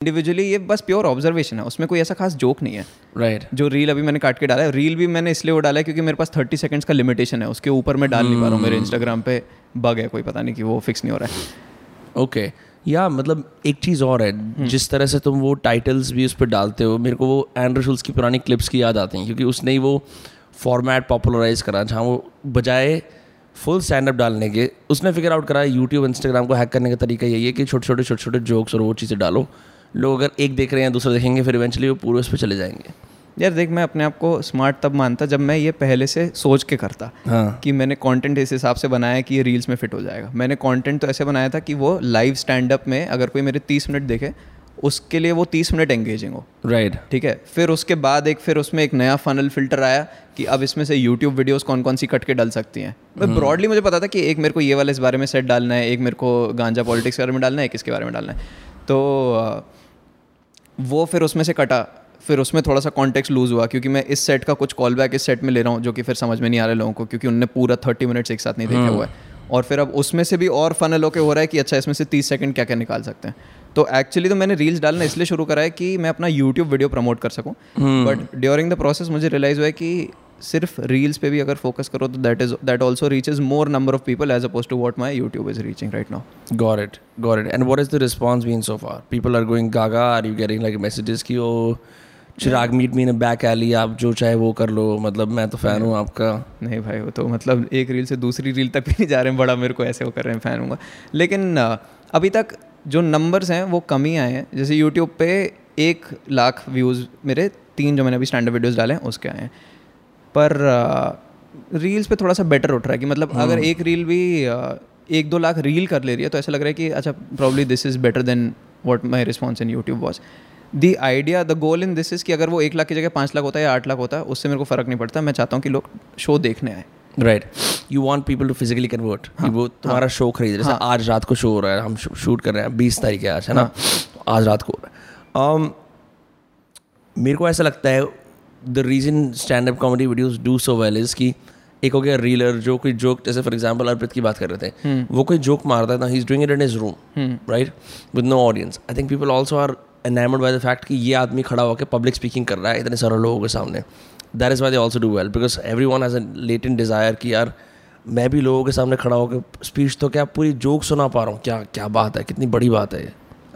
Individually ये बस pure observation है। उसमें कोई ऐसा खास जोक नहीं है। Right right. जो रील अभी मैंने काट के डाला है। रील भी मैंने इसलिए वो डाला है क्योंकि मेरे पास थर्टी सेकेंड्स का लिमिटेशन है। उसके ऊपर मैं डाल नहीं पा रहा हूँ। मेरे इंस्टाग्राम पे बग है कोई पता नहीं कि वो फिक्स नहीं हो रहा है। Okay okay. या मतलब एक चीज़ और है। Hmm. जिस तरह से तुम वो टाइटल्स भी उस पर डालते हो मेरे को वो एंड्रो शुल्स की पुरानी क्लिप्स की याद आती हैं। क्योंकि उसने ही वो फॉर्मेट पॉपुलराइज करा। जहाँ वो बजाय फुल स्टैंड अप डालने के उसने फिगर आउट करा। यूट्यूब इंस्टाग्राम को हैक करने का तरीका यही है कि छोटे छोटे छोटे छोटे जोक्स और वो चीज़ें डालो। लोग अगर एक देख रहे हैं दूसरा देखेंगे फिर इवेंचुअली वो पूरे उस पर चले जाएँगे। यार देख मैं अपने आप को स्मार्ट तब मानता जब मैं ये पहले से सोच के करता हाँ। कि मैंने कंटेंट इस हिसाब से बनाया कि ये रील्स में फिट हो जाएगा। मैंने कंटेंट तो ऐसे बनाया था कि वो लाइव स्टैंड अप में अगर कोई मेरे तीस मिनट देखे उसके लिए वो तीस मिनट एंगेजिंग हो। Right right. ठीक है? फिर उसके बाद एक फिर उसमें एक नया फनल फ़िल्टर आया कि अब इसमें से यूट्यूब वीडियोस कौन कौन सी कट के डल सकती हैं। मैं ब्रॉडली मुझे पता था कि एक मेरे को ये वाला इस बारे में सेट डालना है एक मेरे को गांजा पॉलिटिक्स के बारे में डालना है एक इसके बारे में डालना है। तो वो फिर उसमें से कटा फिर उसमें थोड़ा सा कॉन्टेक्स्ट लूज हुआ क्योंकि मैं इस सेट का कुछ कॉल बैक इस सेट में ले रहा हूँ जो कि फिर समझ में नहीं आ रहे लोगों को क्योंकि उनने पूरा थर्टी मिनट्स एक साथ नहीं देखा हुआ है। और फिर अब उसमें से भी और फनल होके हो रहा है कि अच्छा इसमें से तीस सेकंड क्या क्या निकाल सकते हैं। तो एक्चुअली तो मैंने रील्स डालना इसलिए शुरू करा है कि मैं अपना यूट्यूब वीडियो प्रमोट कर सकूँ। बट ड्यूरिंग द प्रोसेस मुझे रियलाइज़ हुआ है कि सिर्फ़ रील्स पे भी अगर फोकस करो तो that is that also reaches more number of people as opposed to what my YouTube is reaching right now Got it, got it. And what is the response been so far? People are going gaga. Are you getting like messages कि ओ Chirag meet me in back alley आप जो चाहे वो कर लो मतलब मैं तो fan हूँ आपका नहीं भाई वो तो मतलब एक रील से दूसरी रील तक भी नहीं जा रहे हैं बड़ा मेरे को ऐसे वो कर रहे हैं फ़ैन हूँ लेकिन अभी तक जो नंबर्स हैं वो कम ही आए हैं जैसे यूट्यूब पे एक लाख व्यूज़ मेरे तीन जो मैंने अभी स्टैंडर्ड वीडियोज़ डाले हैं उसके आए हैं पर रील्स पे थोड़ा सा बेटर उठ रहा है कि मतलब अगर एक रील भी एक दो लाख रील कर ले रही है तो ऐसा लग रहा है कि अच्छा probably this is better than what my response in YouTube was the idea the goal in this is कि अगर वो एक लाख की जगह पाँच लाख होता है या आठ लाख होता है उससे मेरे को फ़र्क नहीं पड़ता। मैं चाहता हूँ कि लोग शो देखने आए। Right you want people to physically convert वो तुम्हारा शो खरीद रहे जैसे आज रात को शो हो रहा है हम शूट कर रहे हैं बीस तारीख है आज है ना? तो आज रात को हो रहा है। Um, मेरे को ऐसा लगता है the reason stand up comedy videos do so well is कि एक हो गया रीलर जो कोई जोक जैसे फॉर एग्ज़ाम्पल अर्पित की बात कर रहे थे वो कोई जोक मारता था he is doing it in his room right with no audience I think people also are enamoured by the fact कि ये आदमी खड़ा होकर पब्लिक स्पीकिंग कर रहा है इतने सारे लोगों के सामने. That is why they also do well because everyone has a in desire कि यार मैं भी लोगों के सामने खड़ा होकर स्पीच तो क्या पूरी जोक सुना पा रहा हूँ? क्या क्या बात है? कितनी बड़ी बात है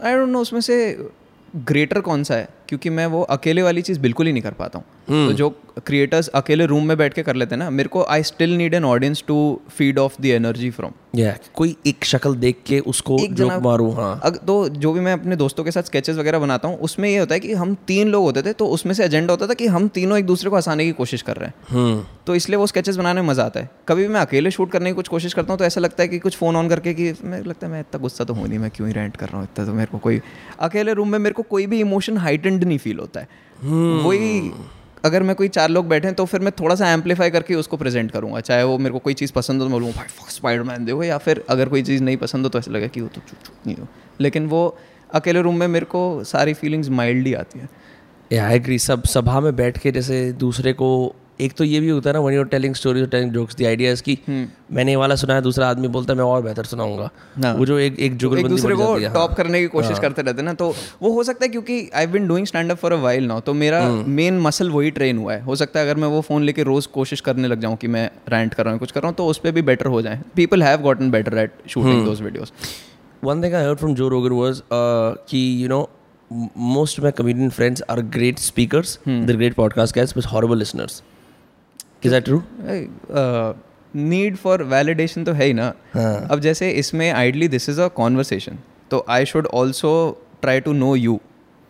आई डोंट नो उसमें से ग्रेटर कौन सा है? क्योंकि मैं वो अकेले वाली चीज़ बिल्कुल ही नहीं कर पाता हूँ। तो जो क्रिएटर्स अकेले रूम में बैठ के कर लेते हैं ना मेरे को I still need an audience to feed off the energy from कोई एक शक्ल देख के उसको एक जोक मारूँ हाँ। अग तो जो भी मैं अपने दोस्तों के साथ स्केचेस वगैरह बनाता हूँ उसमें ये होता है कि हम तीन लोग होते थे तो उसमें से एजेंडा होता था कि हम तीनों एक दूसरे को हंसाने की कोशिश कर रहे हैं। हम्म तो इसलिए वो स्केचेस बनाने में मज़ा आता है। कभी भी मैं अकेले शूट करने की कुछ कोशिश करता हूँ तो ऐसा लगता है कि कुछ फ़ोन ऑन करके कि मेरे लगता है मैं इतना गुस्सा तो हूँ नहीं मैं क्यों ही रेंट कर रहा हूँ इतना तो मेरे को कोई अकेले रूम में मेरे को कोई भी इमोशन हाइटेंड नहीं फील होता है। वही अगर मैं कोई चार लोग बैठे हैं तो फिर मैं थोड़ा सा एम्पलीफाई करके उसको प्रेजेंट करूँगा। चाहे वो मेरे को कोई चीज़ पसंद हो तो मैं बोलूँगा, भाई स्पाइडरमैन देखो। या फिर अगर कोई चीज़ नहीं पसंद हो तो ऐसा लगे कि वो तो चुप चुप नहीं हो। लेकिन वो अकेले रूम में मेरे को सारी फीलिंग्स माइल्डली आती है। आई एग्री सब, सभा में बैठ के जैसे दूसरे को एक तो ये भी होता है ना वन यूर टेलिंग स्टोरी और टेलिंग जोक्स द आइडिया कि मैंने ये वाला सुना है दूसरा आदमी बोलता है मैं और बेहतर सुनाऊँगा हाँ। वो जो एक एक एक दूसरे को जाती हाँ। टॉप करने की कोशिश करते रहते हैं ना तो वो हो सकता है क्योंकि I been doing stand up for a while now तो मेरा हम्म। मेन मसल वही ट्रेन हुआ है हो सकता है अगर मैं वो फ़ोन लेके रोज़ कोशिश करने लग जाऊँ कि मैं रैंट कर रहा हूँ कुछ कर रहा हूँ तो उस पर भी बेटर हो जाए people have gotten better at hmm. Shooting those One thing I heard from Joe Rogan was uh, कि you know m- most of my comedian friends are great speakers, they're great podcast guys, but horrible listeners. Is that true? Need for validation तो है ही ना हाँ. अब जैसे इसमें ideally this is a conversation तो I should also try to know you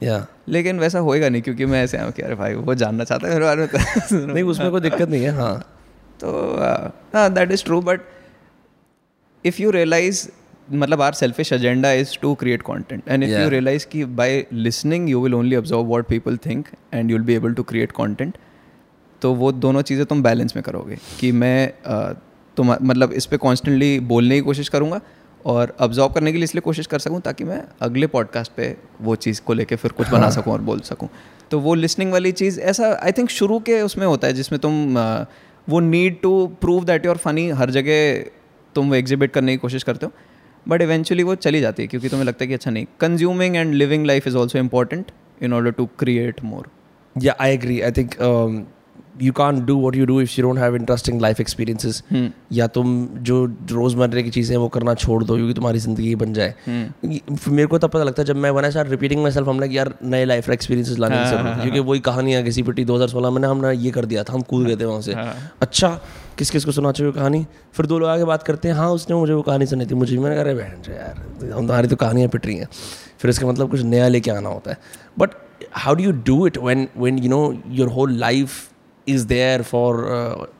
Yeah. लेकिन वैसा होएगा नहीं क्योंकि मैं ऐसे हूँ कि अरे भाई वो जानना चाहता है मेरे बारे में तो नहीं उसमें कोई दिक्कत नहीं है हाँ तो हाँ that is true but if you realise मतलब our selfish agenda is to create content and if you realise कि by listening you will only observe what people think and you will be able to create content तो वो दोनों चीज़ें तुम balance में करोगे कि मैं तुम मतलब इस पर कॉन्स्टेंटली बोलने की कोशिश करूँगा और अब्जॉर्व करने के लिए इसलिए कोशिश कर सकूँ ताकि मैं अगले पॉडकास्ट पे वो चीज़ को लेके फिर कुछ हाँ। बना सकूँ और बोल सकूँ। तो वो लिसनिंग वाली चीज़ ऐसा आई थिंक शुरू के उसमें होता है जिसमें तुम वो need to prove that you're funny हर जगह तुम वो एग्जिबिट करने की कोशिश करते हो बट इवेंचुअली वो चली जाती है क्योंकि तुम्हें लगता है कि अच्छा नहीं consuming and living life is also important in order to create more या I agree I think um, you do what you do if if you don't have interesting life या तुम जो रोज़मर्रे की चीज़ें वो करना छोड़ दो क्योंकि तुम्हारी ज़िंदगी बन जाए। ये- मेरे को तब पता लगता है जब मैं when I repeating myself हमने यार नए लाइफ एक्सपीरियंसेस लाने की ज़रूरत क्योंकि वही कहानियाँ किसी पिटी 2016 में ना हमने ये कर दिया था हम कूद गए थे वहाँ से। अच्छा किस किस को सुना चाहिए कहानी? फिर दो लोग आगे बात करते हैं हाँ उसने मुझे वो कहानी सुनी थी। मुझे। मैंने कहा बहन यार हम तुम्हारी तो कहानियाँ पिट रही हैं। फिर इसका मतलब कुछ नया लेके आना होता है। But how do you do it when when you know your whole life is there for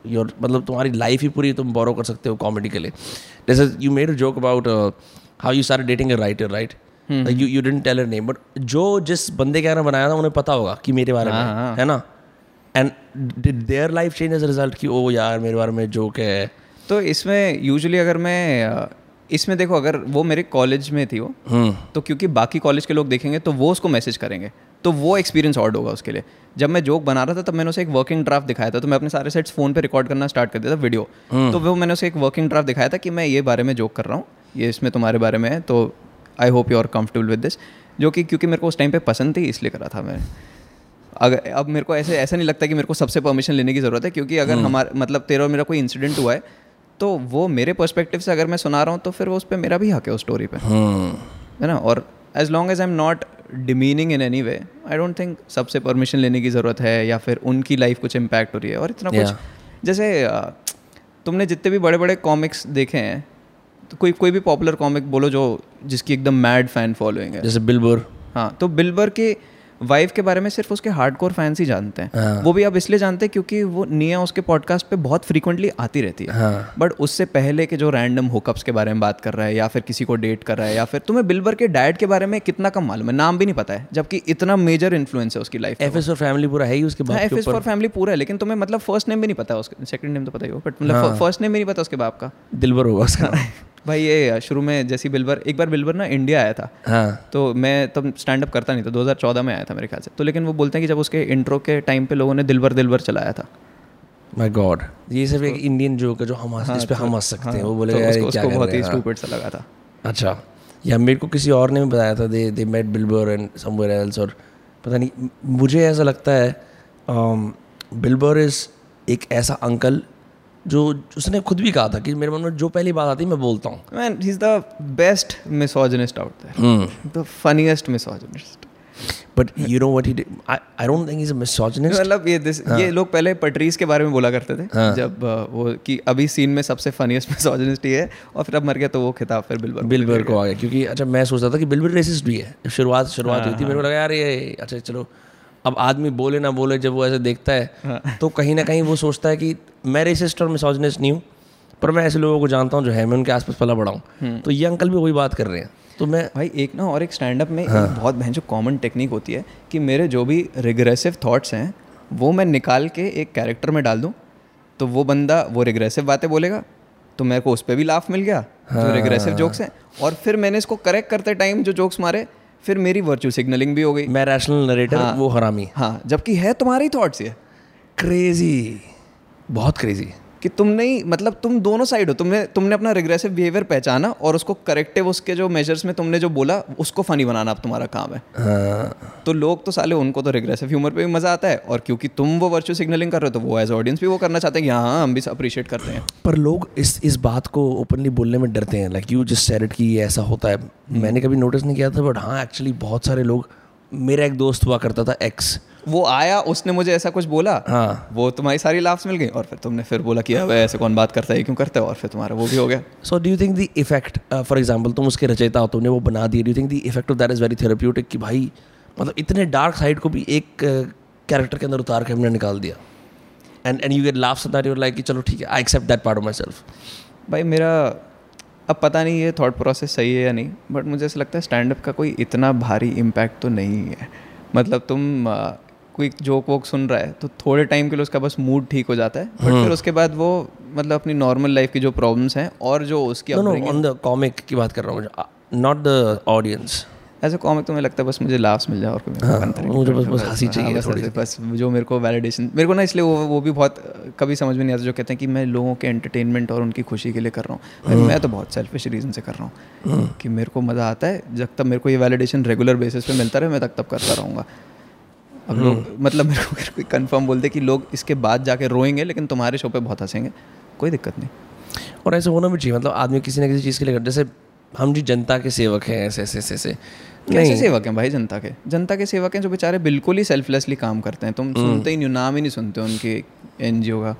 your मतलब तुम्हारी लाइफ ही पूरी तुम बोरो कर सकते हो कॉमेडी के लिए। जैसे you made a joke about uh, how you started dating a writer right? Like you you didn't tell her name जो जिस बंदे के बारे में बनाया था उन्हें पता होगा कि मेरे बारे में हाँ, है। ना? And did their life change as result कि ओ यार मेरे बारे में जोक है? तो इसमें यूजुअली अगर मैं अ, इसमें देखो अगर वो मेरे कॉलेज में थी वो हम्म। तो क्योंकि बाकी कॉलेज के लोग देखेंगे तो वो उसको मैसेज करेंगे। तो वो एक्सपीरियंस ऑड होगा उसके लिए। जब मैं जोक बना रहा था तब मैंने उसे एक वर्किंग ड्राफ्ट दिखाया था तो मैं अपने सारे सेट्स फ़ोन पे रिकॉर्ड करना स्टार्ट कर दिया था वीडियो तो वो मैंने उसे एक वर्किंग ड्राफ्ट दिखाया था कि मैं ये बारे में जोक कर रहा हूँ ये इसमें तुम्हारे बारे में है तो I hope you are comfortable with this जो कि क्योंकि मेरे को उस टाइम पे पसंद थी इसलिए करा था मैं अगर अब मेरे को ऐसे ऐसा नहीं लगता कि मेरे को सबसे परमिशन लेने की ज़रूरत है क्योंकि अगर हमारा मतलब तेरा और मेरा कोई इंसिडेंट हुआ है तो वो मेरे पर्सपेक्टिव से अगर मैं सुना रहा हूँ तो फिर वो उस पर मेरा भी हक है उस स्टोरी पे। हम्म। है ना? और as long as I am not demeaning in any way I don't think सबसे परमिशन लेने की ज़रूरत है या फिर उनकी लाइफ कुछ इम्पैक्ट हो रही है। और इतना Yeah. कुछ जैसे तुमने जितने भी बड़े बड़े कॉमिक्स देखे हैं तो कोई कोई भी पॉपुलर कॉमिक बोलो जो जिसकी एकदम मैड फ़ैन फॉलोइंग है। जैसे बिलबर। हाँ तो बिल्बर के वाइफ के बारे में सिर्फ़ उसके हार्डकोर फैंस ही जानते हैं। हाँ। वो भी अब इसलिए जानते हैं क्योंकि वो निया उसके पॉडकास्ट पे बहुत फ्रीक्वेंटली आती रहती है। हाँ। बट उससे पहले के जो रैंडम हुकअप्स के बारे में बात कर रहा है या फिर किसी को डेट कर रहा है या फिर तुम्हें बिल्बर के डाइट के बारे में कितना कम मालूम है? नाम भी नहीं पता है जबकि इतना मेजर इन्फ्लुएंस है उसकी लाइफ एफ़ एस और फैमिली पूरा है ही उसके बाप एफ़ एस फॉर फैमिली पूरा है लेकिन तुम्हें मतलब फ़र्स्ट नेम भी नहीं पता है उसका सेकंड नेम तो पता ही हो बट मतलब फ़र्स्ट नेम भी नहीं पता उसके बाप का। दिलबर होगा उसका भाई ये शुरू में जैसी बिल्बर एक बार बिल्बर ना इंडिया आया था। हाँ। तो मैं तब स्टैंड अप करता नहीं था 2014 में आया था मेरे ख्याल से। तो लेकिन वो बोलते हैं कि जब उसके इंट्रो के टाइम पे लोगों ने दिलबर दिलबर चलाया था। माय गॉड ये सिर्फ़ एक इंडियन जोक है जो हम हंस- इस पे हम हंस सकते हैं। वो बोले तो उसको, बहुत ही हैं हाँ। स्टूपिड सा लगा था। अच्छा। या मेरे को किसी और ने भी बताया था they they met Bill Burr and somewhere else और पता नहीं मुझे ऐसा लगता है बिल्बर इज़ एक ऐसा अंकल जो उसने खुद भी कहा था कि मेरे मन में जो पहली बात आती है मैं बोलता हूँ। Man he is the best misogynist out there the funniest misogynist but you know what he I don't think is a misogynist मतलब ये दिस हाँ। ये लोग पहले पटरीज के बारे में बोला करते थे जब वो कि अभी सीन में सबसे फनीएस्ट मिसोजिनिस्ट ही है और फिर अब मर गया तो वो खिताब फिर बिल्बर बिल्बर को आ गया क्योंकि अच्छा मैं सोचता था कि बिल्बर रेसिस्ट भी है। शुरुआत शुरुआत हुई थी मेरे को लगा यार ये अच्छा चलो अब आदमी बोले ना बोले जब वो ऐसे देखता है तो कहीं ना कहीं वो सोचता है कि मैं रेसिस्ट और मिसोजिनिस्ट नहीं हूँ पर मैं ऐसे लोगों को जानता हूँ जो है मैं उनके आसपास पला बड़ा हूँ तो ये अंकल भी वही बात कर रहे हैं तो मैं भाई एक ना और एक स्टैंड अप में हाँ। एक बहुत बहन जो कॉमन टेक्निक होती है कि मेरे जो भी रिग्रेसिव थॉट्स हैं वो मैं निकाल के एक कैरेक्टर में डाल दूँ तो वो बंदा वो रिग्रेसिव बातें बोलेगा तो मेरे को उस पर भी लाफ मिल गया जो रिग्रेसिव हाँ। जोक्स हैं और फिर मैंने इसको करेक्ट करते टाइम जो जोक्स मारे फिर मेरी वर्चुअल सिग्नलिंग भी हो गई। मैं रैशनल नरेटर हाँ, वो हरामी। हाँ जबकि है तुम्हारी थॉट्स ये। क्रेजी बहुत क्रेजी कि तुम नहीं मतलब तुम दोनों साइड हो तुमने तुमने अपना रिग्रेसिव बिहेवियर पहचाना और उसको करेक्टिव उसके जो मेजर्स में तुमने जो बोला उसको फनी बनाना अब तुम्हारा काम है। हाँ। तो लोग तो साले उनको तो रिग्रेसिव ह्यूमर पे भी मज़ा आता है और क्योंकि तुम वो वर्चुअल सिग्नलिंग कर रहे हो तो वो एज ऑडियंस भी वो करना चाहते हैं कि हाँ हम भी अप्रिशिएट करते हैं। पर लोग इस इस बात को ओपनली बोलने में डरते हैं लाइक यू जस्ट सेड कि ऐसा होता है। मैंने कभी नोटिस नहीं किया था बट हाँ एक्चुअली बहुत सारे लोग मेरा एक दोस्त हुआ करता था एक्स वो आया उसने मुझे ऐसा कुछ बोला हाँ। वो तुम्हारी सारी लाफ्स मिल गई और फिर तुमने फिर बोला कि अब ऐसे कौन बात करता है क्यों करता है और फिर तुम्हारा वो भी हो गया। So do you think the effect for example तुम उसके रचयिता हो तुमने वो बना दिया do you think the effect of that is very therapeutic कि भाई मतलब इतने डार्क साइड को भी एक कैरेक्टर के अंदर उतार के हमने निकाल दिया? And and you get laughs that you're like कि चलो ठीक है I accept that part of my self भाई मेरा अब पता नहीं ये थॉट प्रोसेस सही है या नहीं बट मुझे ऐसा लगता है स्टैंड अप का कोई इतना भारी इम्पैक्ट तो नहीं है। मतलब तुम आ, कोई जोक वोक सुन रहा है तो थोड़े टाइम के लिए उसका बस मूड ठीक हो जाता है बट फिर उसके बाद वो मतलब अपनी नॉर्मल लाइफ की जो प्रॉब्लम्स हैं और जो उसकी ऑन द कॉमिक की बात कर रहा हूँ not the audience as a comic तो मुझे लगता है बस मुझे लाफ्स मिल जाए और कोई मेरे को हाँ, मुझे बस- बस हँसी हाँ, चाहिए बस थोड़ी बस जो मेरे को वैलिडेशन मेरे को ना इसलिए वो वो भी बहुत कभी समझ में नहीं आता जो कहते हैं कि मैं लोगों के एंटरटेनमेंट और उनकी खुशी के लिए कर रहा हूँ। हाँ। मैं तो बहुत सेल्फिश रीज़न से कर रहा हूँ कि मेरे को मज़ा आता है जब तक मेरे को ये वैलिडेशन रेगुलर बेसिस पे मिलता रहे मैं तक तब करता रहूँगा। अब लोग। मतलब मेरे को कोई कंफर्म बोलते कि लोग इसके बाद जाके रोएँगे लेकिन तुम्हारे शो पे बहुत हंसेंगे कोई दिक्कत नहीं। और ऐसे होना भी चाहिए मतलब आदमी किसी ना किसी चीज़ के लिए जैसे हम जी जनता के सेवक हैं ऐसे ऐसे ऐसे ऐसे। कैसे सेवक हैं भाई जनता के? जनता के सेवक हैं जो बेचारे बिल्कुल ही सेल्फलेसली काम करते हैं। तुम सुनते ही नहीं नाम ही नहीं सुनते उनके एन का।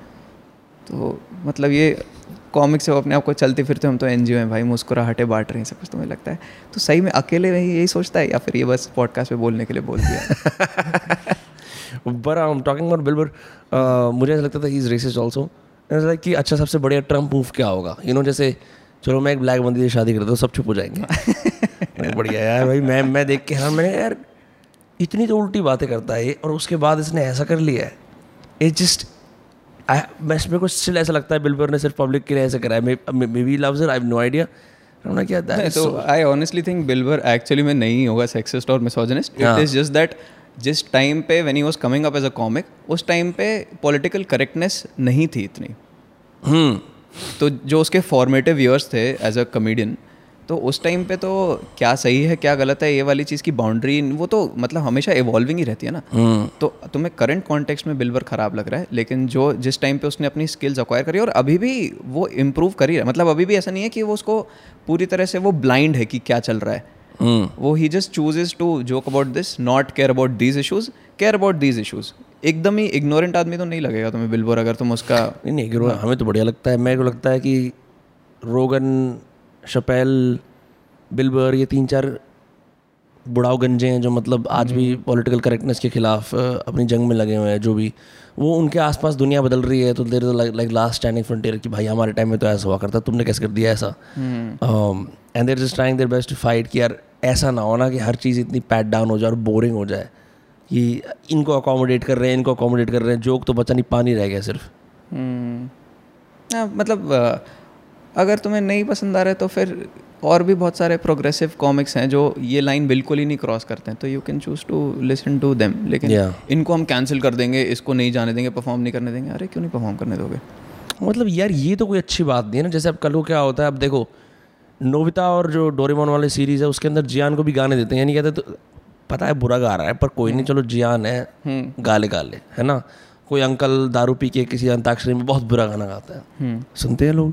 तो मतलब ये कॉमिक से वो अपने आप को चलते फिरते हम तो एनजीओ हैं भाई मुस्कुराहटे बांट रहे हैं सब कुछ तुम्हें लगता है। तो सही में अकेले में ही यही सोचता है या फिर ये बस पॉडकास्ट पे बोलने के लिए बोल दिया? But I am talking about Bill Burr मुझे ऐसा लगता था he is racist also like कि अच्छा सबसे बढ़िया ट्रंप मूव क्या होगा? यू नो जैसे चलो मैं एक ब्लैक बंदी से शादी करता हूँ सब चुप हो जाएँगे। बढ़िया यार भाई मैं मैं देख के हैरान मैंने यार इतनी तो उल्टी बातें करता है और उसके बाद इसने ऐसा कर लिया है। इट जस्ट आई मैं मेरे को स्टिल ऐसा लगता है बिलबर ने सिर्फ़ पब्लिक के लिए ऐसा करा है। Maybe loves it I have no idea क्या तो I honestly think Bill Burr actually में नहीं होगा सेक्सिस्ट और मिसोजिनिस्ट हाँ। इट इज़ जस्ट दैट जिस टाइम पे when he was coming up as a comic उस टाइम पे पॉलिटिकल करेक्टनेस नहीं थी इतनी। हम्म। तो जो उसके फॉर्मेटिव ईयर्स थे एज अ कमेडियन तो उस टाइम पे तो क्या सही है क्या गलत है ये वाली चीज़ की बाउंड्री वो तो मतलब हमेशा इवॉल्विंग ही रहती है ना। हम्म। तो तुम्हें करंट कॉन्टेक्स्ट में बिल्वर ख़राब लग रहा है लेकिन जो जिस टाइम पे उसने अपनी स्किल्स अक्वायर करी और अभी भी वो इम्प्रूव कर ही रहा है। मतलब अभी भी ऐसा नहीं है कि वो उसको पूरी तरह से वो ब्लाइंड है कि क्या चल रहा है। हम्म। वो he just chooses to joke about this not care about these issues care about these issues एकदम ही इग्नोरेंट आदमी तो नहीं लगेगा तुम्हें बिल्वर अगर तुम उसका नहीं नहीं हमें तो बढ़िया लगता है। मेरे को लगता है कि रोगन शपेल बिलबर ये तीन चार बुढ़ाव गंजे हैं जो मतलब आज भी पॉलिटिकल करेक्टनेस के खिलाफ अपनी जंग में लगे हुए हैं जो भी। वो उनके आसपास दुनिया बदल रही है तो they're like last standing frontier कि भाई हमारे टाइम में तो ऐसा हुआ करता तुमने कैसे कर दिया ऐसा? And they're just trying their best fight कि यार ऐसा ना हो ना कि हर चीज़ इतनी पैट डाउन हो जाए और बोरिंग हो जाए। कि इनको अकोमोडेट कर रहे हैं इनको अकोमोडेट कर रहे हैं जोक तो बचा नहीं पानी रह गया सिर्फ़। हम्म, हाँ, मतलब अगर तुम्हें नहीं पसंद आ रहा है तो फिर और भी बहुत सारे प्रोग्रेसिव कॉमिक्स हैं जो ये लाइन बिल्कुल ही नहीं क्रॉस करते हैं तो you can choose to listen to them लेकिन Yeah. इनको हम कैंसिल कर देंगे इसको नहीं जाने देंगे परफॉर्म नहीं करने देंगे अरे क्यों नहीं परफॉर्म करने दोगे? मतलब यार ये तो कोई अच्छी बात नहीं है ना जैसे अब कल को क्या होता है अब देखो नोबिता और जो डोरेमोन वाली सीरीज़ है उसके अंदर जियान को भी गाने देते हैं यानी कहते तो पता है बुरा गा रहा है पर कोई नहीं चलो जियान है गाले गाले है ना? कोई अंकल दारू पी के किसी अंताक्षरी में बहुत बुरा गाना गाता है। सुनते हैं लोग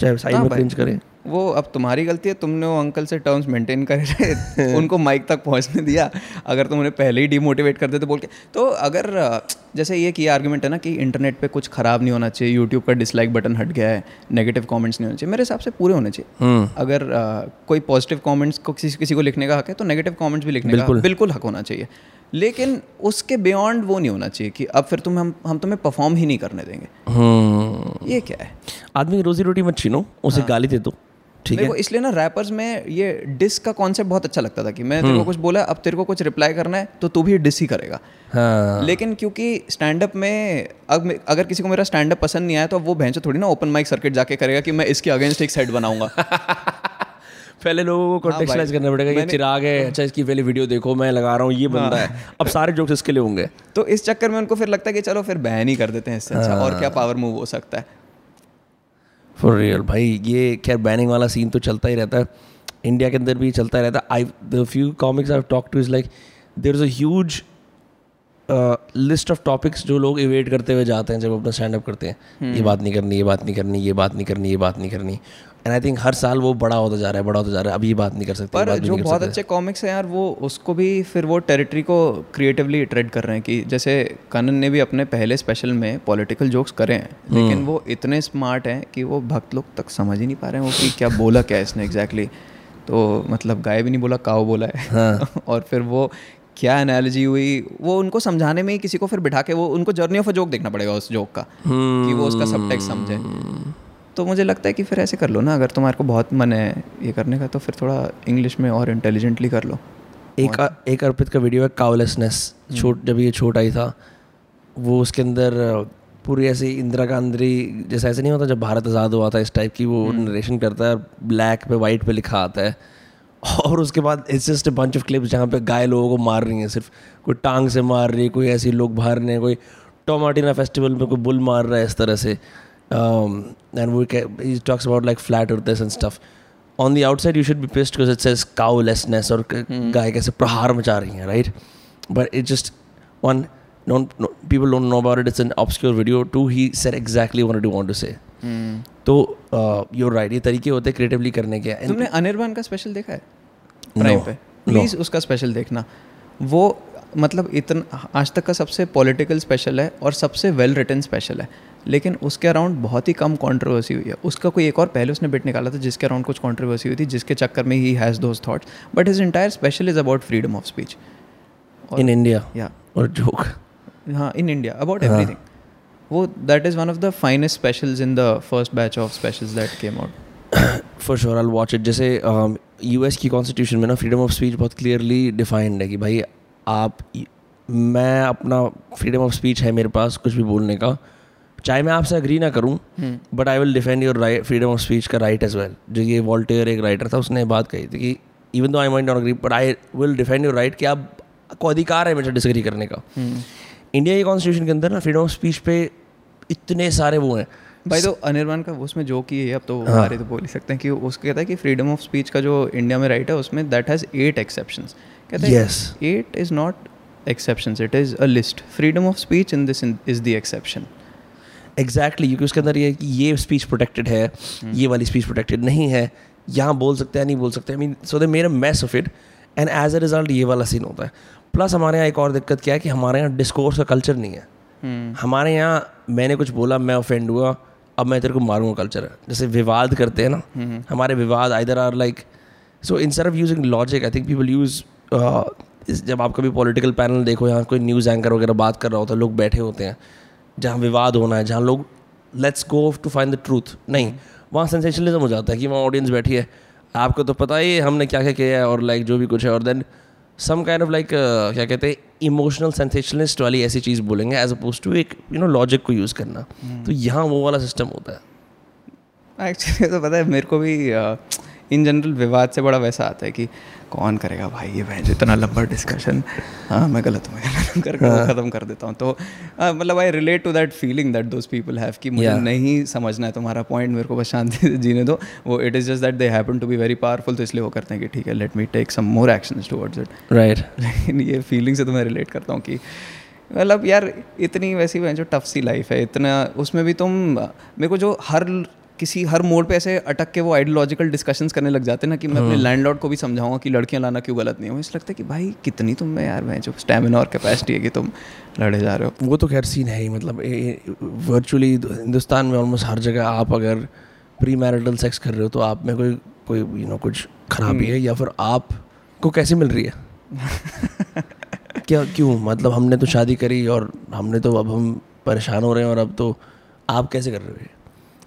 चाहे साइड में क्रिंज करें। वो अब तुम्हारी गलती है तुमने वो अंकल से टर्म्स मेंटेन करे उनको माइक तक पहुँचने दिया। अगर तुम उन्हें पहले ही डिमोटिवेट कर देते बोल के तो अगर जैसे ये की आर्गुमेंट है ना कि इंटरनेट पे कुछ खराब नहीं होना चाहिए यूट्यूब का डिसलाइक बटन हट गया है नेगेटिव कमेंट्स नहीं होने चाहिए मेरे हिसाब से पूरे होने चाहिए। हम्म। अगर कोई पॉजिटिव कमेंट्स को किसी किसी को लिखने का हक है तो नेगेटिव कमेंट्स भी लिखने का बिल्कुल। हक होना चाहिए। लेकिन उसके बियॉन्ड वो नहीं होना चाहिए कि अब फिर तुम हम हम तुम्हें परफॉर्म ही नहीं करने देंगे। हम्म। ये क्या है? आदमी रोजी रोटी मत छीनो उसे गाली दे दो। ठीक को इसलिए ना रैपर्स में ये डिस का कॉन्सेप्ट बहुत अच्छा लगता था कि मैं तेरे को कुछ बोला अब तेरे को कुछ रिप्लाई करना है तो तू भी डिस ही करेगा। हाँ। लेकिन क्योंकि स्टैंड अप में मैं- अगर किसी को मेरा स्टैंड अप पसंद नहीं आया तो अब वो भैंस थोड़ी ना ओपन माइक सर्किट जाके करेगा कि मैं इसके अगेंस्ट एक सेट बनाऊँगा। पहले लोगों को कॉन्टेक्चुअलाइज करना पड़ेगा ये चिराग है अच्छा इसकी पहले वीडियो देखो मैं लगा रहा हूँ ये बंदा है। अब सारे जोक्स इसके लिए होंगे। तो इस चक्कर में उनको फिर लगता है कि चलो फिर बैन ही कर देते हैं इससे अच्छा। और क्या पावर मूव हो सकता है। फॉर रियल भाई ये खैर बैनिंग वाला सीन तो चलता ही रहता है। इंडिया के अंदर भी चलता रहता है। I the few comics I talk to is like there is a huge list of topics जो लोग इवेट करते हुए जाते हैं जब अपना स्टैंड अप करते हैं। ये बात नहीं करनी ये बात नहीं करनी ये बात नहीं करनी ये बात नहीं करनी। एंड आई थिंक हर साल वो बड़ा होता जा रहा है बड़ा होता जा रहा है। अब ये बात नहीं कर सकते पर जो बहुत अच्छे कॉमिक्स हैं यार वो उसको भी फिर वो टेरिटरी को क्रिएटिवली ट्रेड कर रहे हैं कि जैसे कनन ने भी अपने पहले स्पेशल में पॉलिटिकल जोक्स करे हैं लेकिन हम्म। वो इतने स्मार्ट हैं कि वो भक्त लोग तक समझ ही नहीं पा रहे हैं वो कि क्या बोला क्या इसने एग्जैक्टली तो मतलब गाय भी नहीं बोला काव बोला है। हाँ। और फिर वो क्या एनालॉजी हुई वो उनको समझाने में ही किसी को फिर बिठा के वो उनको जर्नी ऑफ़ अ जोक देखना पड़ेगा उस जोक का कि वो उसका सब समझे। तो मुझे लगता है कि फिर ऐसे कर लो ना अगर तुम्हारे को बहुत मन है ये करने का तो फिर थोड़ा इंग्लिश में और इंटेलिजेंटली कर लो। एक आ, एक अर्पित का वीडियो है काउलेसनेस छोट जब ये छोट आई था वो उसके अंदर पूरी ऐसी इंदिरा गांधी जैसा ऐसे नहीं होता जब भारत आज़ाद हुआ था इस टाइप की वो नरेशन करता है ब्लैक पे वाइट पे लिखा आता है। और उसके बाद it's just bunch of clips जहाँ पे गाय लोगों को मार रही हैं सिर्फ़ कोई टांग से मार रही है कोई ऐसी लोग बाहर रहे हैं कोई टोमाटिना फेस्टिवल में कोई बुल मार रहा है इस तरह से। एंड वो talks about like flat earth and stuff on the outside you should be pissed because it says lawlessness और गाय कैसे प्रहार मचा रही हैं right but it just one don't no, people don't know about it. It's an obscure video too. He said exactly what I want to say. तो you're right ये तरीके होते हैं क्रिएटिवली करने के। तुमने अनिर्बान का स्पेशल देखा है? प्राइम पे। प्लीज़ उसका स्पेशल देखना। वो मतलब इतना आज तक का सबसे पॉलिटिकल स्पेशल है और सबसे वेल रिटर्न स्पेशल है। लेकिन उसके अराउंड बहुत ही कम कंट्रोवर्सी हुई है। उसका कोई एक और पहले उसने बिट निकाला था जिसके अराउंड कुछ कंट्रोवर्सी हुई थी जिसके चक्कर में he has those thoughts but his entire special is about freedom of speech in India या और जोक हाँ इन इंडिया अबाउट एवरीथिंग वो that is one of the finest specials in the first batch of specials that came out for sure I watch it जैसे U S की constitution में ना freedom of speech बहुत clearly defined है कि भाई आप मैं अपना फ्रीडम ऑफ़ स्पीच है मेरे पास कुछ भी बोलने का। चाहे मैं आपसे अग्री ना करूँ but I will defend your right freedom of speech का राइट एज वेल जो ये वॉल्टेयर एक राइटर था उसने बात कही थी कि even though I mind not agree but I will defend your right कि आप को अधिकार है मेरे डिसग्री करने का। इंडिया के कॉन्स्टिट्यूशन के अंदर ना फ्रीडम ऑफ़ स्पीच पे इतने सारे वो हैं। भाई तो अनिर्बान का उसमें जो की है अब तो हाँ. तो बोल ही सकते हैं कि उसके कहता है कि फ्रीडम ऑफ़ स्पीच का जो इंडिया में राइट है उसमें दैट हैज़ एट एक्सेप्शन कहते हैं it is not exceptions it is a list freedom of speech in this is the exception exactly क्योंकि उसके अंदर ये कि ये स्पीच प्रोटेक्टेड है hmm. ये वाली स्पीच प्रोटेक्टेड नहीं है यहाँ बोल सकते हैं नहीं बोल सकते आई mean so they mere mess of it and as a result ये वाला सीन होता है प्लस हमारे यहाँ एक और दिक्कत क्या है कि हमारे यहाँ डिस्कोर्स का कल्चर नहीं है hmm. हमारे यहाँ मैंने कुछ बोला मैं ऑफेंड हुआ अब मैं तेरे को मारूँगा कल्चर है जैसे विवाद करते हैं ना hmm. हमारे विवाद either are like so instead of using logic I think people use जब आप कभी पॉलिटिकल पैनल देखो यहाँ कोई न्यूज़ एंकर वगैरह बात कर रहा होता है लोग बैठे होते हैं जहाँ विवाद होना है जहाँ लोग let's go to find the truth नहीं वहाँ सेंसेशनलिज्म हो जाता है कि वहाँ ऑडियंस बैठी है। आपको तो पता ही हमने क्या क्या किया है और लाइक जो भी कुछ है और then some kind of like क्या कहते हैं इमोशनल सेंसेशनलिस्ट वाली ऐसी चीज़ बोलेंगे एज अपोज टू एक यू नो लॉजिक को यूज़ करना। Hmm. तो यहाँ वो वाला सिस्टम होता है। एक्चुअली तो पता है मेरे को भी इन जनरल विवाद से बड़ा वैसा आता है कि कौन करेगा भाई ये बहन? इतना लंबा डिस्कशन हाँ मैं गलत हूँ करके हाँ. ख़त्म कर देता हूँ। तो मतलब I relate to that feeling that those people have कि मुझे yeah. नहीं समझना है तुम्हारा पॉइंट मेरे को बस शांति से जीने दो। वो it is just that they happen to be very powerful तो इसलिए वो करते हैं कि ठीक है let me take some more action towards it right लेकिन ये फीलिंग से तो मैं रिलेट करता हूँ कि मतलब यार इतनी वैसी जो टफ सी लाइफ है इतना उसमें भी तुम मेरे को जो हर किसी हर मोड़ पे ऐसे अटक के वो आइडियोलॉजिकल डिस्कशंस करने लग जाते हैं ना कि मैं अपने लैंडलॉर्ड हाँ। को भी समझाऊँगा कि लड़कियाँ लाना क्यों गलत नहीं है। मुझे लगता है कि भाई कितनी तुम में यार मैं जो स्टेमिना और कैपेसिटी है कि तुम लड़े जा रहे हो। वो तो खैर सीन है ही मतलब वर्चुअली हिंदुस्तान में ऑलमोस्ट हर जगह आप अगर प्री मैरिटल सेक्स कर रहे हो तो आप में कोई कोई यू नो कुछ खराबी हम्म। है या फिर आप को कैसे मिल रही है? क्या क्यों? मतलब हमने तो शादी करी और हमने तो अब हम परेशान हो रहे हैं और अब तो आप कैसे कर रहे हो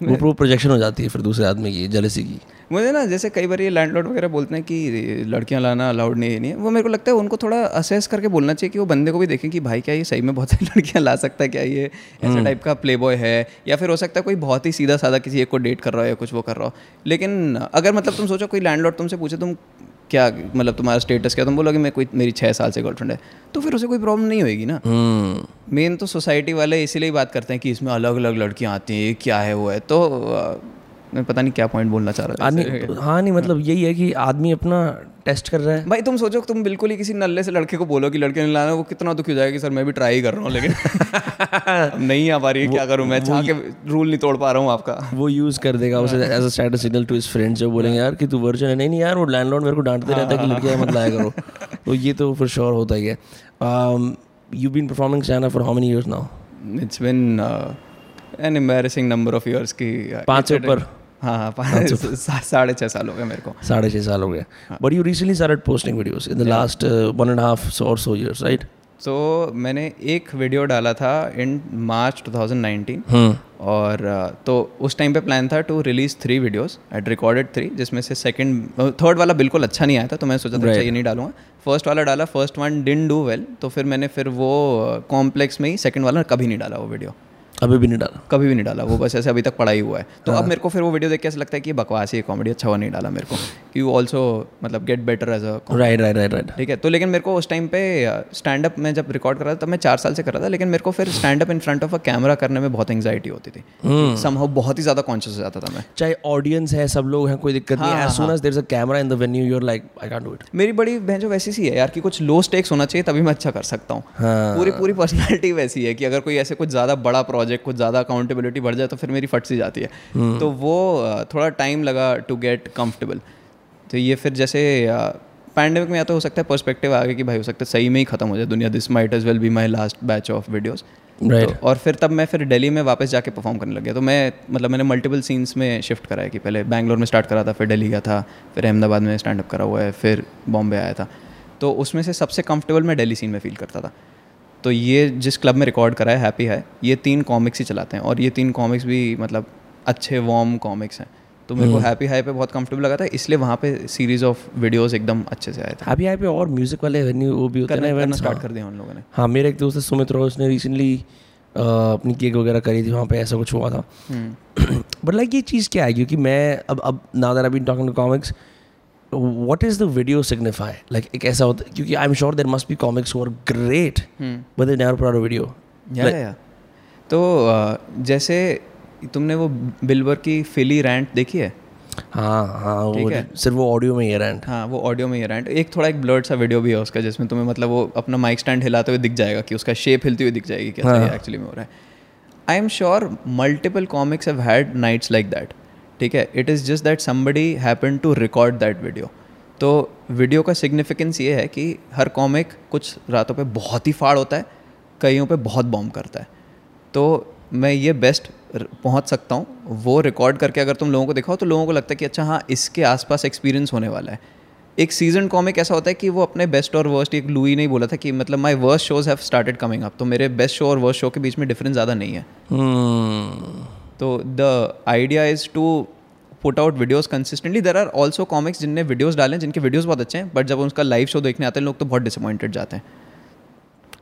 वो प्रो प्रोजेक्शन हो जाती है फिर दूसरे आदमी की जलसी की। मुझे ना जैसे कई बार ये लैंडलॉर्ड वगैरह बोलते हैं कि लड़कियाँ लाना अलाउड नहीं है नहीं वो मेरे को लगता है उनको थोड़ा असेस करके बोलना चाहिए कि वो बंदे को भी देखें कि भाई क्या ये सही में बहुत सारी लड़कियाँ ला सकता है क्या ये? ऐसे टाइप हम्म। का प्ले बॉय है या फिर हो सकता है कोई बहुत ही सीधा साधा किसी एक को डेट कर रहा हो या कुछ वो कर रहा हो। लेकिन अगर मतलब तुम सोचो कोई लैंडलॉर्ड तुमसे पूछे तुम क्या मतलब तुम्हारा स्टेटस क्या? तुम बोलोगे मैं कोई मेरी छः साल से गर्लफ्रेंड है। तो फिर उसे कोई प्रॉब्लम नहीं होगी ना। Man hmm. तो सोसाइटी वाले इसीलिए बात करते हैं कि इसमें अलग अलग लड़कियाँ आती हैं क्या है वो है। तो मैं पता नहीं क्या पॉइंट बोलना चाह रहा था। हाँ नहीं मतलब यही है कि आदमी अपना टेस्ट कर रहा है। भाई तुम सोचो तुम बिल्कुल ही किसी नल्ले से लड़के को बोलो कि लड़के ने लाना वो कितना दुखी हो जाएगा कि सर मैं भी ट्राई कर रहा हूँ लेकिन नहीं आ पा रही है क्या करूँ मैं? चाह के रूल नहीं तोड़ पा रहा हूँ आपका। वो यूज़ कर देगा उसे as a status signal to his friends जो बोलेंगे यार कि तू वर्जन है? नहीं नहीं यार वो लैंडलॉर्ड मेरे को डांटते रहता है कि लड़कियाँ मत लाया करो। तो ये तो फिर श्योर होता ही है। You been performing China for how many years now it's been an embarrassing number of years की पाँच से ऊपर। हाँ हाँ साढ़े छः साल हो गए मेरे को। साढ़े छः साल हो गए। But you recently started posting videos in the last one and half और सो इयर्स राइट सो मैंने एक वीडियो डाला था इन मार्च 2019 hmm. और uh, तो उस टाइम पे प्लान था to release three videos at recorded three जिसमें से सेकंड थर्ड वाला बिल्कुल अच्छा नहीं आया था तो मैं सोचा था अच्छा, ये नहीं डालूँगा। फ़र्स्ट वाला डाला first one didn't do well तो फिर मैंने फिर वो कॉम्प्लेक्स में ही सेकंड वाला कभी नहीं डाला वो वीडियो अभी भी नहीं डाला। कभी भी नहीं डाला वो बस ऐसे अभी तक ही हुआ है। तो अब मेरे को फिर वो वीडियो देख के ऐसा लगता है कि बकवास ही कॉमेडी अच्छा हुआ नहीं डाला मेरे को वो ऑल्सो मतलब get better as a right right right right ठीक है तो लेकिन मेरे को उस टाइम पे स्टैंड अप में जब रिकॉर्ड कर रहा था तब मैं चार साल से कर रहा था लेकिन मेरे को फिर stand up in front of a camera करने में बहुत एंगजाइटी होती थी। समहाउ बहुत ही ज़्यादा कॉन्शियस हो जाता था मैं। चाहे ऑडियंस है सब लोग हैं कोई दिक्कत नहीं हाँ, as soon as there is a camera in the venue you are like I can't do it मेरी बड़ी बहन जो वैसी सी है यार कि कुछ लो स्टेक्स होना चाहिए तभी मैं अच्छा कर सकता हूँ। हाँ। पूरी पूरी पर्सनालिटी वैसी है कि अगर कोई ऐसे कुछ ज़्यादा बड़ा प्रोजेक्ट कुछ ज़्यादा अकाउंटेबिलिटी बढ़ जाए तो फिर मेरी फट सी जाती है। तो वो थोड़ा टाइम लगा टू गेट कम्फर्टेबल तो ये फिर जैसे पैंडमिक में या तो हो सकता है पर्सपेक्टिव आगे कि भाई हो सकता है सही में ही खत्म हो जाए दुनिया this might as well be my last batch of videos right तो, और फिर तब मैं फिर दिल्ली में वापस जाके परफॉर्म करने लग गया। तो मैं मतलब मैंने मल्टीपल सीन्स में शिफ्ट करा है कि पहले बैंगलोर में स्टार्ट करा था फिर दिल्ली गया था फिर अहमदाबाद में स्टैंड अप करा हुआ है फिर बॉम्बे आया था। तो उसमें से सबसे कंफर्टेबल मैं दिल्ली सीन में फील करता था। तो ये जिस क्लब में रिकॉर्ड करा है हैप्पी है ये तीन कॉमिक्स ही चलाते हैं और ये तीन कॉमिक्स भी मतलब अच्छे वार्म कॉमिक्स हैं। तो मेरे को हैप्पी हाई पे बहुत कंफर्टेबल लगा था इसलिए वहाँ पे सीरीज़ ऑफ़ वीडियोस एकदम अच्छे से आए थे। हैप्पी हाई पे और म्यूज़िक वाले वेन्यू वो भी होते हैं करना, स्टार्ट हाँ। कर दिया उन लोगों ने। हाँ मेरे एक दोस्त सुमित रोज ने रिसेंटली अपनी केक वगैरह करी थी वहाँ पे ऐसा कुछ हुआ था। हम्म। बट लाइक ये चीज़ क्या है? क्योंकि मैं अब अब now that I been talking to comics what is the video signify like एक ऐसा होता है क्योंकि I am sure there must be comics are great. But they never a video या तो जैसे तुमने वो बिलवर की फिली रैंट देखी है? हाँ हाँ वो सिर्फ़ वो ऑडियो में ही है रैंट हाँ वो ऑडियो में ही रैंट एक थोड़ा एक ब्लर्ड सा वीडियो भी है उसका जिसमें तुम्हें मतलब वो अपना माइक स्टैंड हिलाते हुए दिख जाएगा कि उसका शेप हिलती हुई दिख जाएगी कैसा हाँ। एक्चुअली में हो रहा है। I am sure multiple comics have had nights like that ठीक है? It is just that somebody happen to record that video तो वीडियो का सिग्निफिकेंस ये है कि हर कॉमिक कुछ रातों पे बहुत ही फाड़ होता है, कईयों पे बहुत बॉम्ब करता है। तो मैं ये बेस्ट पहुँच सकता हूँ, वो रिकॉर्ड करके अगर तुम लोगों को दिखाओ तो लोगों को लगता है कि अच्छा हाँ इसके आसपास एक्सपीरियंस होने वाला है। एक सीज़न कॉमिक ऐसा होता है कि वो अपने बेस्ट और वर्स्ट एक लुई ने ही बोला था कि मतलब my worst shows have started coming up तो मेरे बेस्ट शो और वर्स्ट शो के बीच में डिफरेंस ज़्यादा नहीं है। Hmm. तो the idea is to put out videos consistently there are also comics जिनने वीडियोस डाले हैं जिनके वीडियोस बहुत अच्छे हैं बट जब उनका लाइव शो देखने आते हैं लोग तो बहुत डिसअपॉइंटेड जाते हैं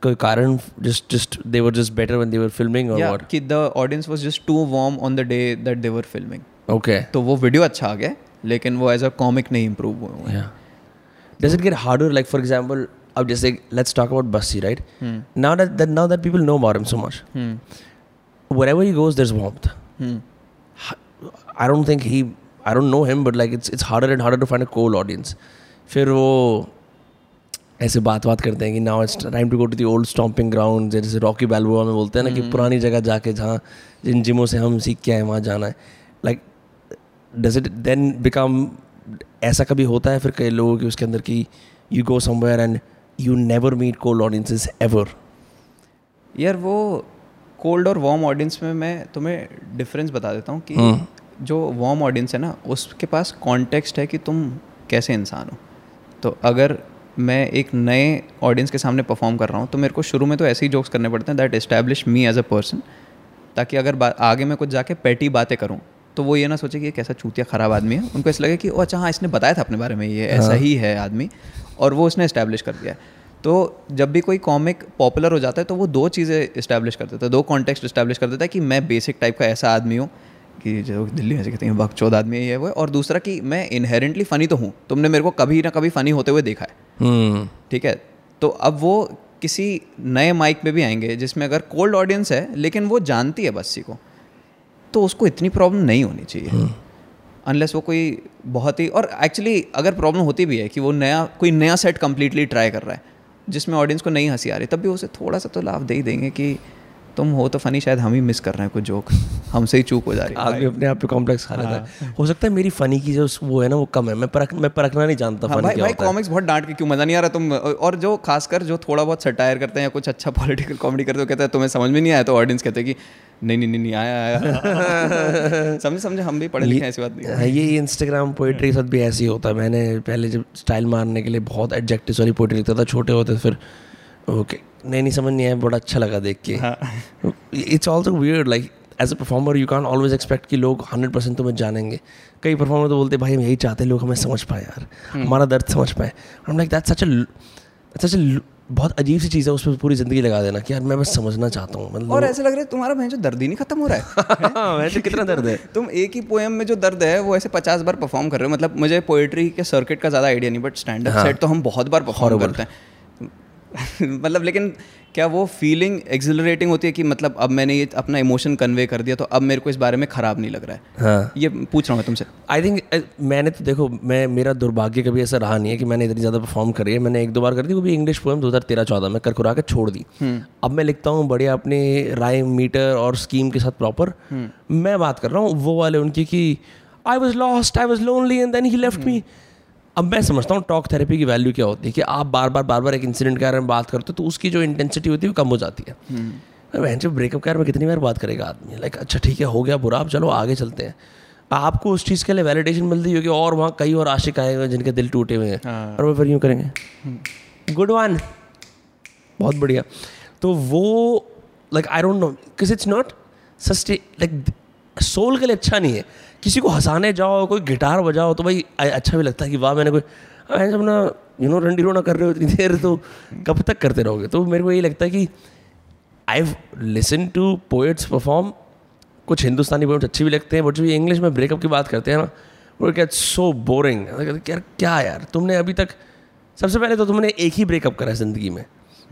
कोई कारण just just they were just better when they were filming और व्हाट कि the audience was just too warm on the day that they were filming okay तो वो वीडियो अच्छा आ गया लेकिन वो एज अ कॉमिक नहीं इम्प्रूव हुए हैं Yeah. Does it get harder? Like for अब जैसे let's talk about Bassi, right? Now that, that now that people know about him so much, hmm wherever he goes, there's warmth. Hmm don't think he I don't know him but like it's it's harder and harder to find a cold audience फिर वो ऐसे बात बात करते हैं कि now it's time to go to the old stomping ground जैसे Rocky Balboa में बोलते हैं ना कि पुरानी जगह जाके जहाँ जिन जिमों से हम सीख के आए वहाँ जाना है। Like does it then become ऐसा कभी होता है फिर कई लोगों की उसके अंदर कि you go somewhere and you never meet cold audiences ever यार वो कोल्ड और वार्म ऑडियंस में मैं तुम्हें डिफरेंस बता देता हूँ कि जो वार्म ऑडियंस है ना उसके पास कॉन्टेक्स्ट है कि तुम कैसे इंसान हो। तो अगर मैं एक नए ऑडियंस के सामने परफॉर्म कर रहा हूँ तो मेरे को शुरू में तो ऐसे ही जोक्स करने पड़ते हैं that establish me as a person ताकि अगर आगे मैं कुछ जाके पैटी बातें करूँ तो वो ये ना सोचे कि ये कैसा चूतिया ख़राब आदमी है। उनको ऐसा लगे कि ओ अच्छा हाँ इसने बताया था अपने बारे में ये ऐसा ही है आदमी। और वो उसने इस्टेब्लिश कर दिया है। तो जब भी कोई कॉमिक पॉपुलर हो जाता है तो वो दो चीज़ें इस्टेब्लिश कर देता है दो कॉन्टेक्स्ट इस्टेब्लिश कर देता है कि मैं बेसिक टाइप का ऐसा आदमी हूँ कि जो दिल्ली में से कहते हैं बकचोद आदमी है ये वो। और दूसरा कि मैं इनहेरेंटली फ़नी तो हूँ। तुमने मेरे को कभी ना कभी फ़नी होते हुए देखा है। हम्म। ठीक है? तो अब वो किसी नए माइक में भी आएँगे जिसमें अगर कोल्ड ऑडियंस है लेकिन वो जानती है बस्सी को तो उसको इतनी प्रॉब्लम नहीं होनी चाहिए। अनलेस वो कोई बहुत ही और एक्चुअली अगर प्रॉब्लम होती भी है कि वो नया कोई नया सेट कम्प्लीटली ट्राई कर रहा है जिसमें ऑडियंस को नहीं हँसी आ रही, तब भी उसे थोड़ा सा तो लाभ दे ही देंगे कि तुम हो तो फनी शायद हम ही मिस कर रहे हैं कोई जोक हमसे ही चूक हो जा रही है। आदमी अपने आप पे कॉम्प्लेक्स खा लेता है। हो सकता है मेरी फनी की जो वो है ना वो कम है। मैं परख मैं परखना नहीं जानता हाँ, भाई भाई कॉमिक्स बहुत डांट के क्यों? मज़ा नहीं आ रहा तुम और जो खासकर जो थोड़ा बहुत सटायर करते हैं या कुछ अच्छा पॉलिटिकल कॉमेडी करते हो कहते हैं तुम्हें समझ में नहीं आया? तो ऑडियंस कहते हैं कि नहीं नहीं नहीं नहीं आया आया। समझे समझे हम भी पढ़े लिखे हैं ऐसी बात नहीं ये इंस्टाग्राम पोइट्री के साथ भी ऐसे ही होता है। मैंने पहले जब स्टाइल मारने के लिए बहुत एडजेक्टिव वाली पोइट्री लिखता था छोटे होते फिर ओके नहीं नहीं समझ नहीं आया बड़ा अच्छा लगा देख के। It's also weird like as a performer you can always expect कि लोग हंड्रेड परसेंट तुम्हें जानेंगे। कई परफॉर्मर तो बोलते भाई हम यही चाहते हैं लोग हमें समझ पाए यार। हमारा दर्द समझ पाए। हम लाइक दैट सच सच बहुत अजीब सी चीज़ है उस पर पूरी ज़िंदगी लगा देना कि यार मैं बस समझना चाहता हूँ मतलब और ऐसे लग रहा है तुम्हारा भैंस जो दर्द ही नहीं खत्म हो रहा है। वैसे कितना दर्द है? तुम एक ही पोएम में जो दर्द है वो ऐसे पचास बार परफॉर्म कर रहे हो। मतलब मुझे पोएट्री के सर्किट का ज़्यादा आइडिया नहीं बट स्टैंड अप सेट तो हम बहुत बार परफॉर्म करते हैं। मतलब लेकिन क्या वो फीलिंग एक्सिलरेटिंग होती है कि मतलब अब मैंने ये अपना इमोशन कन्वे कर दिया तो अब मेरे को इस बारे में ख़राब नहीं लग रहा है? हाँ। ये पूछ रहा हूँ मैं तुमसे। आई थिंक मैंने तो देखो मैं मेरा दुर्भाग्य कभी ऐसा रहा नहीं है कि मैंने इतनी ज़्यादा परफॉर्म करी है। मैंने एक दो बार कर दी वो भी इंग्लिश पोएम दो हज़ार तेरह चौदह में करकुरा के छोड़ दी। अब मैं लिखता हूँ बढ़िया अपने राइम मीटर और स्कीम के साथ प्रॉपर मैं बात कर रहा हूँ वो वाले उनकी कि I was lost I was lonely and then he left me अब मैं समझता हूँ टॉक थेरेपी की वैल्यू क्या होती है कि आप बार बार बार बार एक इंसिडेंट के बारे में बात करते हो तो उसकी जो इंटेंसिटी होती है वो कम हो जाती है। बहन जो ब्रेकअप के बारे में कितनी बार बात करेगा आदमी? लाइक अच्छा ठीक है हो गया बुरा आप चलो आगे चलते हैं। आपको उस चीज़ के लिए वैलिडेशन मिलती होगी और वहाँ कई और आशिक आए हुए हैं जिनके दिल टूटे हुए हैं। और वो फिर यूँ करेंगे। गुड वन बहुत बढ़िया। तो वो लाइक आई डोंट नो किस it's not sustain like soul के लिए अच्छा नहीं है। किसी को हंसाने जाओ, कोई गिटार बजाओ तो भाई अच्छा भी लगता है कि वाह, मैंने कोई ऐसे अपना यू नो रंडी रोना कर रहे हो इतनी देर तो कब तक करते रहोगे? तो मेरे को यही लगता है कि I listen to poets perform कुछ हिंदुस्तानी पोएट्स अच्छी भी लगते हैं बट जो ये इंग्लिश में ब्रेकअप की बात करते हैं ना, वो क्या सो बोरिंग यार, क्या यार, तुमने अभी तक, सबसे पहले तो तुमने एक ही ब्रेकअप करा ज़िंदगी में।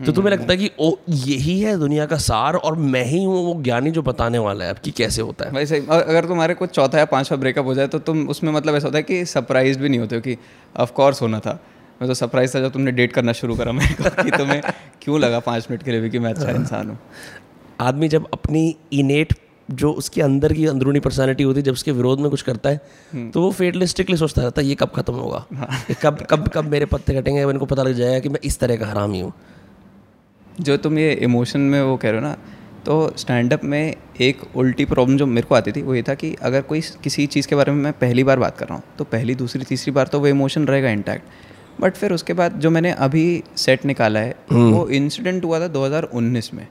तो तुम्हें लगता है कि ओ यही है दुनिया का सार और मैं ही हूँ वो ज्ञानी जो बताने वाला है अब कि कैसे होता है? वैसे अ- अगर तुम्हारे कुछ चौथा या पांचवा ब्रेकअप हो जाए तो तुम उसमें मतलब ऐसा होता है कि सरप्राइज़ भी नहीं होते हो कि ऑफ़ कोर्स होना था। मैं तो सरप्राइज़ था जब तुमने डेट करना शुरू करा मेरे को कि तुम्हें क्यों लगा पाँच मिनट के लिए भी कि मैं अच्छा इंसान हूँ। आदमी जब अपनी इनेट जो उसके अंदर की अंदरूनी पर्सनैलिटी होती है जब उसके विरोध में कुछ करता है तो वो फेटलिस्टिकली सोचता रहता है ये कब खत्म होगा? कब कब कब मेरे पत्ते कटेंगे? इनको पता लग जाएगा कि मैं इस तरह का हरामी हूँ। जो तुम ये इमोशन में वो कह रहे हो ना तो स्टैंड अप में एक उल्टी प्रॉब्लम जो मेरे को आती थी वो ये था कि अगर कोई किसी चीज़ के बारे में मैं पहली बार बात कर रहा हूँ तो पहली दूसरी तीसरी बार तो वो इमोशन रहेगा इंटैक्ट बट फिर उसके बाद जो मैंने अभी सेट निकाला है वो इंसिडेंट हुआ था 2019 में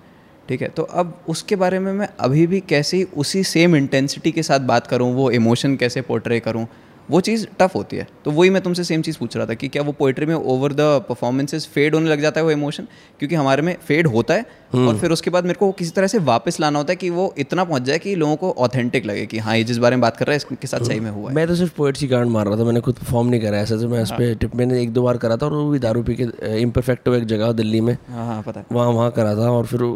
ठीक है? तो अब उसके बारे में मैं अभी भी कैसे उसी सेम इंटेंसिटी के साथ बात करूँ वो इमोशन कैसे पोर्ट्रे करूँ वो चीज़ टफ होती है। तो वही मैं तुमसे सेम चीज़ पूछ रहा था कि क्या वो पोइट्री में ओवर द परफॉर्मेंसेज फेड होने लग जाता है वो इमोशन क्योंकि हमारे में फेड होता है और फिर उसके बाद मेरे को किसी तरह से वापस लाना होता है कि वो इतना पहुँच जाए कि लोगों को ऑथेंटिक लगे कि हाँ ये जिस बारे में बात कर रहा है इसके साथ सही में हुआ है। मैं तो सिर्फ़ पोएट्स की गांड मार रहा था मैंने खुद परफॉर्म नहीं करा ऐसा तो मैं उस पर टिप मैंने एक दो बार करा था और वो भी दारू पी के इम्परफेक्टो एक जगह दिल्ली में। हाँ हाँ पता है। वहाँ वहाँ करा था और फिर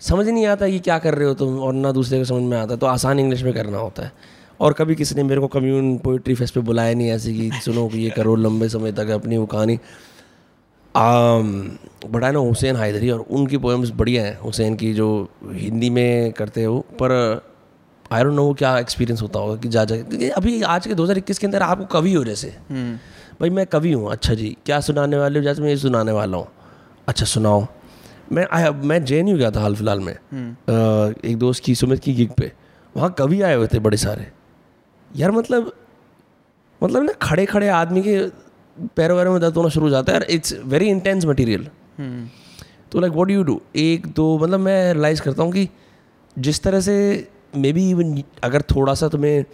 समझ नहीं आता कि क्या कर रहे हो तुम और ना दूसरे को समझ में आता तो आसान इंग्लिश में करना होता है। और कभी किसी ने मेरे को कम्यून पोइट्री फेस्ट पे बुलाया नहीं ऐसे कि सुनो कि ये करो लंबे समय तक अपनी वो कहानी। बड़ा है ना हुसैन हैदरी और उनकी पोएम्स बढ़िया हैं हुसैन की जो हिंदी में करते हैं वो पर आई डोंट नो क्या एक्सपीरियंस होता होगा कि जा जा क्योंकि अभी आज के 2021 के अंदर आपको कवि हो जैसे। भाई मैं कवि हूँ अच्छा जी क्या सुनाने वाले हो? जैसे मैं ये सुनाने वाला हूँ। अच्छा सुनाओ। मैं आया मैं जे गया था हाल फ़िलहाल में। अ, एक दोस्त की सुमित की गिग पे। वहाँ कवि आए हुए थे बड़े सारे। यार मतलब मतलब ना खड़े खड़े आदमी के पैरों वैरों में दर्द होना शुरू हो जाता है यार इट्स वेरी इंटेंस मटेरियल तो like what do you do एक दो मतलब मैं रियलाइज़ करता हूँ कि जिस तरह से मे बी इवन अगर थोड़ा सा तुम्हें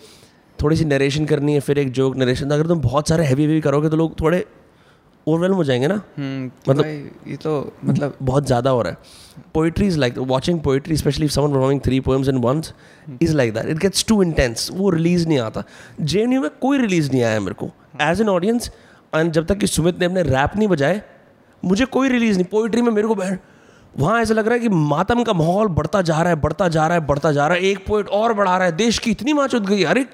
थोड़ी सी नरेशन करनी है फिर एक जोक नरेशन अगर तुम बहुत सारे हैवी हैवी करोगे तो लोग थोड़े ओवरवेलम हो जाएँगे ना? मतलब ये तो मतलब बहुत ज़्यादा हो रहा है। Poetry is like watching poetry specially someone performing three poems in once is like that it gets too intense वो रिलीज़ नहीं आता। जे में कोई रिलीज़ नहीं आया मेरे को। एज एन ऑडियंस एंड जब तक कि सुमित ने अपने रैप नहीं बजाए मुझे कोई रिलीज़ नहीं। पोइट्री में मेरे को बैठ वहाँ ऐसा लग रहा है कि मातम का माहौल बढ़ता जा रहा है बढ़ता जा रहा है बढ़ता जा रहा है। एक पोइट और बढ़ा रहा है। देश की इतनी माँ चुत गई। अरे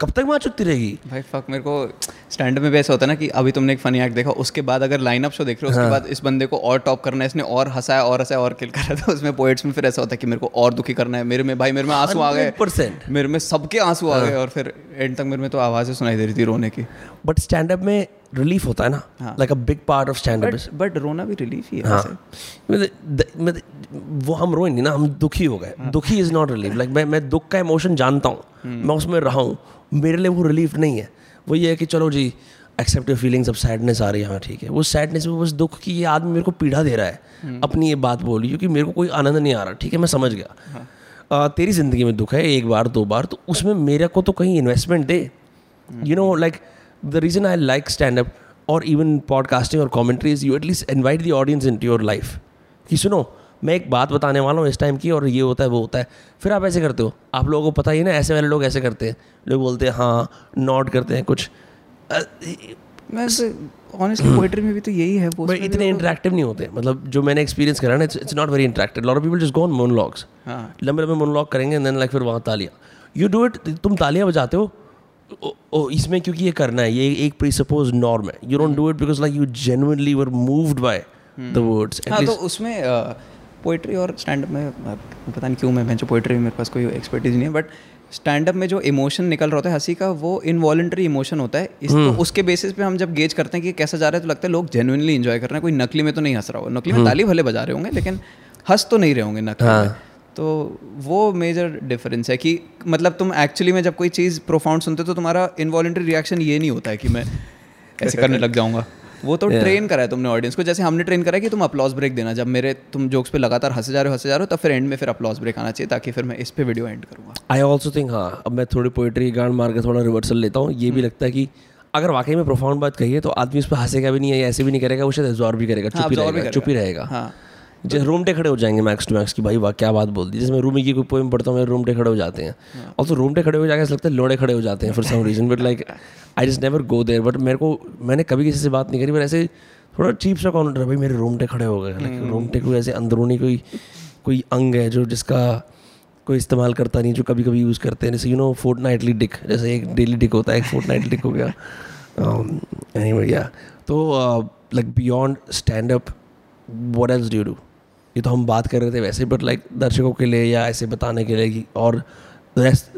कब तक माँ चुतती रहेगी? भाई फक मेरे को स्टैंड में ऐसा होता है ना कि अभी तुमने एक फनी एक्ट देखा उसके बाद अगर लाइनअप शो देख रहे हो उसके हाँ. बाद इस बंदे को और टॉप करना है इसने और हंसाया और हंसाया और किल करा था उसमें पोएट्स में फिर ऐसा होता है कि मेरे को और दुखी करना है मेरे में भाई मेरे में आँसू आ गए। 100%. मेरे में सबके आँसू आ गए और फिर एंड तक मेरे में तो आवाज़ें सुनाई दे रही थी रोने की। बट स्टैंड अप में रिलीफ होता है ना like a big part of stand up but रोना भी रिलीफ ही है हाँ। वैसे। मतलब मतलब वो हम रोए नहीं ना हम दुखी हो गए। दुखी इज़ नॉट रिलीफ लाइक मैं मैं दुख का इमोशन जानता हूँ मैं उसमें रहा हूँ मेरे लिए वो रिलीफ नहीं है। वो ये है कि चलो जी एक्सेप्ट योर फीलिंग्स अब सैडनेस आ रही है हाँ ठीक है। वो सैडनेस में बस दुख की ये आदमी मेरे को पीड़ा दे रहा है अपनी ये बात बोली क्योंकि मेरे को कोई आनंद नहीं आ रहा ठीक है मैं समझ गया। आ, तेरी ज़िंदगी में दुख है एक बार दो बार तो उसमें मेरे को तो कहीं investment they. You know like the reason I like stand up और इवन पॉडकास्टिंग और commentaries you at least invite the audience into your life कि सुनो मैं एक बात बताने वाला हूँ इस टाइम की और ये होता है वो होता है। फिर आप ऐसे करते हो। आप लोगों को पता ही ना ऐसे वाले लोग ऐसे करते हैं। लोग बोलते हैं हाँ नॉट करते हैं कुछ। ऑनेस्टली पोइट्री में भी तो यही है वो बट इतने इंटरेक्टिव नहीं होते। मतलब जो मैंने एक्सपीरियंस करा ना it's not very interactive lot of people just go on monologues हाँ। लंबे लंबे मोनोलॉग करेंगे देन लाइक फिर वहाँ तालियाँ। यू डू इट तुम तालियाँ बजाते हो? ओ, ओ, इसमें क्योंकि ये करना है ये एक प्री सपोज़ नॉर्म है you don't do it because like you genuinely were moved by the words तो उसमें पोइट्री और स्टैंड अप में पता नहीं क्यों मैं जो पोइट्री में मेरे पास कोई एक्सपर्टीज नहीं है बट स्टैंड अप में जो इमोशन निकल रहा होता है हँसी का वो इनवॉलेंट्री इमोशन होता है। इस तो उसके बेसिस पे हम जब गेज करते हैं कि कैसा जा रहा है तो लगता है लोग जेन्युइनली इंजॉय कर रहे हैं कोई नकली में तो नहीं हंस रहा होगा। नकली में ताली भले बजा रहे होंगे लेकिन हंस तो नहीं रहे होंगे नकली में। तो वो मेजर डिफरेंस है कि मतलब तुम एक्चुअली में जब कोई चीज़ प्रोफाउंड सुनते हो तो तुम्हारा इनवॉलेंट्री रिएक्शन ये नहीं होता है कि मैं ऐसे करने लग जाऊँगा। वो तो ट्रेन करा है तुमने ऑडियंस को। जैसे हमने ट्रेन करा है कि तुम अपलॉस ब्रेक देना। जब मेरे तुम जोक्स पे लगातार हंसे जा रहे हो हंसे जा रहे हो तब फिर एंड में फिर अपलॉस ब्रेक आना चाहिए ताकि फिर मैं इस पर वीडियो एंड करूँगा। आई ऑल्सो थिंक हाँ अब मैं थोड़ी पोइट्री गान मार के थोड़ा रिवर्सल लेता हूँ। ये भी लगता है कि अगर वाकई में प्रोफाउंड बात कही है तो आदमी उस पर हंसेगा भी नहीं है ऐसे भी नहीं करेगा वो शायद एब्जॉर्व भी करेगा चुप ही रहेगा चुप ही रहेगा। हाँ। जैसे रोमटे खड़े हो जाएँगे मैक्स टू मैक्स की भाई वाह क्या बात बोल दी। जैसे मैं रूमी की कोई पोइम पढ़ता हूँ मेरे रोमटे खड़े हो जाते हैं। और तो रोमटे खड़े हो जाके ऐसा लगता है लोड़े खड़े हो जाते हैं for some reason but like I just never go there but मेरे को मैंने कभी किसी से बात नहीं करी पर ऐसे थोड़ा चीप सा कॉन्टर भाई मेरे रोमटे खड़े हो गए। लाइक रोमटे कोई ऐसे अंदरूनी कोई कोई अंग है जो जिसका कोई इस्तेमाल करता नहीं जो कभी कभी यूज़ करते हैं। जैसे you know fort Knightley Dick जैसे एक डेली डिक होता है एक फोर्ट नाइटली डिक हो गया। एनी या तो like beyond stand up what else do do ये तो हम बात कर रहे थे वैसे बट लाइक दर्शकों के लिए या ऐसे बताने के लिए कि और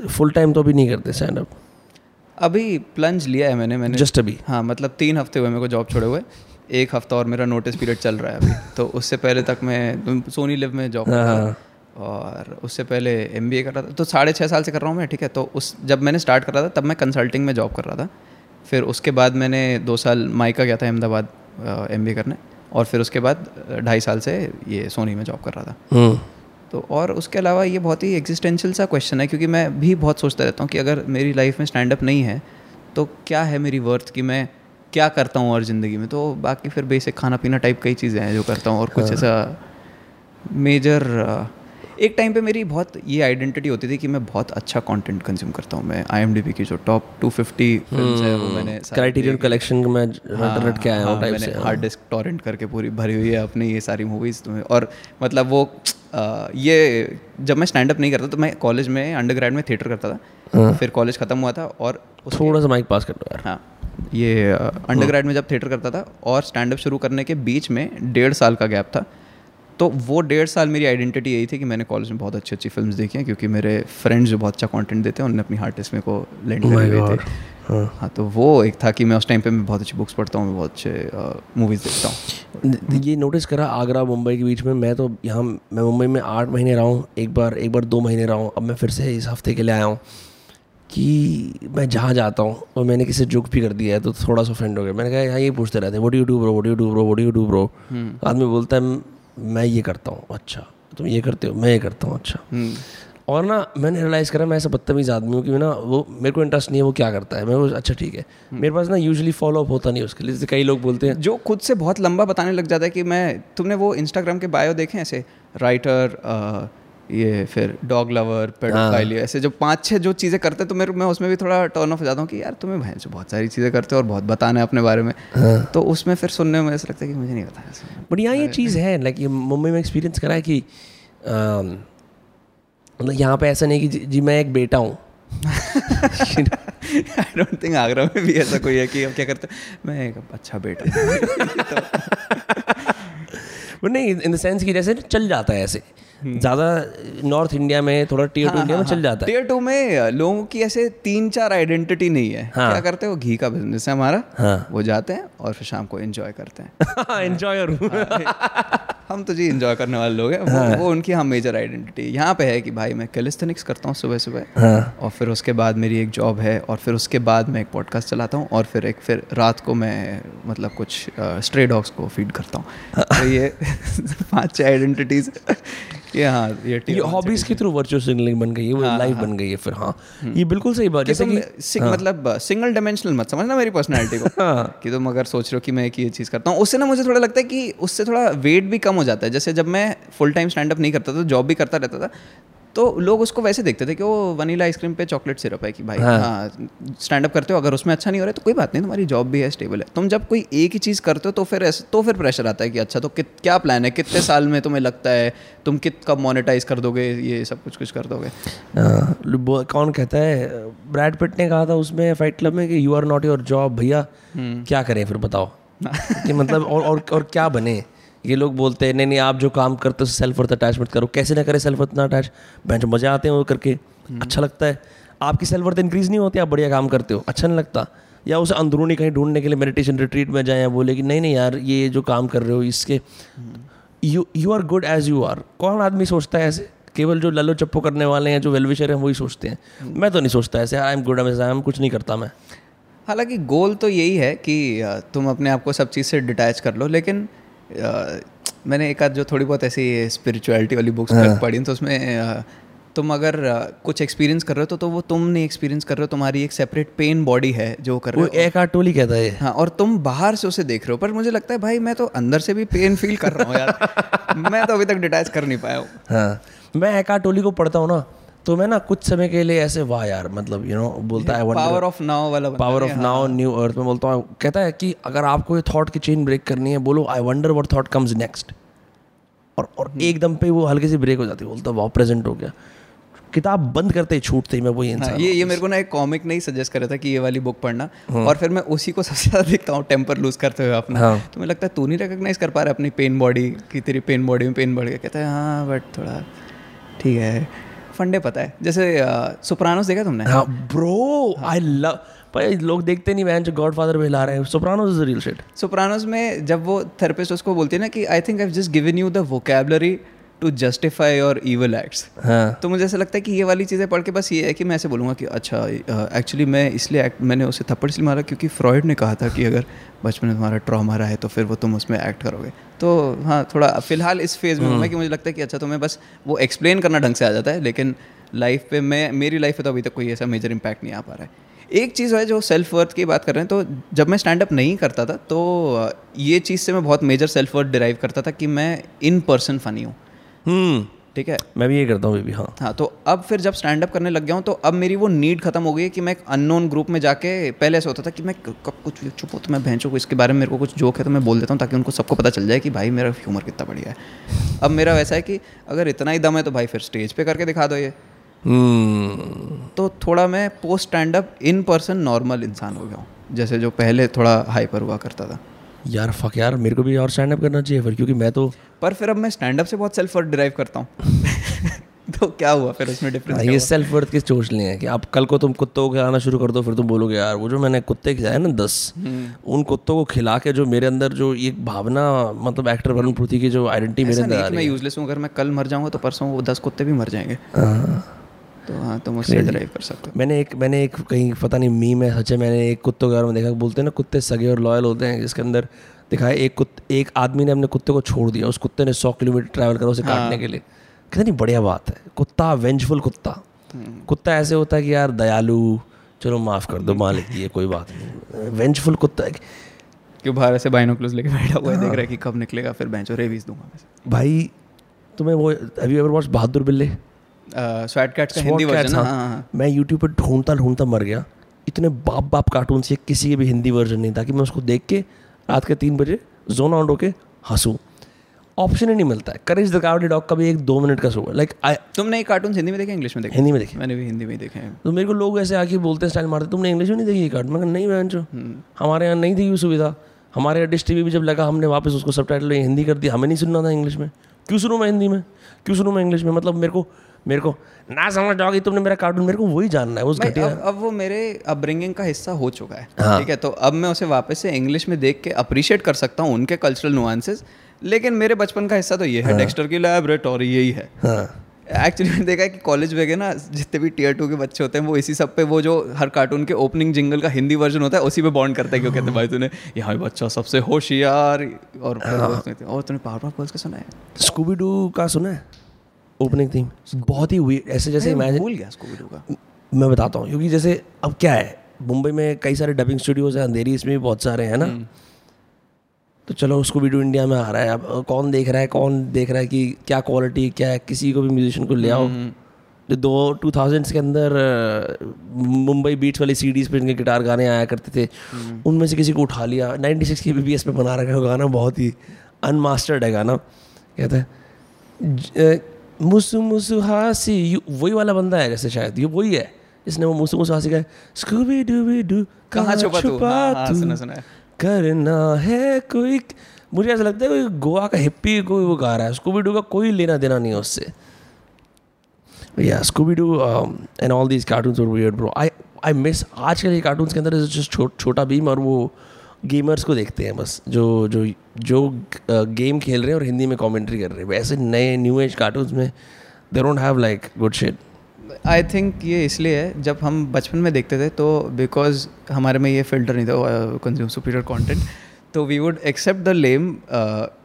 फुल टाइम तो अभी नहीं करते स्टैंड अप अभी प्लंज लिया है मैंने मैंने जस्ट अभी? हाँ मतलब तीन हफ़्ते हुए मेरे को जॉब छोड़े हुए। एक हफ़्ता और मेरा नोटिस पीरियड चल रहा है अभी। तो उससे पहले तक मैं सोनी लिव में जॉब कर रहा था और उससे पहले एमबीए कर रहा था। तो साढ़े छः साल से कर रहा हूँ मैं ठीक है? तो उस जब मैंने स्टार्ट कर रहा था तब मैं कंसल्टिंग में जॉब कर रहा था। फिर उसके बाद मैंने दो साल माइका गया था अहमदाबाद एम करने। और फिर उसके बाद ढाई साल से ये सोनी में जॉब कर रहा था। हम्म। तो और उसके अलावा ये बहुत ही एग्जिस्टेंशियल सा क्वेश्चन है क्योंकि मैं भी बहुत सोचता रहता हूँ कि अगर मेरी लाइफ में स्टैंड अप नहीं है तो क्या है मेरी वर्थ कि मैं क्या करता हूँ और ज़िंदगी में? तो बाकी फिर बेसिक खाना पीना टाइप कई चीज़ें हैं जो करता हूँ और कुछ ऐसा मेजर एक टाइम पे मेरी बहुत ये आइडेंटिटी होती थी कि मैं बहुत अच्छा कंटेंट कंज्यूम करता हूँ। मैं आई की जो टॉप 250 फिफ्टी है मैंने क्राइटेरियन कलेक्शन में रट रट के आया हूँ हाँ, मैंने हार्ड डिस्क टॉरेंट करके पूरी भरी हुई है अपनी ये सारी मूवीज़ तुम्हें। और मतलब वो अ, ये जब मैं स्टैंड अप नहीं करता तो मैं कॉलेज में अंडर में थिएटर करता था। फिर कॉलेज ख़त्म हुआ था और थोड़ा सा माइक पास कर दो यार। हाँ ये अंडर में जब थिएटर करता था और स्टैंड अप शुरू करने के बीच में डेढ़ साल का गैप था तो वो डेढ़ साल मेरी आइडेंटिटी यही थी कि मैंने कॉलेज में बहुत अच्छी अच्छी फ़िल्म देखी हैं क्योंकि मेरे फ्रेंड्स जो बहुत अच्छा कॉन्टेंट देते हैं उन्होंने अपनी हार्ड डिस्क मेरे को लेंड करे थे। हाँ। हाँ तो वो एक था कि मैं उस टाइम पे मैं बहुत अच्छी बुक्स पढ़ता हूँ मैं बहुत अच्छे मूवीज़ देखता हूँ। ये नोटिस करा आगरा मुंबई के बीच में मैं तो यहाँ मैं मुंबई में आठ महीने रहा हूँ एक बार एक बार दो महीने रहा हूँ अब मैं फिर से इस हफ़्ते के लिए आया हूँ कि मैं जहाँ जाता हूँ और मैंने किसी से जोक भी कर दिया है तो थोड़ा सा फ्रेंड हो गया। मैंने कहा यहाँ ये पूछते रहते हैं what you do bro what you do bro what you do bro आदमी बोलता है मैं ये करता हूँ अच्छा। तुम ये करते हो मैं ये करता हूँ अच्छा। हम्म, और ना मैंने रियलाइज़ करा मैं ऐसा बदतमीज़ आदमी हूँ कि ना वो मेरे को इंटरेस्ट नहीं है वो क्या करता है? मैं वो अच्छा ठीक है। मेरे पास ना यूजुअली फॉलो अप होता नहीं उसके लिए जैसे कई लोग बोलते हैं। जो खुद से बहुत लंबा बताने लग जाता है कि मैं तुमने वो इंस्टाग्राम के बायो देखे हैं ऐसे? राइटर ये फिर डॉग लवर पेडोफाइल ऐसे जो पाँच छह जो चीज़ें करते हैं तो मेरे मैं उसमें भी थोड़ा टर्न ऑफ़ जाता हूँ कि यार तुम्हें भैंस बहुत सारी चीज़ें करते हो और बहुत बताना है अपने बारे में। तो उसमें फिर सुनने में ऐसा लगता है कि मुझे नहीं बताया बट यहाँ ये चीज़ है लाइक ये मुंबई में एक्सपीरियंस करा है कि मतलब यहाँ पे ऐसा नहीं कि जी, मैं एक बेटा हूँ। आई डोंट थिंक आगरा में भी ऐसा कोई है कि हम क्या करते हैं मैं एक अच्छा बेटा बट नहीं इन द सेंस कि जैसे चल जाता है ऐसे। ज़्यादा नॉर्थ इंडिया में थोड़ा टीयर टू इंडिया में चल जाता है। टीयर टू में लोगों की ऐसे तीन चार आइडेंटिटी नहीं है। हाँ। क्या करते हैं? वो घी का बिज़नेस है हमारा। हाँ। वो जाते हैं और फिर शाम को एंजॉय करते हैं। एंजॉयर हम तो जी इन्जॉय करने वाले लोग हैं। वो, वो उनकी हम मेजर आइडेंटिटी यहाँ पे है कि भाई मैं कैलिस्थेनिक्स करता हूँ सुबह सुबह। हाँ। और फिर उसके बाद मेरी एक जॉब है। और फिर उसके बाद मैं एक पॉडकास्ट चलाता हूँ। और फिर एक फिर रात को मैं मतलब कुछ स्ट्रे डॉग्स को फ़ीड करता हूँ। तो ये पाँच छः आइडेंटिटीज ये हाँ ये ये हॉबीज के थ्रू वर्चुअल सिग्नलिंग बन गई है वो लाइफ बन गई है फिर हाँ। ये बिल्कुल सही बात जैसे कि कि मतलब सिंगल डायमेंशनल मत समझना मेरी पर्सनैलिटी को। हाँ। कि तुम अगर सोच रहे हो कि मैं एक ये चीज़ करता हूँ उससे ना मुझे थोड़ा लगता है कि उससे थोड़ा वेट भी कम हो जाता है। जैसे जब मैं फुल टाइम स्टैंड अप नहीं करता था जॉब भी करता रहता था तो लोग उसको वैसे देखते थे कि वो वनीला आइसक्रीम पे चॉकलेट सिरप है कि भाई हाँ। स्टैंड अप करते हो अगर उसमें अच्छा नहीं हो रहा है तो कोई बात नहीं तुम्हारी जॉब भी है स्टेबल है। तुम जब कोई एक ही चीज़ करते हो तो फिर ऐसे तो फिर प्रेशर आता है कि अच्छा तो कित क्या प्लान है? कितने साल में तुम्हें लगता है तुम कित कब मोनेटाइज कर दोगे ये सब कुछ कुछ कर दोगे? हाँ, कौन कहता है ब्रैड पिट ने कहा था उसमें फाइट क्लब में कि you are not your job भैया। क्या करें फिर बताओ। कि मतलब और और और क्या बने? ये लोग बोलते हैं नहीं नहीं आप जो काम करते हो सेल्फ वर्थ अटैचमेंट करो। कैसे ना करें सेल्फ वर्थ ना अटैच बेंच मज़े आते हैं वो करके अच्छा लगता है। आपकी सेल्फ वर्थ इंक्रीज नहीं होती आप बढ़िया काम करते हो अच्छा नहीं लगता। या उसे अंदरूनी कहीं ढूँढने के लिए मेडिटेशन रिट्रीट में जाए बोले कि नहीं नहीं यार ये जो काम कर रहे हो इसके you you are good as you are कौन आदमी सोचता है ऐसे? केवल जो ललो चप्पो करने वाले हैं जो वेलविशर हैं वही सोचते हैं। मैं तो नहीं सोचता ऐसे I am good I am कुछ नहीं करता मैं। हालाँकि गोल तो यही है कि तुम अपने आप को सब चीज़ से डिटैच कर लो लेकिन मैंने एक आध जो थोड़ी बहुत ऐसी स्पिरिचुअलिटी वाली बुक्स पढ़ी तो उसमें तुम अगर कुछ एक्सपीरियंस कर रहे हो तो, तो वो तुम नहीं एक्सपीरियंस कर रहे हो तुम्हारी एक सेपरेट पेन बॉडी है जो कर रहे हो। एक आठ टोली कहता है। हाँ और तुम बाहर से उसे देख रहे हो पर मुझे लगता है भाई मैं तो अंदर से भी पेन फील कर रहा हूँ यार। मैं तो अभी तक डिटैच कर नहीं पाया हूँ। हाँ मैं एक आठ टोली को पढ़ता हूँ ना तो मैं ना कुछ समय के लिए ऐसे वाह यार मतलब यू नो बोलता है पावर ऑफ़ नाउ वाला power off now new earth में बोलता हूँ। कहता है कि अगर आपको ये थॉट की चेन ब्रेक करनी है बोलो I wonder what thought comes next और और एकदम पे वो हल्के से ब्रेक हो जाती है बोलता वाह प्रेजेंट हो गया। किताब बंद करते ही छूटते ही मैं वही इंसान हाँ, ये ये मेरे को ना एक कॉमिक नहीं सजेस्ट कर रहा था कि ये वाली बुक पढ़ना। और फिर मैं उसी को सबसे ज़्यादा देखता हूँ टेम्पर लूज करते हुए अपना। हाँ। तो मुझे लगता है तू नहीं रिकॉग्नाइज कर पा रहा अपनी पेन बॉडी की तेरी पेन बॉडी में पेन बढ़ गया। कहता है हाँ बट थोड़ा ठीक है। फंडे पता है। जैसे सुप्रानोस देखा तुमने? हाँ ब्रो आई लव भाई लोग देखते नहीं मैं जो गॉड फादर में हिला रहे हैं। Sopranos is real shit Sopranos में जब वो थेरेपिस्ट उसको बोलती है ना कि I think I just given you the vocabulary to justify your evil acts हाँ। तो मुझे ऐसा लगता है कि ये वाली चीज़ें पढ़ के बस ये है कि मैं ऐसे बोलूँगा कि अच्छा एक्चुअली मैं इसलिए act- मैंने उसे थप्पड़ इसलिए मारा क्योंकि फ्रॉइड ने कहा था कि अगर बचपन में तुम्हारा ट्रॉमा रहा है तो फिर वो तुम उसमें एक्ट करोगे। तो हाँ थोड़ा फ़िलहाल इस फ़ेज़ में हूँ मैं कि मुझे लगता है कि अच्छा तुम्हें बस वो एक्सप्लेन करना ढंग से आ जाता है लेकिन लाइफ पे मैं मेरी लाइफ पे तो अभी तक कोई ऐसा मेजर इम्पैक्ट नहीं आ पा रहा है। एक चीज़ है जो सेल्फ वर्थ की बात कर रहे हैं तो जब मैं स्टैंड अप नहीं करता था तो ये चीज़ से मैं बहुत मेजर सेल्फ वर्थ डिराइव करता था कि मैं इन पर्सन फनी हूँ। हम्म ठीक है? मैं भी ये करता हूँ भी हाँ। हाँ तो अब फिर जब स्टैंड अप करने लग गया हूँ तो अब मेरी वो नीड खत्म हो गई है कि मैं एक अननोन ग्रुप में जाके पहले ऐसा होता था कि मैं कब कुछ चुप हो तो मैं भैंसों को इसके बारे में मेरे को कुछ जोक है तो मैं बोल देता हूँ ताकि उनको सबको पता चल जाए कि भाई मेरा ह्यूमर कितना बढ़िया है। अब मेरा वैसा है कि अगर इतना ही दम है तो भाई फिर स्टेज पर करके दिखा दो ये। हम्म। तो थोड़ा मैं post stand up in person normal इंसान हो गया हूँ जैसे जो पहले थोड़ा हाइपर हुआ करता था। यार फक यार मेरे को भी और स्टैंड अप करना चाहिए फिर क्योंकि मैं तो पर फिर अब मैं स्टैंड अप से बहुत सेल्फ वर्थ डिराइव करता हूँ। तो क्या हुआ फिर उसमें हाँ, डिफरेंस ये सेल्फ वर्थ की सोच लिए हैं कि आप कल को तुम कुत्तों को खिलाना शुरू कर दो फिर तुम बोलोगे यार वो जो मैंने कुत्ते खिलाए ना दस उन कुत्तों को खिला के जो मेरे अंदर जो एक भावना मतलब एक्टर वरुण पृथ्वी की जो आइडेंटिटी मेरे अंदर आ मैं है। यूजलेस हूँ अगर मैं कल मर जाऊँगा तो परसों वो दस कुत्ते भी मर जाएँगे। हाँ। तो हाँ तुम उससे ड्राइव कर सकते हो। मैंने एक मैंने एक कहीं पता नहीं मी में सच है मैंने एक कुत्तों के बारे में देखा बोलते हैं ना कुत्ते सगे और लॉयल होते हैं जिसके अंदर दिखाया एक कुत एक आदमी ने अपने कुत्ते को छोड़ दिया उस कुत्ते ने सौ किलोमीटर ट्रैवल करा उसे हाँ। काटने के लिए। कितनी बढ़िया बात है। कुत्ता वेंजफुल कुत्ता। कुत्ता ऐसे होता है कि यार दयालु चलो माफ़ कर दो मालिक जी ये कोई बात नहीं। वेंजफुल कुत्ता है क्यों बाहर से बाइनोकुलर्स लेके बैठा हुआ है देख रहा है कि कब निकलेगा फिर बेंचो रेवीज दूँगा भाई तुम्हें वो have you ever watch Bahadur Billey? स्वैट cats का हिंदी वर्जन हाँ। हाँ हाँ। मैं यूट्यूब पर ढूंढता ढूंढता मर गया। इतने बाप बाप कार्टून से किसी के भी हिंदी वर्जन नहीं था कि मैं उसको देख के रात के तीन बजे जोन आउट होके हंसूँ। ऑप्शन ही नहीं मिलता है। करेज द कावडी डॉग का भी एक दो मिनट का शो है। लाइक आई तुमने ये कार्टून हिंदी में देखे इंग्लिश में देखे? हिंदी में देखे। मैंने भी हिंदी में ही देखे हैं। तो मेरे को लोग ऐसे आके बोलते हैं स्टाइल मारते तुमने इंग्लिश में नहीं देखी ये कार्टून मैं नहीं बहन चो। हमारे यहाँ नहीं थी ये सुविधा। हमारे यहाँ डिश टी भी जब लगा हमने वापस उसको सब टाइटल हिंदी कर दिया। हमें नहीं सुनना था इंग्लिश में। क्यों सुनूँ मैं हिंदी में? क्यों सुनूँ मैं इंग्लिश में? मतलब मेरे को मेरे को ना समझ जाओगी तुमने मेरा कार्टून मेरे को वही जानना है उस घटिया अब, अब वो मेरे अपब्रिंगिंग का हिस्सा हो चुका है हाँ। ठीक है? तो अब मैं उसे वापस से इंग्लिश में देख के अप्रिशिएट कर सकता हूँ उनके कल्चरल नुआंसेस लेकिन मेरे बचपन का हिस्सा तो ये है डेक्स्टर की लैबोरेटरी यही है। हाँ। एक्चुअली मैंने देखा है कि कॉलेज गए ना जितने भी टीयर टू के बच्चे होते हैं वो इसी सब पे वो जो हर कार्टून के ओपनिंग जिंगल का हिंदी वर्जन होता है उसी पे बॉन्ड करते हैं क्यों कहते हैं भाई तूने यहाँ बच्चा सबसे होशियार और हैं, और तूने पावर ऑफ़ गर्ल्स का सुना है? स्कूबी डू का सुना है? ओपनिंग थीम बहुत ही weird, ऐसे जैसे इमेजिन भूल गया स्कूबी डू का। मैं बताता हूँ क्योंकि जैसे अब क्या है मुंबई में कई सारे डबिंग स्टूडियोज हैं अंधेरी इसमें भी बहुत सारे हैं ना? तो चलो उसको वीडियो इंडिया में आ रहा है अब कौन देख रहा है कौन देख रहा है कि क्या क्वालिटी क्या है किसी को भी म्यूजिशियन को ले आओ। जो दो टू थाउजेंड्स के अंदर मुंबई बीट्स वाली सीडीज पे इनके गिटार गाने आया करते थे। उनमें से किसी को उठा लिया। 96 की बी बी एस पे बना रखा है वो गाना बहुत ही अनमास्टर्ड है गाना। कहते हैं मुसु मुसु हासी वही वाला बंदा है जैसे शायद ये वही है। जिसने वो मुसु मुसु हासी का स्कूबी डूबी डू कहाँ छुपा तू? हाँ, हाँ, सुना सुना है। करना है कोई मुझे ऐसा लगता है कोई गोवा का हिप्पी कोई वो गा रहा है। स्कूबी डू का कोई लेना देना नहीं है उससे। या Scooby Doo and all these cartoons were weird bro I I miss आजकल के कार्टून्स के अंदर जस्ट छोटा भीम और वो गेमर्स को देखते हैं बस, जो जो जो गेम खेल रहे हैं और हिंदी में कमेंट्री कर रहे हैं। वैसे नए न्यू एज कार्टून में they don't have like good shade I think ये इसलिए है, जब हम बचपन में देखते थे तो बिकॉज़ हमारे में ये फ़िल्टर नहीं था कंज्यूम सुपीरियर कंटेंट तो we would accept the lame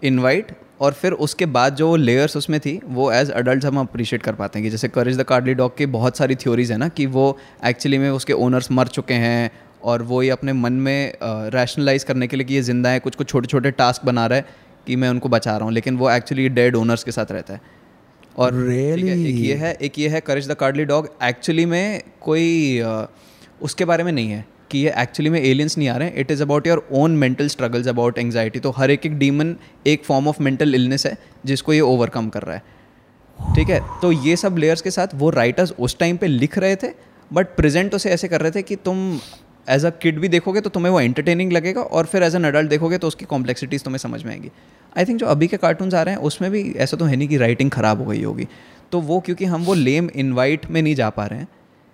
invite और फिर उसके बाद जो लेयर्स उसमें थी, वो एज अडल्ट हम अप्रिशिएट कर पाते हैं कि जैसे करेज द कार्डली डॉग की बहुत सारी थ्योरीज है ना, कि वो एक्चुअली में उसके ओनर्स मर चुके हैं और वो ये अपने मन में रैशनलाइज करने के लिए कि ये ज़िंदा है कुछ कुछ छोटे छोटे टास्क बना रहा है कि मैं उनको बचा रहा हूँ लेकिन वो एक्चुअली डेड ओनर्स के साथ रहता है। और ठीक है, Really? एक ये है एक ये है Courage the Cowardly Dog actually में कोई अ, उसके बारे में नहीं है कि ये एक्चुअली में एलियंस नहीं आ रहे हैं। It is about your own mental struggles about anxiety तो हर एक एक डीमन एक फॉर्म ऑफ़ मेंटल इलनेस है जिसको ये ओवरकम कर रहा है। ठीक है? तो ये सब लेयर्स के साथ वो राइटर्स उस टाइम पे लिख रहे थे बट प्रेजेंट उसे ऐसे कर रहे थे कि तुम एज अ किड भी देखोगे तो तुम्हें वो एंटरटेनिंग लगेगा और फिर एज एन अडल्ट देखोगे तो उसकी कॉम्प्लेक्सिटीज़ तुम्हें समझ में आएँगी। आई थिंक जो अभी के कार्टून्स आ रहे हैं उसमें भी ऐसा तो है नहीं कि राइटिंग ख़राब हो गई होगी। तो वो क्योंकि हम वो लेम इन्वाइट में नहीं जा पा रहे हैं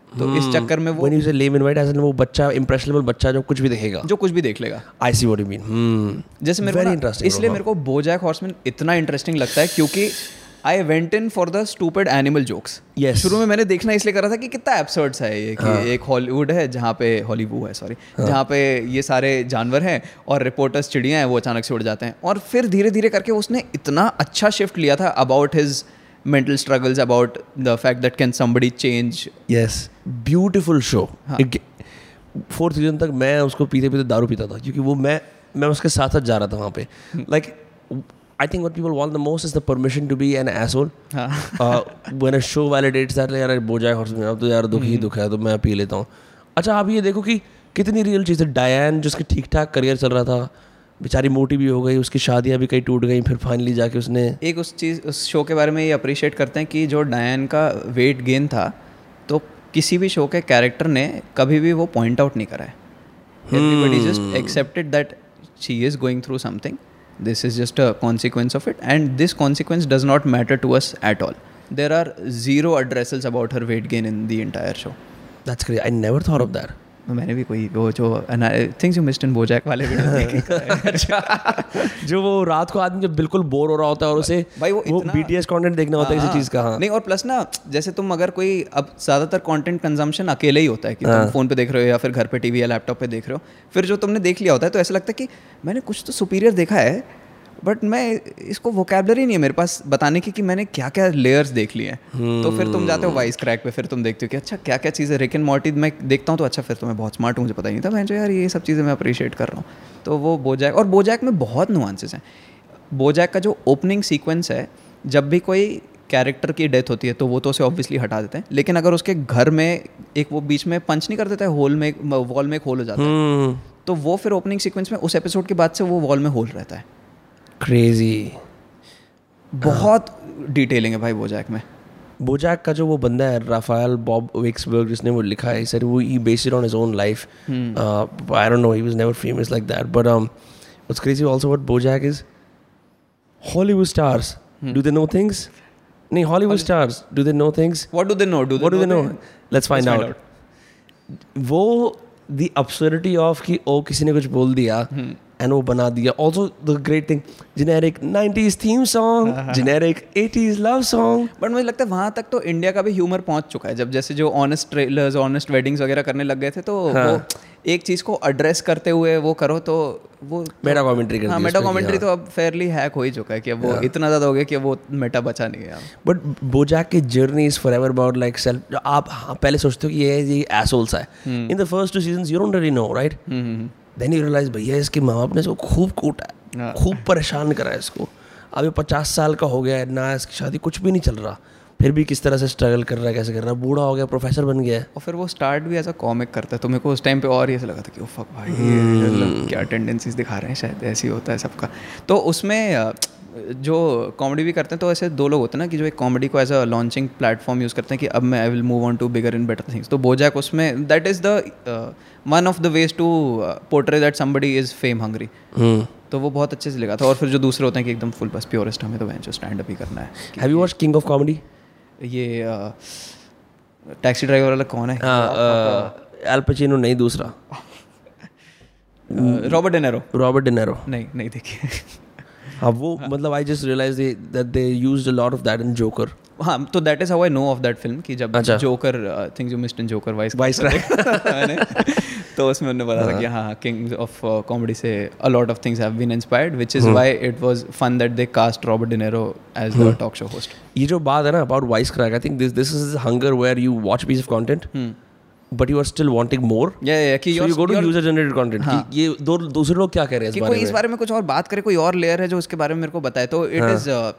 तो hmm. इस चक्कर में वो लेम इनवाइट एज वो बच्चा इंप्रेशनेबल बच्चा जो कुछ भी देखेगा। जो कुछ भी देख लेगा। I see what you mean जैसे मेरे को इसलिए मेरे को बोजैक हॉर्समैन इतना इंटरेस्टिंग लगता है क्योंकि I went in for the stupid animal jokes Yes. शुरू में मैंने देखना इसलिए करा था कि कितना एपिसोड है ये कि एक हॉलीवुड है जहाँ पे हॉलीवुड है सॉरी जहाँ पे ये सारे जानवर हैं और रिपोर्टर्स चिड़िया हैं वो अचानक से उड़ जाते हैं। और फिर धीरे धीरे करके उसने इतना अच्छा शिफ्ट लिया था about his mental struggles about the fact that can somebody change yes beautiful show fourth season तक मैं उसको पीते पीते दारू पीता था क्योंकि वो मैं मैं उसके साथ साथ जा रहा था वहाँ पे। Like I think what people want the most is the permission to be an asshole. हाँ। Uh, when a show validates that like, यार बोझा हॉर्समैन अब तो यार दुख ही दुख है तो मैं पी लेता हूँ। अच्छा आप ये देखो कि कितनी रियल चीज़। है डायन जिसके ठीक ठाक करियर चल रहा था बेचारी मोटी भी हो गई उसकी शादियाँ भी कई टूट गई फिर फाइनली जाके उसने एक उस चीज़ उस शो के बारे में ये अप्रिशिएट करते हैं कि जो डायन का वेट गेन था तो किसी भी शो के कैरेक्टर ने कभी भी वो पॉइंट आउट नहीं करा है। Everybody just accepted that she is going through something This is just a consequence of it, and this consequence does not matter to us at all. There are zero addressals about her weight gain in the entire show. That's great. I never thought of that. मैंने भी कोई वो जो things you missed in BoJack वाले video जो वो रात को आदमी जब बिल्कुल बोर हो रहा होता है और उसे भाई वो वो बीटीएस कंटेंट देखना होता है किसी हाँ, चीज़ का हाँ। नहीं और प्लस ना जैसे तुम अगर कोई अब ज़्यादातर कंटेंट कंजम्पशन अकेले ही होता है कि हाँ। तुम फ़ोन पे देख रहे हो या फिर घर पे टीवी या लैपटॉप पे देख रहे हो। फिर जो तुमने देख लिया होता है तो ऐसा लगता है कि मैंने कुछ तो सुपीरियर देखा है। बट मैं इसको वोकेबलरी नहीं है मेरे पास बताने की कि मैंने क्या क्या लेयर्स देख लिए हैं। hmm. तो फिर तुम जाते हो वाइस क्रैक पे फिर तुम देखते हो कि अच्छा क्या क्या चीज़ें रिक एंड मॉर्टी मैं देखता हूँ तो अच्छा फिर तो मैं बहुत स्मार्ट हूँ मुझे पता ही नहीं था। मैं जो यार ये सब चीज़ें मैं अप्रिशिएट कर रहा हूँ। तो वो बोजैक और बोजैक में बहुत नुआंसेस हैं। बोजैक का जो ओपनिंग सीक्वेंस है जब भी कोई कैरेक्टर की डेथ होती है तो वो तो उसे ऑब्वियसली हटा देते हैं। लेकिन अगर उसके घर में एक वो बीच में पंच नहीं कर देता है होल में वॉल में एक होल हो जाता है हम्म तो वो फिर ओपनिंग सीक्वेंस में उस एपिसोड के बाद से वो वॉल में होल रहता है। क्रेजी बहुत डिटेलिंग है भाई बोजैक में। बोजैक का जो वो बंदा है राफायल बॉब विक्सबर्ग जिसने वो लिखा है सर वो ही based on his own life I don't know he was never famous like that but um what's crazy also what BoJack is Hollywood stars do they know things नहीं Hollywood stars do they know things what do they know do what do they know let's find out वो the absurdity of कि ओ किसी ने कुछ बोल दिया. And वो बना दिया. Also the great thing generic 90s theme song generic 80s love song but मुझे लगता है वहाँ तक तो इंडिया का भी ह्यूमर पहुँच चुका है. जब जैसे जो ऑनेस्ट ट्रेलर्स ऑनेस्ट वेडिंग्स वगैरह करने लग गए थे तो वो एक चीज़ को एड्रेस करते हुए वो करो तो वो मेटा कमेंट्री हाँ मेटा कमेंट्री तो अब फेयरली हैक हो ही चुका है कि अब वो इतना ज़्यादा हो गया कि वो मेटा बचा नहीं है बट बोजैक की journey is forever about like self आप हाँ, पहले सोचते हो कि ये ये एसोल्स है. In the first two season you don't really know right then you realise भैया इसके माँ बाप ने इसको खूब कूटा है। खूब परेशान करा है इसको। अभी पचास साल का हो गया है ना इसकी शादी कुछ भी नहीं चल रहा। फिर भी किस तरह से स्ट्रगल कर रहा है कैसे कर रहा है बूढ़ा हो गया प्रोफेसर बन गया है। और फिर वो स्टार्ट भी ऐसा कॉमिक करता है। तो मेरे को उस टाइम पे और ये ऐसा लगा था कि ओ फक भाई मतलब क्या टेंडेंसीज दिखा रहे हैं शायद ऐसे ही होता है सबका। तो उसमें जो कॉमेडी भी करते हैं तो ऐसे दो लोग होते हैं ना कि जो एक कॉमेडी को as a launching platform use करते हैं कि अब मैं I will move on to bigger and better things तो बोजैक उसमें that is the one of the ways to portray that somebody is fame hungry तो वो बहुत अच्छे से लिखा था। और फिर जो दूसरे होते हैं कि एकदम फुल बस प्योरेस्ट हमें तो वह जो स्टैंड अप ही करना है। Have you watch King of Comedy ये टैक्सी ड्राइवर वाला कौन है? एल पचिनो नहीं दूसरा। रॉबर्ट डेनेरो रॉबर्ट डिनेरो नहीं नहीं देखिए हाँ वो मतलब I just realise that they used a lot of that in Joker हाँ तो that is how I know of that film कि जब अच्छा। Joker things you missed in Joker vice Vice तो उसमें उन्होंने बताया था कि हाँ किंग्स ऑफ़ कॉमेडी से a lot of things have been inspired which is why it was fun that they cast Robert De Niro as the talk show host ये जो बात है ना about Wisecrack I think this this is hunger where you watch piece of content but you are still wanting more या या कि you go to user generated content ये दो दूसरे लोग क्या कह रहे हैं कि इस कोई बारे इस में? बारे में कुछ और बात करे कोई और लेयर है जो उसके बारे में मेरे को बताए तो इट इज़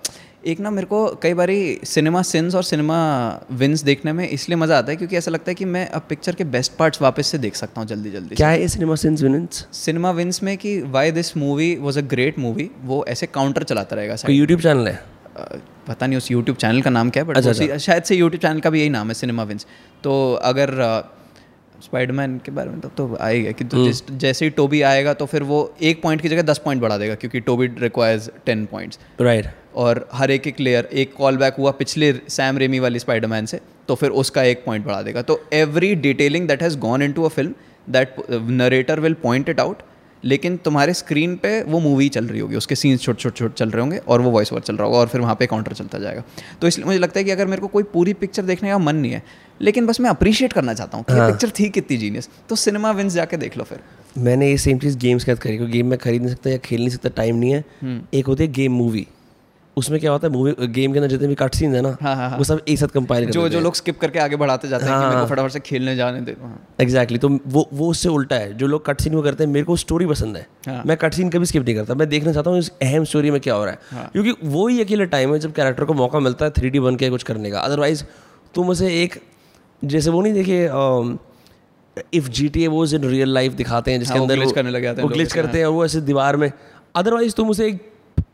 एक ना मेरे को कई बारी सिनेमा सिंस और सिनेमा विंस देखने में इसलिए मज़ा आता है क्योंकि ऐसा लगता है कि मैं अब पिक्चर के बेस्ट पार्ट्स वापस से देख सकता हूँ जल्दी जल्दी क्या है सिनेमा सिंस विनेंस सिनेमा विंस में कि why this movie was a great movie वो ऐसे काउंटर चलाता रहेगा यूट्यूब चैनल है? पता नहीं उस यूट्यूब चैनल का नाम क्या है बट शायद से यूट्यूब चैनल का भी यही नाम है सिनेमा विंस तो अगर स्पाइडरमैन के बारे में तब तो आएगा कि तो जिस जैसे ही टोबी आएगा तो फिर वो एक पॉइंट की जगह दस पॉइंट बढ़ा देगा क्योंकि Toby requires ten points right और हर एक एक लेयर एक कॉल बैक हुआ पिछले सैम रेमी वाली स्पाइडरमैन से तो फिर उसका एक पॉइंट बढ़ा देगा। तो every detailing that has gone in to a film that narrator will point it out लेकिन तुम्हारे स्क्रीन पे वो मूवी चल रही होगी उसके सीन्स छोटे छोटे छोटे चल रहे होंगे और वो वॉइस ओवर चल रहा होगा और फिर वहाँ पे काउंटर चलता जाएगा। तो इसलिए मुझे लगता है कि अगर मेरे को कोई पूरी पिक्चर देखने का मन नहीं है लेकिन बस मैं अप्रिशिएट करना चाहता हूँ कि ये पिक्चर थी कितनी जीनियस तो सिनेमा विंस जाके देख लो फिर। मैंने ये सेम चीज़ गेम्स के साथ करी क्योंकि गेम में खरीद नहीं सकता या खेल नहीं सकता टाइम नहीं है। एक होती है गेम मूवी उसमें क्या होता है मूवी गेम के अंदर जितने भी कट सीन है ना हाँ, हाँ, हाँ। वो सब एक साथ कंपाइल जो जो लोग स्किप करके आगे बढ़ाते जाते हैं कि मेरे हाँ। को फटाफट से खेलने जाने दे। हाँ। एग्जैक्टली तो वो वो उससे उल्टा है। जो लोग कट सीन में करते हैं मेरे को स्टोरी पसंद है। हाँ। मैं कट सीन कभी स्किप नहीं करता। मैं देखना चाहता हूँ इस अहम स्टोरी में क्या हो रहा है। हाँ। क्योंकि वो ही अकेला टाइम है जब कैरेक्टर को मौका मिलता है थ्री बन के कुछ करने का। अदरवाइज़ तुम उसे एक जैसे वो नहीं देखे इफ़ जी टी ए वो इन रियल लाइफ दिखाते हैं जिसके हाँ, अंदर glitch करने लग जाते हैं वो ग्लिच करते हैं और वो ऐसे दीवार में। अदरवाइज़ तुम उसे एक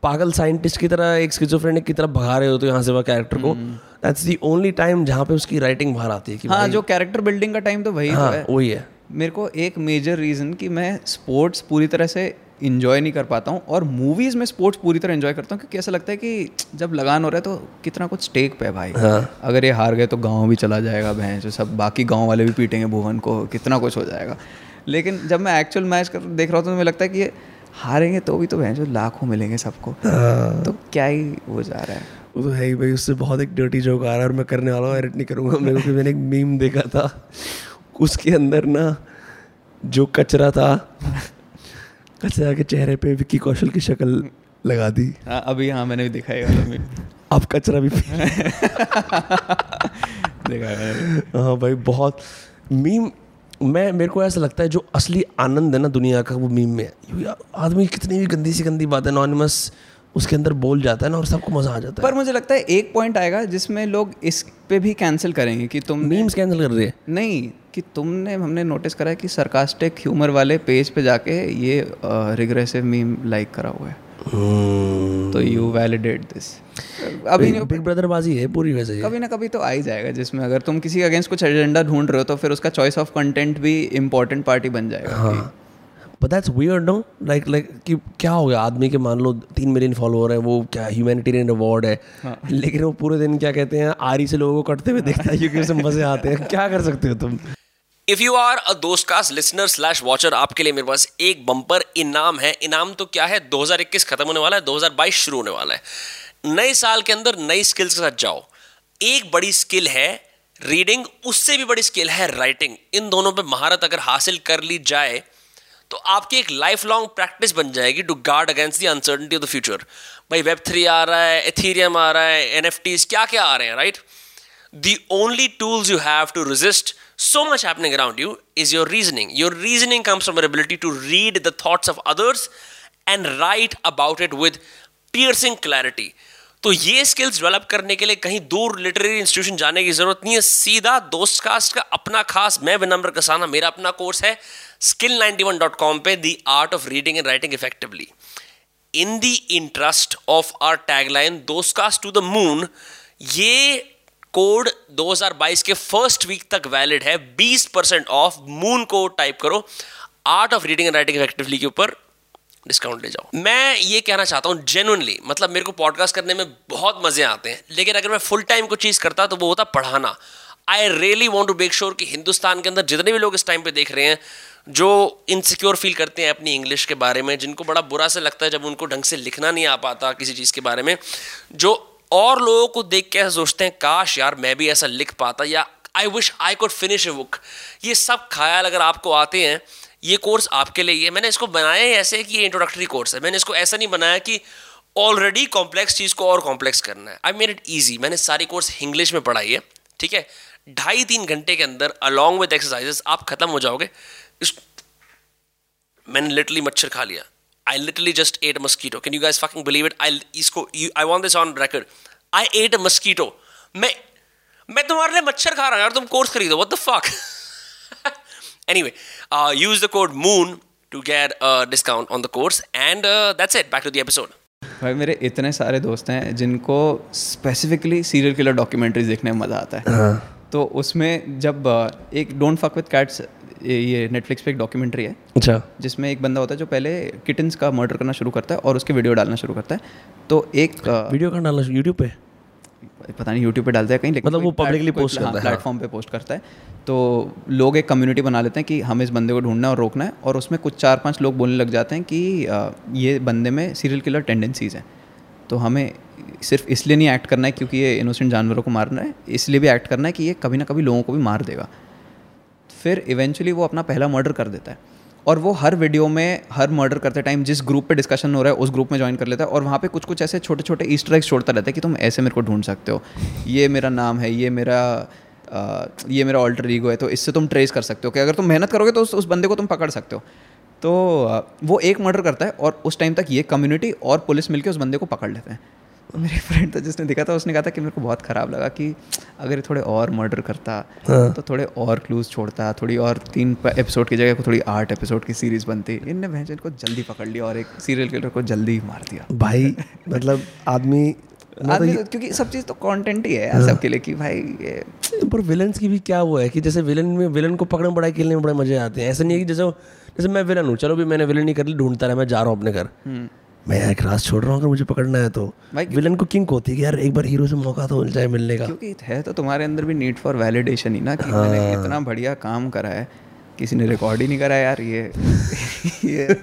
पागल साइंटिस्ट की तरह एक स्किजोफ्रेनिक की तरह भगा रहे हो तो यहाँ से वह कैरेक्टर को। दैट्स द ओनली टाइम जहाँ पे उसकी राइटिंग बाहर आती है कि हाँ जो कैरेक्टर बिल्डिंग का टाइम तो वही तो है वही है। मेरे को एक मेजर रीज़न कि मैं स्पोर्ट्स पूरी तरह से इंजॉय नहीं कर पाता हूँ और मूवीज़ में स्पोर्ट्स पूरी तरह इन्जॉय करता हूँ क्योंकि ऐसा लगता है कि जब लगान हो रहा है तो कितना कुछ स्टेक पे भाई। हाँ। अगर ये हार गए तो गाँव भी चला जाएगा भैंस जो सब बाकी गाँव वाले भी पीटेंगे भुवन को कितना कुछ हो जाएगा। लेकिन जब मैं एक्चुअल मैच कर देख रहा हूँ तो मुझे लगता है कि ये हारेंगे तो भी तो भैंस लाखों मिलेंगे सबको। हाँ। तो क्या ही वो जा रहा है। वो तो है ही भाई उससे बहुत एक डर्टी जोक आ रहा है और मैं करने वाला हूँ एडिट नहीं करूँगा। मेरे को मैंने एक मीम देखा था उसके अंदर ना जो कचरा था कचरा के चेहरे पे विक्की कौशल की शक्ल लगा दी। हाँ अभी हाँ मैंने भी देखा है अब कचरा भी देखा है हाँ भाई बहुत मीम मैं मेरे को ऐसा लगता है जो असली आनंद है ना दुनिया का वो मीम में है। आदमी कितनी भी गंदी सी गंदी बात है नॉनिमस उसके अंदर बोल जाता है ना और सबको मज़ा आ जाता है। पर मुझे लगता है एक पॉइंट आएगा जिसमें लोग इस पे भी कैंसिल करेंगे कि तुम मीम्स कैंसिल कर रहे है। नहीं कि तुमने हमने नोटिस करा है कि सरकास्टिक ह्यूमर वाले पेज पे जाके ये रिग्रेसिव मीम लाइक करा हुआ है। तो यू वैलिडेट दिस अभी बिग ब्रदर बाजी है पूरी वैसे ही कभी ना कभी तो आ ही जाएगा जिसमें अगर तुम किसी के अगेंस्ट कुछ एजेंडा ढूंढ रहे हो तो फिर उसका चॉइस ऑफ़ कंटेंट भी इम्पोर्टेंट पार्टी बन जाएगा। हाँ। But that's weird no like like कि क्या हो गया? आदमी के मान लो तीन मिलियन फॉलोअर है वो क्या ह्यूमैनिटेरियन अवार्ड है? लेकिन वो पूरे दिन क्या कहते हैं आरी से लोगों को कटते हुए देखता है क्योंकि उसे मज़े आते हैं। क्या कर सकते हो तुम? इफ़ यू आर अ दोस्त कास्ट लिसनर स्लैश वॉचर आपके लिए मेरे पास एक बम्पर इनाम है। इनाम तो क्या है? 2021 खत्म होने वाला है 2022 शुरू होने वाला है। नए साल के अंदर नई स्किल्स के साथ जाओ। एक बड़ी स्किल है रीडिंग उससे भी बड़ी स्किल है राइटिंग इन दोनों पे महारत अगर हासिल कर ली जाए तो आपकी एक लाइफ लॉन्ग प्रैक्टिस बन जाएगी to guard against the uncertainty of the future भाई वेब थ्री आ रहा है एथीरियम आ रहा है एन क्या क्या आ रहे हैं right the only tools you have to resist so much happening around you is your reasoning. Your reasoning comes from your ability to read the thoughts of others and write about it with piercing clarity. तो ये skills develop करने के लिए कहीं दूर literary institution जाने की ज़रूरत नहीं है सीधा दोस्त कास्ट का अपना खास, मैं विनम्र कसाना, मेरा अपना कोर्स है skill ninety one dot com पर the art of reading and writing effectively in the interest of our tagline दोस्त कास्ट टू द मून ये कोड 2022 के फ़र्स्ट वीक तक वैलिड है। 20 परसेंट ऑफ़ मून को टाइप करो। Art of reading and writing effectively के ऊपर discount ले जाओ। मैं ये कहना चाहता हूँ जेनुअनली मतलब मेरे को पॉडकास्ट करने में बहुत मज़े आते हैं, लेकिन अगर मैं फुल टाइम को चीज़ करता तो वो होता पढ़ाना। I really want to make sure कि हिंदुस्तान के अंदर जितने भी लोग इस टाइम पे देख रहे हैं, जो इनसिक्योर फील करते हैं अपनी इंग्लिश के बारे में, जिनको बड़ा बुरा से लगता है जब उनको ढंग से लिखना नहीं आ पाता किसी चीज़ के बारे में, जो और लोगों को देख के सोचते हैं, काश यार मैं भी ऐसा लिख पाता या I wish I could finish a book ये सब ख्याल अगर आपको आते हैं, ये कोर्स आपके लिए है मैंने इसको बनाया ही ऐसे कि ये इंट्रोडक्टरी कोर्स है। मैंने इसको ऐसा नहीं बनाया कि ऑलरेडी कॉम्प्लेक्स चीज़ को और कॉम्प्लेक्स करना है। आई मेड इट ईजी मैंने सारी कोर्स इंग्लिश में पढ़ाई है, ठीक है? ढाई तीन घंटे के अंदर अलॉन्ग विद एक्सरसाइजेस आप खत्म हो जाओगे। इस मैंने लिटरली मच्छर खा लिया। I literally just ate mosquito can you guys fucking believe it I इसको I want this on record I ate a mosquito मैं मैं तुम्हारे लिए मच्छर खा रहा हूँ यार तुम कोर्स खरीदो what the fuck Anyway, uh, use the code MOON to get a discount on the course. And uh, that's it. Back to the episode. भाई मेरे इतने सारे दोस्त हैं जिनको स्पेसिफिकली सीरियल किलर डॉक्यूमेंट्रीज देखने में मज़ा आता है हाँ. तो उसमें जब uh, एक डोंट फक विद कैट्स ये नेटफ्लिक्स पे एक डॉक्यूमेंट्री है। अच्छा। जिसमें एक बंदा होता है जो पहले किटन्स का मर्डर करना शुरू करता है और उसके वीडियो डालना शुरू करता है। तो एक वीडियो कहाँ डालना यूट्यूब पे? पता नहीं यूट्यूब पे डालता है कहीं लेकिन मतलब वो पब्लिकली पोस्ट करता है प्लेटफॉर्म पे पोस्ट करता है। तो लोग एक कम्युनिटी बना लेते हैं कि हमें इस बंदे को ढूंढना और रोकना है और उसमें कुछ चार पाँच लोग बोलने लग जाते हैं कि ये बंदे में सीरियल किलर टेंडेंसीज हैं। तो हमें सिर्फ़ इसलिए नहीं एक्ट करना है क्योंकि ये इनोसेंट जानवरों को मारना है इसलिए भी एक्ट करना है कि ये कभी ना कभी लोगों को भी मार देगा। फिर इवेंचुअली वो अपना पहला मर्डर कर देता है। और वो हर वीडियो में हर मर्डर करते टाइम जिस ग्रुप पे डिस्कशन हो रहा है उस ग्रुप में ज्वाइन कर लेता है और वहाँ पे कुछ कुछ ऐसे छोटे छोटे ईस्टर एग्स छोड़ता रहता है कि तुम ऐसे मेरे को ढूंढ सकते हो। ये मेरा नाम है ये मेरा आ, ये मेरा ऑल्टर ईगो है तो इससे तुम ट्रेस कर सकते हो कि अगर तुम मेहनत करोगे तो उस, उस बंदे को तुम पकड़ सकते हो। तो वो एक मर्डर करता है और उस टाइम तक ये कम्युनिटी और पुलिस मिलकर उस बंदे को पकड़ लेते हैं। मेरे फ्रेंड था जिसने देखा था उसने कहा था कि मेरे को बहुत ख़राब लगा कि अगर थोड़े और मर्डर करता हाँ। तो थोड़े और क्लूज छोड़ता थोड़ी और तीन एपिसोड की जगह को थोड़ी आठ एपिसोड की सीरीज़ बनती इनने भैंस को जल्दी पकड़ लिया और एक सीरियल किलर को जल्दी मार दिया भाई मतलब आदमी आदमी तो, क्योंकि सब चीज़ तो कंटेंट ही है हाँ। सबके लिए कि भाई ये पर विलन की भी क्या वो है कि जैसे विलन में विलन को पकड़ने बड़ा खेलने में बड़े मज़े आते हैं ऐसा नहीं है कि जैसे जैसे मैं विलन हूँ चलो भी मैंने विलन नहीं कर ली ढूंढता रहा मैं जा रहा हूँ अपने घर हम्म। मैं एक रात छोड़ रहा हूँ अगर मुझे पकड़ना है तो। भाई विलन को किंग होती है कि यार एक बार हीरो से मौका तो मिल जाए मिलने का। क्योंकि है तो तुम्हारे अंदर भी नीड फॉर वैलिडेशन ही ना कि हाँ। मैंने इतना बढ़िया काम करा है। किसी ने रिकॉर्ड ही नहीं करा यार ये ये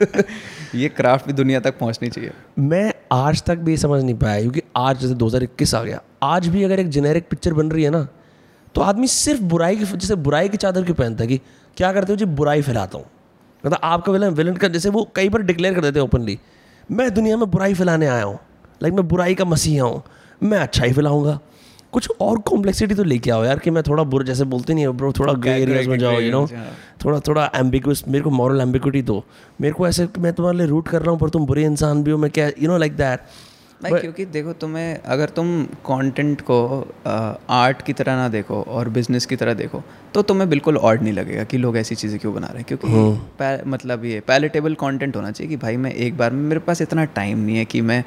ये क्राफ्ट भी दुनिया तक पहुंचनी चाहिए। मैं आज तक भी समझ नहीं पाया क्योंकि आज जैसे 2021 आ गया। आज भी अगर एक जेनेरिक पिक्चर बन रही है ना तो आदमी सिर्फ़ बुराई की जैसे बुराई की चादर क्यों पहनता है कि क्या करते हो जी बुराई फैलाता हूँ। मतलब आपका विलन विलन का जैसे वो कई बार डिक्लेयर कर देते हैं ओपनली मैं दुनिया में बुराई फैलाने आया हूँ। लाइक मैं बुराई का मसीहा हूँ। मैं अच्छा ही फैलाऊँगा। कुछ और कॉम्प्लेक्सिटी तो लेके आओ यार कि मैं थोड़ा बुरा जैसे बोलते नहीं ब्रो थोड़ा ग्रे एरियाज़ में जाओ यू नो थोड़ा थोड़ा एम्बिगस मेरे को मॉरल एम्बिगुटी दो। मेरे को ऐसे मैं तुम्हारे लिए रूट कर रहा हूँ पर तुम बुरे इंसान भी हो मैं क्या यू नो लाइक दैट भाई क्योंकि देखो तुम्हें अगर तुम कंटेंट को आर्ट की तरह ना देखो और बिज़नेस की तरह देखो तो तुम्हें बिल्कुल ऑड नहीं लगेगा कि लोग ऐसी चीज़ें क्यों बना रहे हैं क्योंकि हाँ। मतलब ये पैलेटेबल कंटेंट होना चाहिए कि भाई मैं एक बार में मेरे पास इतना टाइम नहीं है कि मैं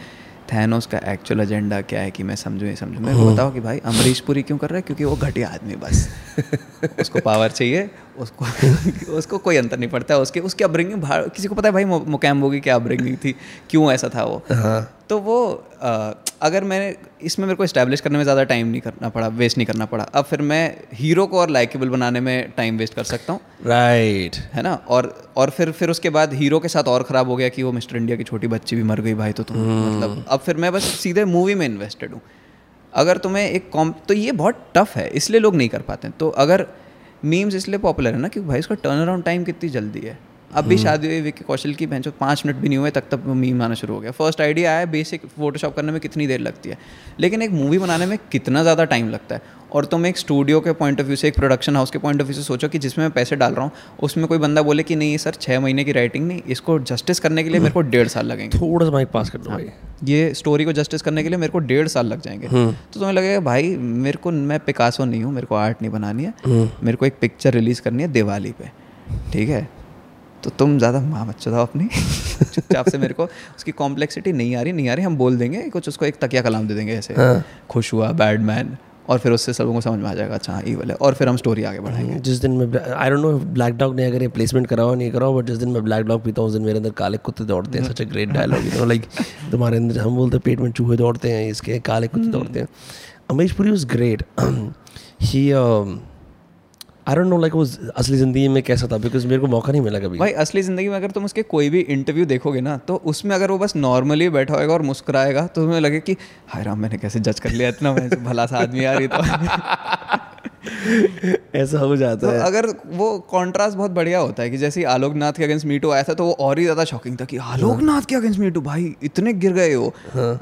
थैनोस का एक्चुअल एजेंडा क्या है कि मैं समझूँ ये समझूँ मैं हाँ। बताओ कि भाई अमरीश पुरी क्यों कर रहा है क्योंकि वो घटिया आदमी बस उसको पावर चाहिए उसको उसको कोई अंतर नहीं पड़ता। उसके उसकी अपब्रिंगिंग किसी को पता है भाई मुकैम होगी क्या अपब्रिंगिंग थी? क्यों ऐसा था वो? हाँ। तो वो आ, अगर मैंने इसमें मेरे को इस्टेब्लिश करने में ज़्यादा टाइम नहीं करना पड़ा वेस्ट नहीं करना पड़ा। अब फिर मैं हीरो को और लाइकेबल बनाने में टाइम वेस्ट कर सकता हूँ। राइट है ना? और और फिर फिर उसके बाद हीरो के साथ और ख़राब हो गया कि वो मिस्टर इंडिया की छोटी बच्ची भी मर गई भाई तो तुम मतलब अब फिर मैं बस सीधे मूवी में इन्वेस्टेड हूँ। अगर तुम्हें एक कॉम तो ये बहुत टफ है इसलिए लोग नहीं कर पाते तो अगर मीम्स इसलिए पॉपुलर है ना क्योंकि भाई उसका टर्न अराउंड टाइम कितनी जल्दी है। अब भी शादी हुई विक्की कौशल की बहन पाँच मिनट भी नहीं हुए तक तक मीम आना शुरू हो गया। फ़र्स्ट आइडिया आया बेसिक फोटोशॉप करने में कितनी देर लगती है? लेकिन एक मूवी बनाने में कितना ज़्यादा टाइम लगता है? और तुम एक स्टूडियो के पॉइंट ऑफ़ व्यू से एक प्रोडक्शन हाउस के पॉइंट ऑफ़ व्यू से सोचो कि जिसमें मैं पैसे डाल रहा हूँ उसमें कोई बंदा बोले कि नहीं सर छः महीने की राइटिंग नहीं इसको जस्टिस करने के लिए मेरे को डेढ़ साल लगेंगे। थोड़ा सा माइक पास कर दो भाई। ये स्टोरी को जस्टिस करने के लिए मेरे को डेढ़ साल लग जाएँगे। तो तुम्हें लगेगा भाई मेरे को मैं पिकासो नहीं हूँ मेरे को आर्ट नहीं बनानी है। मेरे को एक पिक्चर रिलीज़ करनी है दिवाली पे। ठीक है? तो तुम ज़्यादा माँ बच्चो था अपनी। चुपचाप से मेरे को उसकी कॉम्प्लेक्सिटी नहीं आ रही नहीं आ रही हम बोल देंगे कुछ उसको एक तकिया कलाम दे देंगे ऐसे। हाँ। खुश हुआ बैड मैन और फिर उससे सबों को समझ में आ जाएगा अच्छा हाँ ईवल है। और फिर हम स्टोरी आगे बढ़ाएँगे। जिस दिन मैं I don't know black dog ने अगर ये प्लेसमेंट कराओ नहीं कराओ बट जिस दिन मैं ब्लैक डॉग पीता हूँ उस दिन मेरे अंदर काले कुत्ते दौड़ते हैं such a great dialogue you know like तुम्हारे अंदर हम बोलते हैं पेट में चूहे दौड़ते हैं इसके काले कुत्ते दौड़ते हैं। Amrish Puri was great he I don't know like वो असली ज़िंदगी में कैसा था बिकॉज़ मेरे को मौका नहीं मिला कभी। भाई असली ज़िंदगी में अगर तुम उसके कोई भी इंटरव्यू देखोगे ना तो उसमें अगर वो बस नॉर्मली बैठा होगा और मुस्कुराएगा तो तुम्हें लगे कि हाय राम मैंने कैसे जज कर लिया इतना मैं भला सा आदमी यार ये तो। ऐसा हो जाता तो है। अगर वो कॉन्ट्रास्ट बहुत बढ़िया होता है कि जैसे ही आलोकनाथ के अगेंस्ट मीटू आया था तो वो और ही ज़्यादा शॉकिंग था कि आलोक नाथ के अगेंस्ट मीटू भाई इतने गिर गए हो।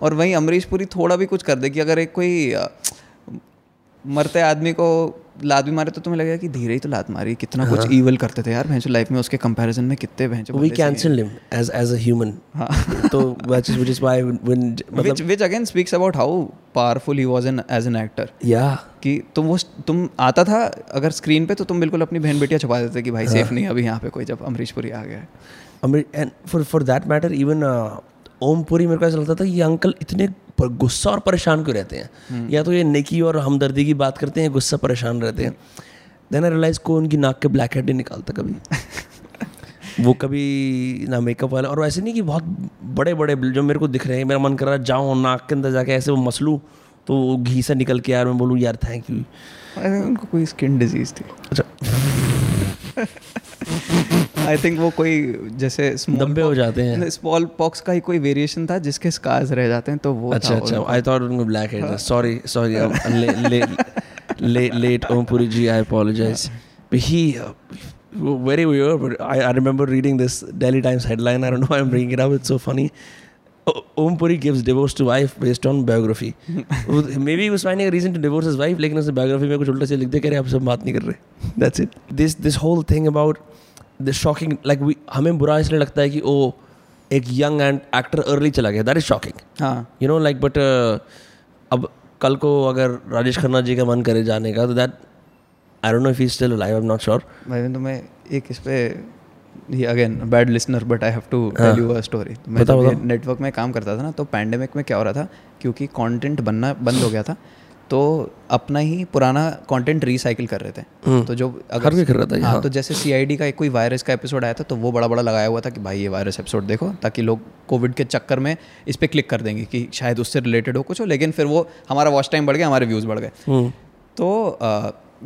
और वहीं अमरीश पुरी थोड़ा भी कुछ कर दे कि अगर एक कोई मरते आदमी को लात भी मारे तो तुम्हें लगेगा कि धीरे ही तो लात मारी कितना कुछ ईवल करते थे यार भैंसो लाइफ में उसके कंपैरिजन में कितने भैंसो we cancel him as as a human तो which is which is why when which which again speaks about how powerful he was in as an actor. या कि तुम वो तुम आता था अगर स्क्रीन पे तो तुम बिल्कुल अपनी बहन बेटियाँ छुपा देते कि भाई सेफ़ नहीं अभी यहाँ पे कोई जब अमरीश पुरी आ गया। है for for that matter even Om Puri मेरे को ऐसा लगता था ये अंकल इतने पर गुस्सा और परेशान क्यों रहते हैं? या तो ये नेकी और हमदर्दी की बात करते हैं गुस्सा परेशान रहते हैं। देन आई रियलाइज़ को उनकी नाक के ब्लैक हेड नहीं निकालता कभी। वो कभी ना मेकअप वाला। और ऐसे नहीं कि बहुत बड़े बड़े जो मेरे को दिख रहे हैं मेरा मन कर रहा है जाऊँ नाक के अंदर जाके ऐसे वो मसलूँ तो घी से निकल के यार मैं बोलूँ यार थैंक यू उनको कोई स्किन डिज़ीज़ थी। अच्छा। आई थिंक वो कोई जैसे दम्बे हो जाते हैं। स्मॉल पॉक्स का ही कोई वेरिएशन था जिसके स्कार्स रह जाते हैं तो वो अच्छा अच्छा आई थॉट उनको black head sorry sorry late Om Puri ji I apologise he very we I I remember reading this Daily Times headline I know I am bringing it up it's so funny Om Puri gives divorce to wife based on biography maybe उस fining reason to divorce wife लेकिन उसने biography में कुछ उल्टा से लिख दे कह रहे आप सब बात नहीं कर रहे। That's it this this whole thing about the shocking like we हमें बुरा इसलिए लगता है कि ओ एक यंग एंड एक्टर अर्ली चला गया. दैट इज़ शॉकिंग हाँ। यू नो लाइक बट अब कल को अगर राजेश खन्ना जी का मन करे जाने का तो that I don't know if he still alive I am not sure भाई मैं एक इस पे ये again bad listener but I have to tell you a story मैं बताओ, नेटवर्क में काम करता था ना तो पैंडेमिक में क्या हो रहा था? क्योंकि कंटेंट बनना बंद हो गया था। तो अपना ही पुराना कंटेंट रिसाइकिल कर रहे थे। तो जो अगर कर रहा था, हाँ हाँ। तो जैसे सीआईडी का एक कोई वायरस का एपिसोड आया था तो वो बड़ा बड़ा लगाया हुआ था कि भाई ये वायरस एपिसोड देखो ताकि लोग कोविड के चक्कर में इस पर क्लिक कर देंगे कि शायद उससे रिलेटेड हो कुछ हो लेकिन फिर वो हमारा वॉच टाइम बढ़ गया हमारे व्यूज़ बढ़ गए। तो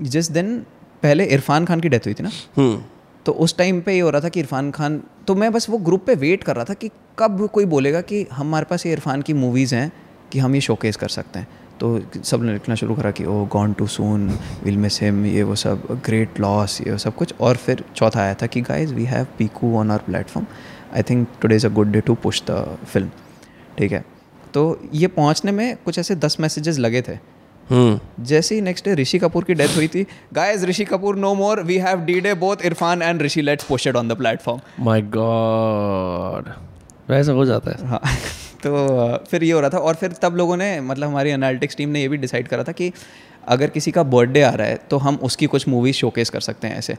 जिस दिन पहले इरफान खान की डेथ हुई थी ना हम्म। तो उस टाइम पे ये हो रहा था कि इरफान खान तो मैं बस वो ग्रुप पे वेट कर रहा था कि कब कोई बोलेगा कि हमारे पास ये इरफान की मूवीज़ हैं कि हम ये शोकेस कर सकते हैं। तो सबने लिखना शुरू करा कि ओ gone too soon will miss him ये वो सब ग्रेट लॉस ये वो सब कुछ। और फिर चौथा आया था कि guys we have Piku on our platform I think today is a good day to push the film ठीक है? तो ये पहुँचने में कुछ ऐसे दस मैसेजेस लगे थे। हम्म। जैसे ही नेक्स्ट डे ऋषि कपूर की डेथ हुई थी guys Rishi Kapoor no more we have the day both Irfan and Rishi let's it on the platform my god वैसा हो जाता है। हाँ। तो फिर ये हो रहा था और फिर तब लोगों ने मतलब हमारी एनालिटिक्स टीम ने ये भी डिसाइड करा था कि अगर किसी का बर्थडे आ रहा है तो हम उसकी कुछ मूवीज़ शोकेस कर सकते हैं ऐसे।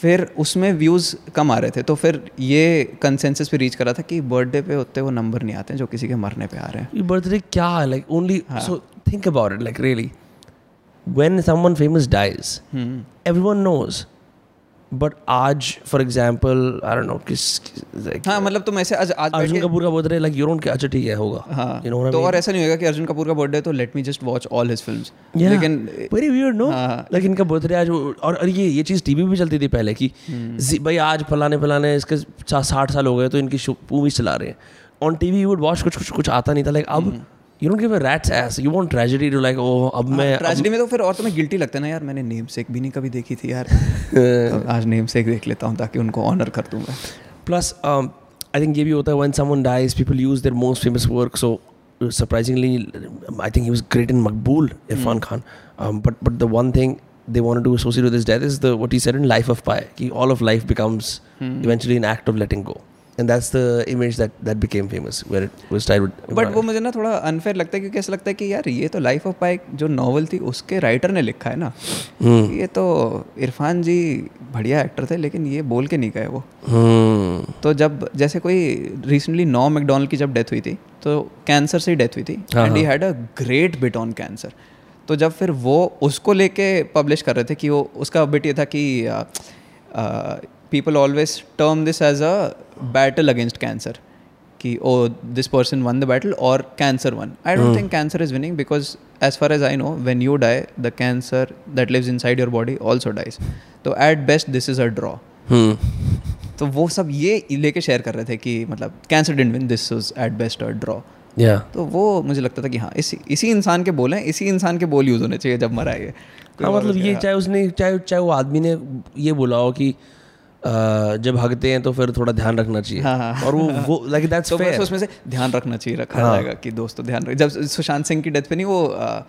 फिर उसमें व्यूज़ कम आ रहे थे तो फिर ये कंसेंसस पे रीच करा था कि बर्थडे पे उतने वो नंबर नहीं आते हैं जो किसी के मरने पे आ रहे हैं। बर्थडे क्या है? Like only so think about it like really someone famous dies hmm. everyone knows but आज for example I don't know किस like, हाँ मतलब तुम ऐसे आज आज अर्जुन कपूर का बर्थडे लाइक यू डोंट अच्छा ठीक है होगा हाँ you know तो? और ऐसा नहीं होगा कि अर्जुन कपूर का बर्थडे तो let me just watch all his films. लेकिन वेरी वियर्ड नो। लाइक इनका बर्थडे आज और और ये ये चीज़ टीवी पे भी चलती थी पहले कि हम्म। भाई आज फलाने फलाने इसके साठ साल हो गए तो इनकी मूवीज़ चला रहे हैं ऑन टीवी वुड वॉच कुछ कुछ कुछ आता नहीं था लाइक हम्म। अब you don't give a rat's ass you want tragedy to like oh अब मैं ट्रेजेडी में तो फिर और तुम्हें गिल्टी लगता है ना यार मैंने नेम सेक भी नहीं कभी देखी थी यार तो आज नेम सेक देख लेता हूँ ताकि उनको ऑनर कर दूँ मैं प्लस आई थिंक ये भी होता है when someone dies people use their most famous work so surprisingly i think he was great in maqbool irfan khan um, but but the one thing they wanted to associate with his death is the what he said in life of pi ki all of life becomes eventually an act of letting go and that's the image that that became famous where it was tied with but वो मुझे ना थोड़ा unfair लगता है क्योंकि ऐसा लगता है कि यार ये तो लाइफ ऑफ़ पाइक जो नॉवल थी उसके राइटर ने लिखा है ना। Hmm. ये तो इरफान जी बढ़िया एक्टर थे लेकिन ये बोल के नहीं गए वो। Hmm. तो जब जैसे कोई रिसेंटली नौ मैकडोनल्ड की जब डेथ हुई थी तो कैंसर से ही डेथ हुई थी and he. Had a great bit on cancer तो जब फिर वो उसको लेके पब्लिश कर रहे थे कि वो उसका बिट ये था कि people always term this as a battle against cancer कि ओ this person won the battle और cancer won I don't think cancer is winning because as far as I know when you die the cancer that lives inside your body also dies तो at best this is a draw. तो वो सब ये लेके share कर रहे थे कि मतलब cancer didn't win this was at best a draw yeah. तो वो मुझे लगता था कि हाँ इसी इसी इंसान के बोल हैं इसी इंसान के बोल यूज़ होने चाहिए जब मरा ये। हाँ मतलब ये चाहे उसने चाहे चाहे वो आदमी ने ये बोला हो कि जब हगते हैं तो फिर थोड़ा ध्यान रखना चाहिए। हाँ, हाँ, और वो वो लाइक दैट्स तो फेयर उसमें से ध्यान रखना चाहिए रखा हाँ। जाएगा कि दोस्तों ध्यान रख जब सुशांत सिंह की डेथ पे नहीं वो अ,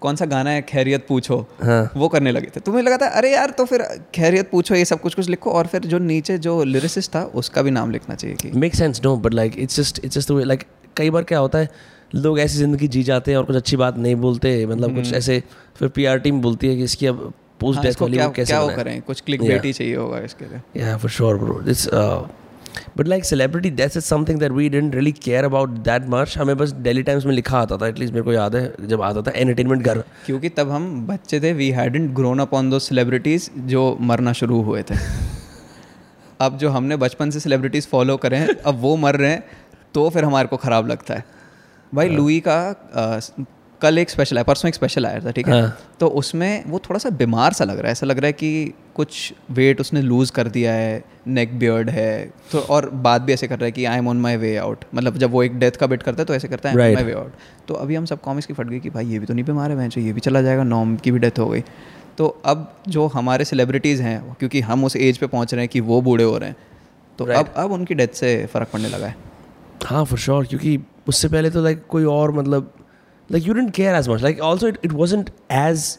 कौन सा गाना है खैरियत पूछो हाँ। वो करने लगे थे। तुम्हें लगा था अरे यार तो फिर खैरियत पूछो ये सब कुछ कुछ लिखो और फिर जो नीचे जो लिरिसिस्ट था उसका भी नाम लिखना चाहिए कि make sense no but like it's just it's just like कई बार क्या होता है लोग ऐसी ज़िंदगी जी जाते हैं और कुछ अच्छी बात नहीं बोलते मतलब कुछ ऐसे फिर पीआर टीम बोलती है कि इसकी अब पोस्ट हाँ, डेथ क्या कैसे क्या वो करें? कुछ क्लिक Yeah. बेटी चाहिए होगा इसके लिए। For sure, bro. It's uh, but like celebrity death is something that we didn't really care about that much. हमें बस डेली टाइम्स में लिखा आता था एटलीस्ट मेरे को याद है जब आता था एंटरटेनमेंट घर। क्योंकि तब हम बच्चे थे we hadn't grown up on दो सेलिब्रिटीज जो मरना शुरू हुए थे। अब जो हमने बचपन से सेलिब्रिटीज फॉलो करे हैं अब वो मर रहे हैं तो फिर हमारे को ख़राब लगता है। भाई लुई का अ, कल एक स्पेशल आया परसों एक स्पेशल आया था ठीक है हाँ। तो उसमें वो थोड़ा सा बीमार सा लग रहा है ऐसा लग रहा है कि कुछ वेट उसने लूज़ कर दिया है नेक बियर्ड है तो और बात भी ऐसे कर रहा है कि I am on my way out मतलब जब वो एक डेथ का बिट करता है तो ऐसे करता है Right. माई वे आउट तो अभी हम सब कॉमिक्स की फट गई कि भाई ये भी तो नहीं बीमार है मैं ये भी चला जाएगा नॉम की भी डेथ हो गई तो अब जो हमारे सेलिब्रिटीज़ हैं क्योंकि हम उस एज पे पहुँच रहे हैं कि वो बूढ़े हो रहे हैं तो Right. अब अब उनकी डेथ से फ़र्क पड़ने लगा है हाँ फॉर श्योर क्योंकि उससे पहले तो लाइक कोई और मतलब like you didn't care as much like also it it wasn't as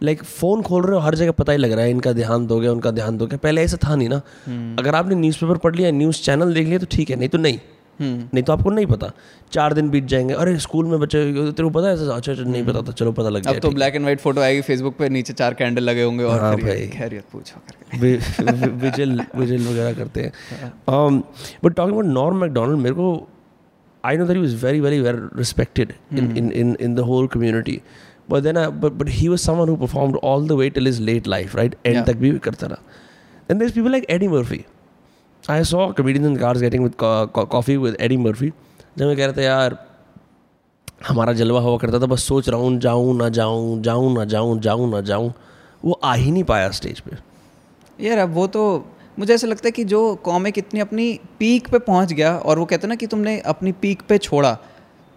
like phone खोल रहे हो हर जगह पता ही लग रहा है इनका ध्यान दोगे उनका ध्यान दोगे। पहले ऐसा था नहीं ना। hmm. अगर आपने न्यूज़पेपर पढ़ लिया न्यूज़ चैनल देख लिया तो ठीक है नहीं तो नहीं। hmm. नहीं तो आपको नहीं पता। चार दिन बीत जाएँगे अरे स्कूल में बच्चे तेरे को पता है अच्छा अच्छा नहीं पता था चलो पता लग अब गया तो ब्लैक एंड वाइट फ़ोटो आएगी फेसबुक पे नीचे चार कैंडल लगे होंगे और हाँ भाई। खैरियत पूछो विजिल विजिल वगैरह करते हैं। But talking about Norm Macdonald मेरे को I know that he was very very very respected in in in in the whole community but then but but he was someone who performed all the way till his late life right and Yeah. तक भी करता रहा and there people like Eddie Murphy I saw comedians in cars getting with coffee with Eddie Murphy जब मैं कह रहा था यार हमारा जलवा हुआ करता था बस सोच रहा हूँ जाऊँ ना जाऊँ जाऊँ ना जाऊँ जाऊँ ना जाऊँ वो आ ही नहीं पाया स्टेज पे यार अब वो तो मुझे ऐसा लगता है कि जो कॉमिक इतनी अपनी पीक पे पहुँच गया और वो कहते हैं ना कि तुमने अपनी पीक पे छोड़ा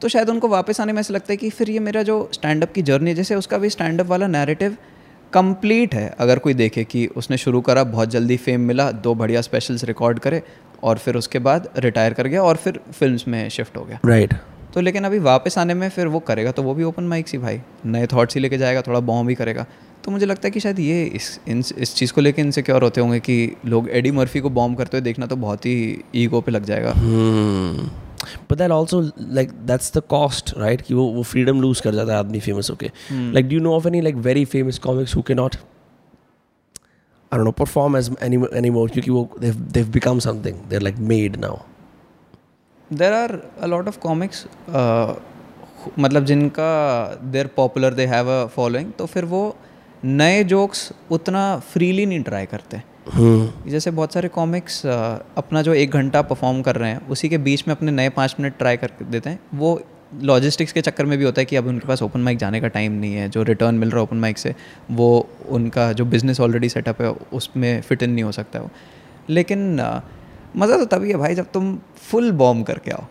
तो शायद उनको वापस आने में ऐसा लगता है कि फिर ये मेरा जो स्टैंड अप की जर्नी है जैसे उसका भी स्टैंड अप वाला नैरेटिव कंप्लीट है अगर कोई देखे कि उसने शुरू करा बहुत जल्दी फेम मिला दो बढ़िया स्पेशल्स रिकॉर्ड करे और फिर उसके बाद रिटायर कर गया और फिर फ़िल्म में शिफ्ट हो गया राइट right. तो लेकिन अभी वापस आने में फिर वो करेगा तो वो भी ओपन माइक ही भाई नए थॉट्स ही लेके जाएगा थोड़ा बॉम्ब भी करेगा तो मुझे लगता है कि शायद ये इस इन इस चीज़ को लेके इनसिक्योर होते होंगे कि लोग एडी मर्फी को बॉम्ब करते हुए देखना तो बहुत ही ईगो पे लग जाएगा Hmm. But that also like that's the cost, right? कि वो वो freedom lose कर जाता है आदमी famous होके. Like do you know of any like very famous comics who cannot I don't know perform as any anymore क्योंकि वो they've they've become something. They're like made now. There are a lot of comics मतलब जिनका they're popular they have a following तो फिर वो नए jokes उतना freely नहीं ट्राई करते। हम्म। जैसे बहुत सारे कॉमिक्स अपना जो एक घंटा परफॉर्म कर रहे हैं उसी के बीच में अपने नए पाँच मिनट ट्राई कर देते हैं। वो लॉजिस्टिक्स के चक्कर में भी होता है कि अब उनके पास ओपन माइक जाने का टाइम नहीं है जो रिटर्न मिल रहा है ओपन माइक से वो उनका जो बिज़नेस ऑलरेडी सेटअप है उसमें फिट इन नहीं हो सकता है वो। लेकिन मज़ा तो तभी है भाई जब तुम फुल बॉम्ब करके आओ।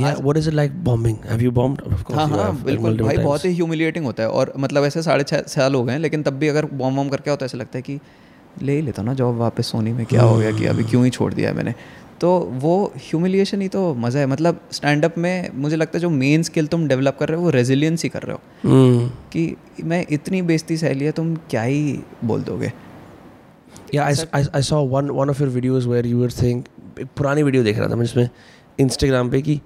Yeah, what is it like bombing? Have you bombed? Of course हाँ हाँ बिल्कुल। भाई बहुत ही ह्यूमिलिएटिंग होता है और मतलब ऐसे साढ़े छः साल हो गए हैं लेकिन तब भी अगर बॉम्ब वॉम करके आओ तो ऐसा लगता है कि ले ही लेता ना जॉब वापस सोनी में क्या हो गया कि अभी क्यों ही छोड़ दिया मैंने। तो वो ह्यूमिलिएशन ही तो मज़ा है। मतलब स्टैंड अप में मुझे लगता है जो मेन स्किल तुम डेवलप कर रहे हो वो रेजिलियंस ही कर रहे हो। Hmm. कि मैं इतनी बेइज्जती सह लिया तुम क्या ही बोल दोगे। I saw one one of your videos where you were saying एक पुरानी वीडियो देख रहा था मैं जिसमें इंस्टाग्राम पे कि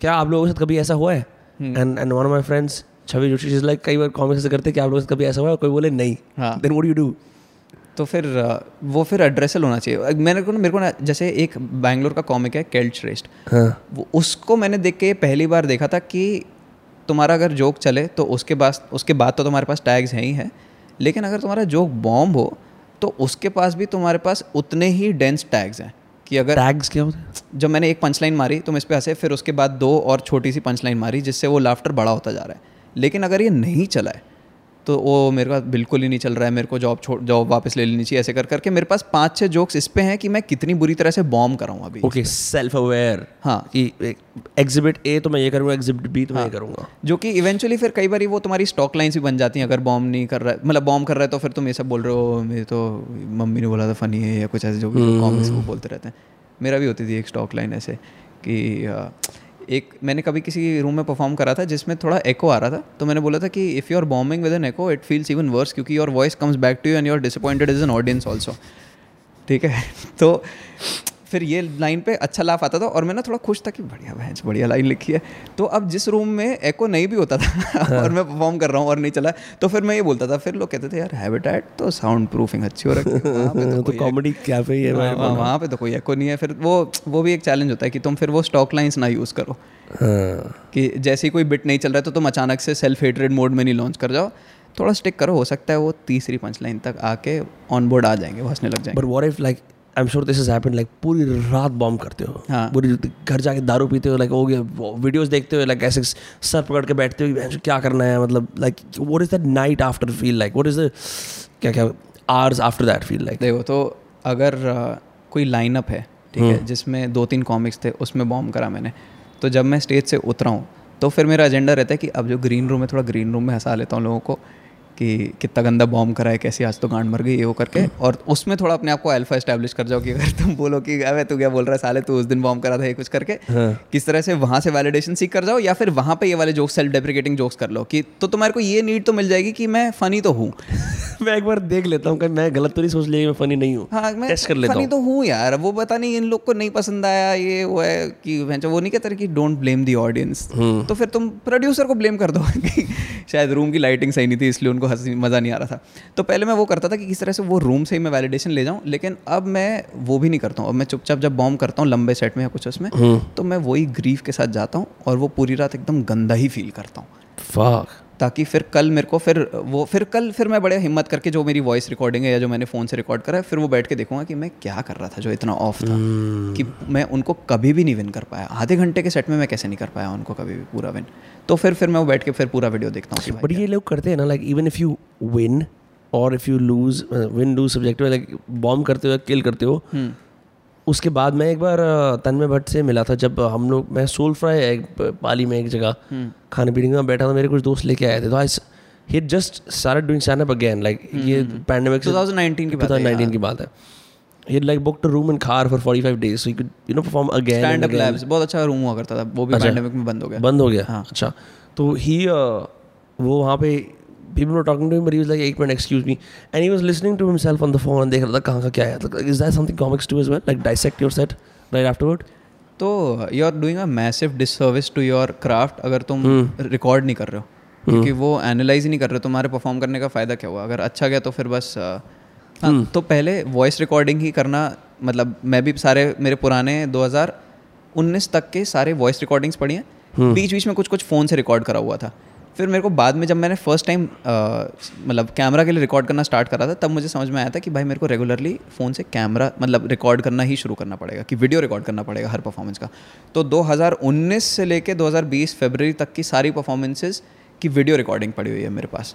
क्या आप लोगों के साथ कभी ऐसा हुआ है? And and one of my friends Chhavi Joshi is like कई बार कॉमेंट्स ऐसे करते हैं कि आप लोगों के साथ कभी ऐसा हुआ है? कोई बोले नहीं. हाँ। Then what do you do तो फिर वो फिर एड्रेसल होना चाहिए। मैंने मेरे को ना मेरे को ना जैसे एक बैंगलोर का कॉमिक है केल्ट श्रेष्ठ हाँ। वो उसको मैंने देख के पहली बार देखा था कि तुम्हारा अगर जोक चले तो उसके पास उसके बाद तो तुम्हारे पास टैग्स हैं ही हैं। लेकिन अगर तुम्हारा जोक बॉम्ब हो तो उसके पास भी तुम्हारे पास उतने ही डेंस टैग्स हैं। कि अगर टैग्स क्या होते हैं जब मैंने एक पंच लाइन मारी तुम इस पर हंसे फिर उसके बाद दो और छोटी सी पंच लाइन मारी जिससे वो लाफ्टर बड़ा होता जा रहा है। लेकिन अगर ये नहीं चला है तो वो मेरे पास बिल्कुल ही नहीं चल रहा है मेरे को जॉब छोड़ जॉब वापस ले लेनी चाहिए ऐसे कर करके मेरे पास पाँच छः जोक्स इस पे हैं कि मैं कितनी बुरी तरह से बॉम्ब कराऊँ अभी ओके सेल्फ अवेयर हाँ। कि एग्जिबिट ए तो मैं ये करूँगा एग्जिबिट बी तो हाँ, मैं ये करूँगा। जो कि इवेंचुअली फिर कई बार वो तुम्हारी स्टॉक लाइन्स भी बन जाती हैं अगर बॉम्ब नहीं कर रहा है मतलब बॉम्ब कर रहा है तो फिर तुम ये सब बोल रहे हो मेरे तो मम्मी ने बोला था फनी है या कुछ ऐसे जो भी कॉमिक्स वो बोलते रहते हैं। मेरा भी होती थी एक स्टॉक लाइन ऐसे कि एक मैंने कभी किसी रूम में परफॉर्म करा था जिसमें थोड़ा एको आ रहा था तो मैंने बोला था कि if you are bombing with an echo it feels even worse क्योंकि your voice comes back to you and you are disappointed is an audience also ठीक है? तो फिर ये लाइन पे अच्छा लाफ आता था और मैं ना थोड़ा खुश था कि बढ़िया भैंस बढ़िया लाइन लिखी है। तो अब जिस रूम में एको नहीं भी होता था और मैं परफॉर्म कर रहा हूँ और नहीं चला तो फिर मैं ये बोलता था फिर लोग कहते थे यार हैबिटेट तो साउंड प्रूफिंग अच्छी हो रखी है तो तो कॉमेडी कैफ़े ही है हाँ, हाँ, वहाँ पे तो कोई एको नहीं है। फिर वो वो भी एक चैलेंज होता है कि तुम फिर वो स्टॉक लाइंस ना यूज़ करो। हाँ। कि जैसे ही कोई बिट नहीं चल रहा है तो तुम अचानक से सेल्फ हेटरेड मोड में नहीं लॉन्च कर जाओ। थोड़ा स्टिक करो हो सकता है वो तीसरी पंच लाइन तक आके ऑन बोर्ड आ जाएँगे वो हंसने लग जाएँगे। But what if like I am sure this has happened like पूरी रात बॉम्ब करते हो। हाँ। पूरी घर जाके दारू पीते हो लाइक हो गया वीडियोस देखते हो लाइक ऐसे सर पकड़ के बैठते हो क्या करना है? मतलब like what is that night after feel like what is the क्या क्या hours after that feel like देखो तो अगर अ, कोई लाइनअप है ठीक है जिसमें दो तीन कॉमिक्स थे उसमें बॉम्ब करा मैंने तो जब मैं स्टेज से उतरा हूँ तो फिर मेरा एजेंडा रहता है कि अब जो ग्रीन रूम है थोड़ा ग्रीन रूम में हंसा लेता हूँ लोगों को। कि कितना गंदा बॉम्ब करा है कैसी आज तो गांड मर गई ये वो करके। और उसमें थोड़ा अपने आप को अल्फ़ा एस्टेब्लिश कर जाओ कि अगर तुम बोलो कि अबे तू क्या बोल रहा है साले तू उस दिन बॉम्ब करा था ये कुछ करके। किस तरह से वहाँ से वैलिडेशन सीख कर जाओ या फिर वहाँ पे ये वाले जोक्स सेल्फ डेप्रिकेटिंग जोक्स कर लो कि तो तुम्हारे को ये नीड तो मिल जाएगी कि मैं फनी तो हूँ। मैं एक बार देख लेता हूँ मैं गलत तो नहीं सोच लिया मैं फनी नहीं हूँ। हाँ मैं टेस्ट कर लेता फनी तो हूँ यार वो पता नहीं इन लोग को नहीं पसंद आया ये वो है कि वो नहीं कहते कि डोंट ब्लेम दी ऑडियंस। तो फिर तुम प्रोड्यूसर को ब्लेम कर दो शायद रूम की लाइटिंग सही नहीं थी इसलिए उनको हँसी मज़ा नहीं आ रहा था। तो पहले मैं वो करता था कि किस तरह से वो रूम से ही मैं वैलिडेशन ले जाऊँ लेकिन अब मैं वो भी नहीं करता हूँ। अब मैं चुपचाप जब बॉम्ब करता हूँ लंबे सेट में या कुछ उसमें हम्म। तो मैं वही ग्रीफ के साथ जाता हूँ और वो पूरी रात एकदम गंदा ही फील करता हूँ। ताकि फिर कल मेरे को फिर वो फिर कल फिर मैं बड़े हिम्मत करके जो मेरी वॉइस रिकॉर्डिंग है या जो मैंने फ़ोन से रिकॉर्ड करा है फिर वो बैठ के देखूँगा कि मैं क्या कर रहा था जो इतना ऑफ़ था। कि मैं उनको कभी भी नहीं विन कर पाया। आधे घंटे के सेट में मैं कैसे नहीं कर पाया उनको कभी भी पूरा विन तो फिर फिर मैं वो बैठ के फिर पूरा वीडियो देखता हूँ बट ये लोग करते हैं ना like even if you win और if you lose win lose subjective like bomb करते हो किल करते हो हम्म। उसके बाद मैं एक बार तन्मय भट्ट से मिला था जब हम लोग मैं सोल फ्राई एक पाली में एक जगह हम्म। खाने पीने में बैठा था मेरे कुछ दोस्त लेके आए थे तो I he just started doing stand up again like ये पैंडेमिक 2019 की बात है 2019 की बात है he had like booked a room in Khar for 45 days so he could you know perform again stand and up again. बहुत अच्छा room हुआ करता था वो भी अच्छा। पैंडेमिक में बंद हो गया बंद हो गया हाँ। अच्छा तो ही वो वहाँ पे people were talking to him but he was like एक minute excuse me. And he was listening to himself on the phone and देख रहा था कहाँ का क्या है is that something comics do as well? Like dissect your set right afterward? तो you are doing a massive disservice to your craft अगर तुम। रिकॉर्ड नहीं कर रहे हो। क्योंकि वो एनालाइज ही नहीं कर रहे हो तुम्हारे परफॉर्म करने का फ़ायदा क्या हुआ? अगर अच्छा गया तो फिर बस अ, हाँ, हम्म। तो पहले वॉइस रिकॉर्डिंग ही करना मतलब मैं भी सारे मेरे पुराने 2019 तक के सारे वॉइस रिकॉर्डिंग्स पढ़ी हैं। बीच बीच में कुछ कुछ फ़ोन से रिकॉर्ड करा हुआ था। फिर मेरे को बाद में जब मैंने फ़र्स्ट टाइम मतलब कैमरा के लिए रिकॉर्ड करना स्टार्ट करा था तब मुझे समझ में आया था कि भाई मेरे को रेगुलरली फ़ोन से कैमरा मतलब रिकॉर्ड करना ही शुरू करना पड़ेगा कि वीडियो रिकॉर्ड करना पड़ेगा हर परफॉर्मेंस का। तो 2019 से लेके 2020 फरवरी तक की सारी परफॉर्मेंसेज की वीडियो रिकॉर्डिंग पड़ी हुई है मेरे पास।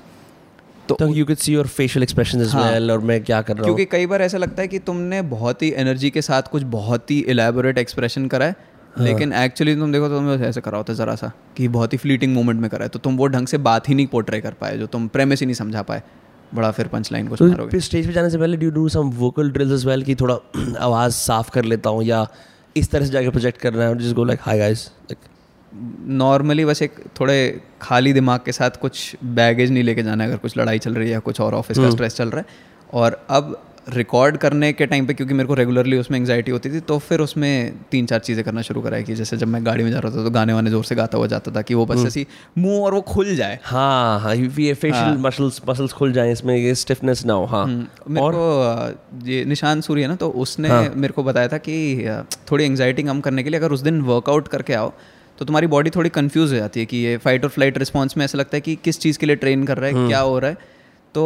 तो you can see your facial expression as well और मैं क्या कर रहा हूँ? क्योंकि कई बार ऐसा लगता है कि तुमने बहुत ही एनर्जी के साथ कुछ बहुत ही इलेबोरेट एक्सप्रेशन करा है हाँ. लेकिन एक्चुअली तुम देखो तो तुम ऐसे करा होता ज़रा सा कि बहुत ही फ्लीटिंग मोमेंट में करा है तो तुम वो ढंग से बात ही नहीं पोर्ट्रे कर पाए जो तुम प्रेमिस ही नहीं समझा पाए बड़ा फिर पंच लाइन को तो फिर स्टेज पे जाने से पहले do do some vocal drills as well कि थोड़ा आवाज़ साफ़ कर लेता हूँ या इस तरह से जाकर प्रोजेक्ट करना है जिस go like hi guys like normally बस एक थोड़े खाली दिमाग के साथ कुछ बैगेज नहीं लेके जाना है अगर कुछ लड़ाई चल रही है या कुछ और ऑफ़िस का स्ट्रेस हम्म। चल रहा है और अब रिकॉर्ड करने के टाइम पे क्योंकि मेरे को रेगुलरली उसमें एंगजाइटी होती थी तो फिर उसमें तीन चार चीज़ें करना शुरू कराई कि जैसे जब मैं गाड़ी में जा रहा था तो गाने वाने ज़ोर से गाता हुआ जाता था कि वो बस हम्म। ऐसी मुँह और वो खुल जाए हाँ हाँ ये फेशियल मसल्स मसल्स खुल जाए इसमें ये स्टिफनेस ना हो हाँ हम्म। मेरे और को ये निशान सूर्य ना तो उसने हाँ. मेरे को बताया था कि थोड़ी एंगजाइटी कम करने के लिए अगर उस दिन वर्कआउट करके आओ तो तुम्हारी बॉडी थोड़ी कन्फ्यूज़ हो जाती है कि ये फाइट और फ़्लाइट रिस्पॉन्स में ऐसा लगता है कि किस चीज़ के लिए ट्रेन कर रहा है हम्म। क्या हो रहा है तो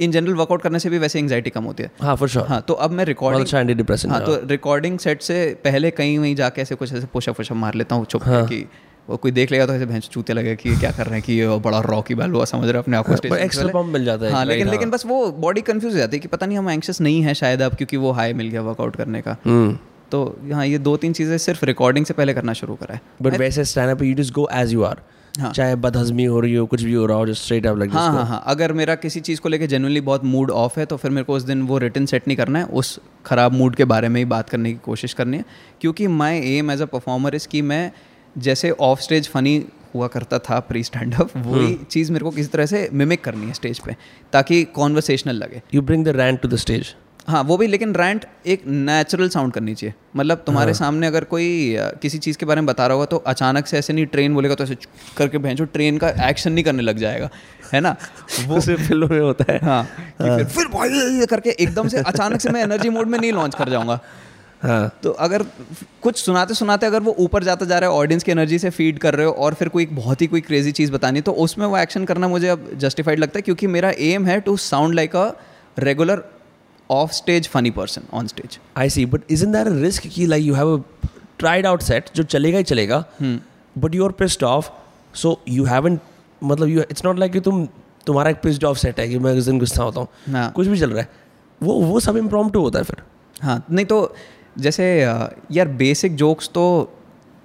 इन जनरल वर्कआउट करने से भी वैसे एंगजाइटी कम होती है। हाँ फॉर श्योर हाँ तो अब मैं रिकॉर्डिंग अच्छा डिप्रेशन हाँ तो रिकॉर्डिंग सेट से पहले कहीं वहीं जाके ऐसे कुछ ऐसे पुशअप पुशअप मार लेता हूँ चुप हाँ. कि वो कोई देख लेगा तो ऐसे भैंस चूते लगे कि क्या कर रहे हैं कि ये बड़ा रॉकी बैल हुआ समझ रहे अपने आप को एक्स्ट्रा पंप मिल जाता है हाँ लेकिन लेकिन हाँ। बस वो बॉडी कंफ्यूज हो जाती है कि पता नहीं हम एंक्शस नहीं है शायद अब क्योंकि वो हाई मिल गया वर्कआउट करने का। हम्म। तो हाँ ये दो तीन चीज़ें सिर्फ़ रिकॉर्डिंग से पहले करना शुरू करा है। बट वैसे stand up you just go as you are हाँ. चाहे बदहजमी हो रही हो कुछ भी हो रहा हो जस्ट स्ट्रेट अप लाइक हाँ हाँ हाँ। अगर मेरा किसी चीज़ को लेके जनरली बहुत मूड ऑफ़ है तो फिर मेरे को उस दिन वो रिटर्न सेट नहीं करना है उस ख़राब मूड के बारे में ही बात करने की कोशिश करनी है। क्योंकि my aim as a performer is कि मैं जैसे ऑफ़ स्टेज फनी हुआ करता था प्री स्टैंड अप वही। चीज़ मेरे को किसी तरह से मिमिक करनी है स्टेज पे ताकि कॉन्वर्सेशनल लगे। You bring the rant to the stage हाँ वो भी लेकिन रैंट एक नेचुरल साउंड करनी चाहिए मतलब तुम्हारे हाँ. सामने अगर कोई किसी चीज़ के बारे में बता रहा होगा तो अचानक से ऐसे नहीं ट्रेन बोलेगा तो ऐसे करके भेजो ट्रेन का एक्शन नहीं करने लग जाएगा है ना वो सिर्फ़ फ़िल्म में होता है हाँ, हाँ. फिर फिर भाई करके एकदम से अचानक से मैं एनर्जी मोड में नहीं लॉन्च कर जाऊँगा हाँ. तो अगर कुछ सुनाते सुनाते अगर वो ऊपर जाता जा रहा है ऑडियंस की एनर्जी से फ़ीड कर रहे हो और फिर कोई बहुत ही कोई क्रेजी चीज़ बतानी तो उसमें वो एक्शन करना मुझे अब जस्टिफाइड लगता है क्योंकि मेरा एम है to sound like a regular off stage funny person on stage I see but is in there risk की like you have tried out set जो चलेगा ही चलेगा but you are pissed off so you have an मतलब you it's not like कि तुम तुम्हारा एक पिस्ड ऑफ़ सेट है कि मैं उस गुस्सा होता हूँ। हाँ। कुछ भी चल रहा है। वो वो सब इम्प्रोम होता है फिर। हाँ नहीं तो जैसे यार बेसिक जोक्स तो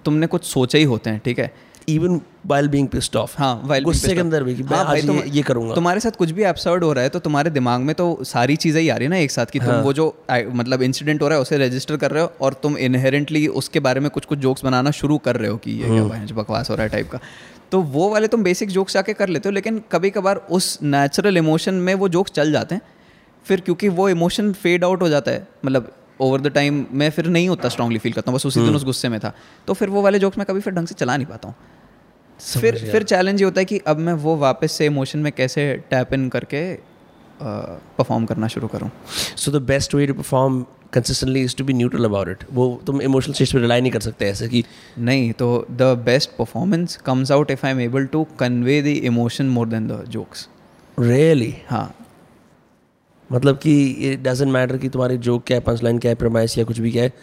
तुमने कुछ सोचे ही होते हैं ठीक है? Even while being pissed off हाँ वाइल गुस्से के अंदर भी कि हाँ, भाई तुम ये करूँगा। तुम्हारे साथ कुछ भी एब्सर्ड हो रहा है तो तुम्हारे दिमाग में तो सारी चीज़ें ही आ रही है ना एक साथ कि हाँ. तुम वो जो मतलब इंसिडेंट हो रहा है उसे रजिस्टर कर रहे हो और तुम इनहेरेंटली उसके बारे में कुछ कुछ जोक्स बनाना शुरू कर रहे हो कि ये क्या हम्म। बकवास हो रहा है टाइप का। तो वो वाले तुम बेसिक जोक्स जाके कर लेते हो लेकिन कभी कभार उस नेचुरल इमोशन में वो जोक्स चल जाते हैं। फिर क्योंकि वो इमोशन फेड आउट हो जाता है मतलब ओवर द टाइम मैं फिर नहीं होता स्ट्रांगली फील करता हूँ बस उसी दिन हम्म। उस गुस्से में था। तो फिर वो वाले जोक्स मैं कभी फिर ढंग से चला नहीं पाता हूँ। फिर फिर चैलेंज ये होता है कि अब मैं वो वापस से इमोशन में कैसे टैप इन करके परफॉर्म uh, करना शुरू करूँ? So the best way to perform consistently is to be neutral about it वो तुम इमोशनल स्टेज पे रिलाई नहीं कर सकते ऐसे कि नहीं तो the best performance comes out if I am able to convey the emotion more than the jokes really हाँ। मतलब कि इट डजेंट मैटर कि तुम्हारी जोक क्या है पंच लाइन क्या है प्रमाइस या कुछ भी क्या है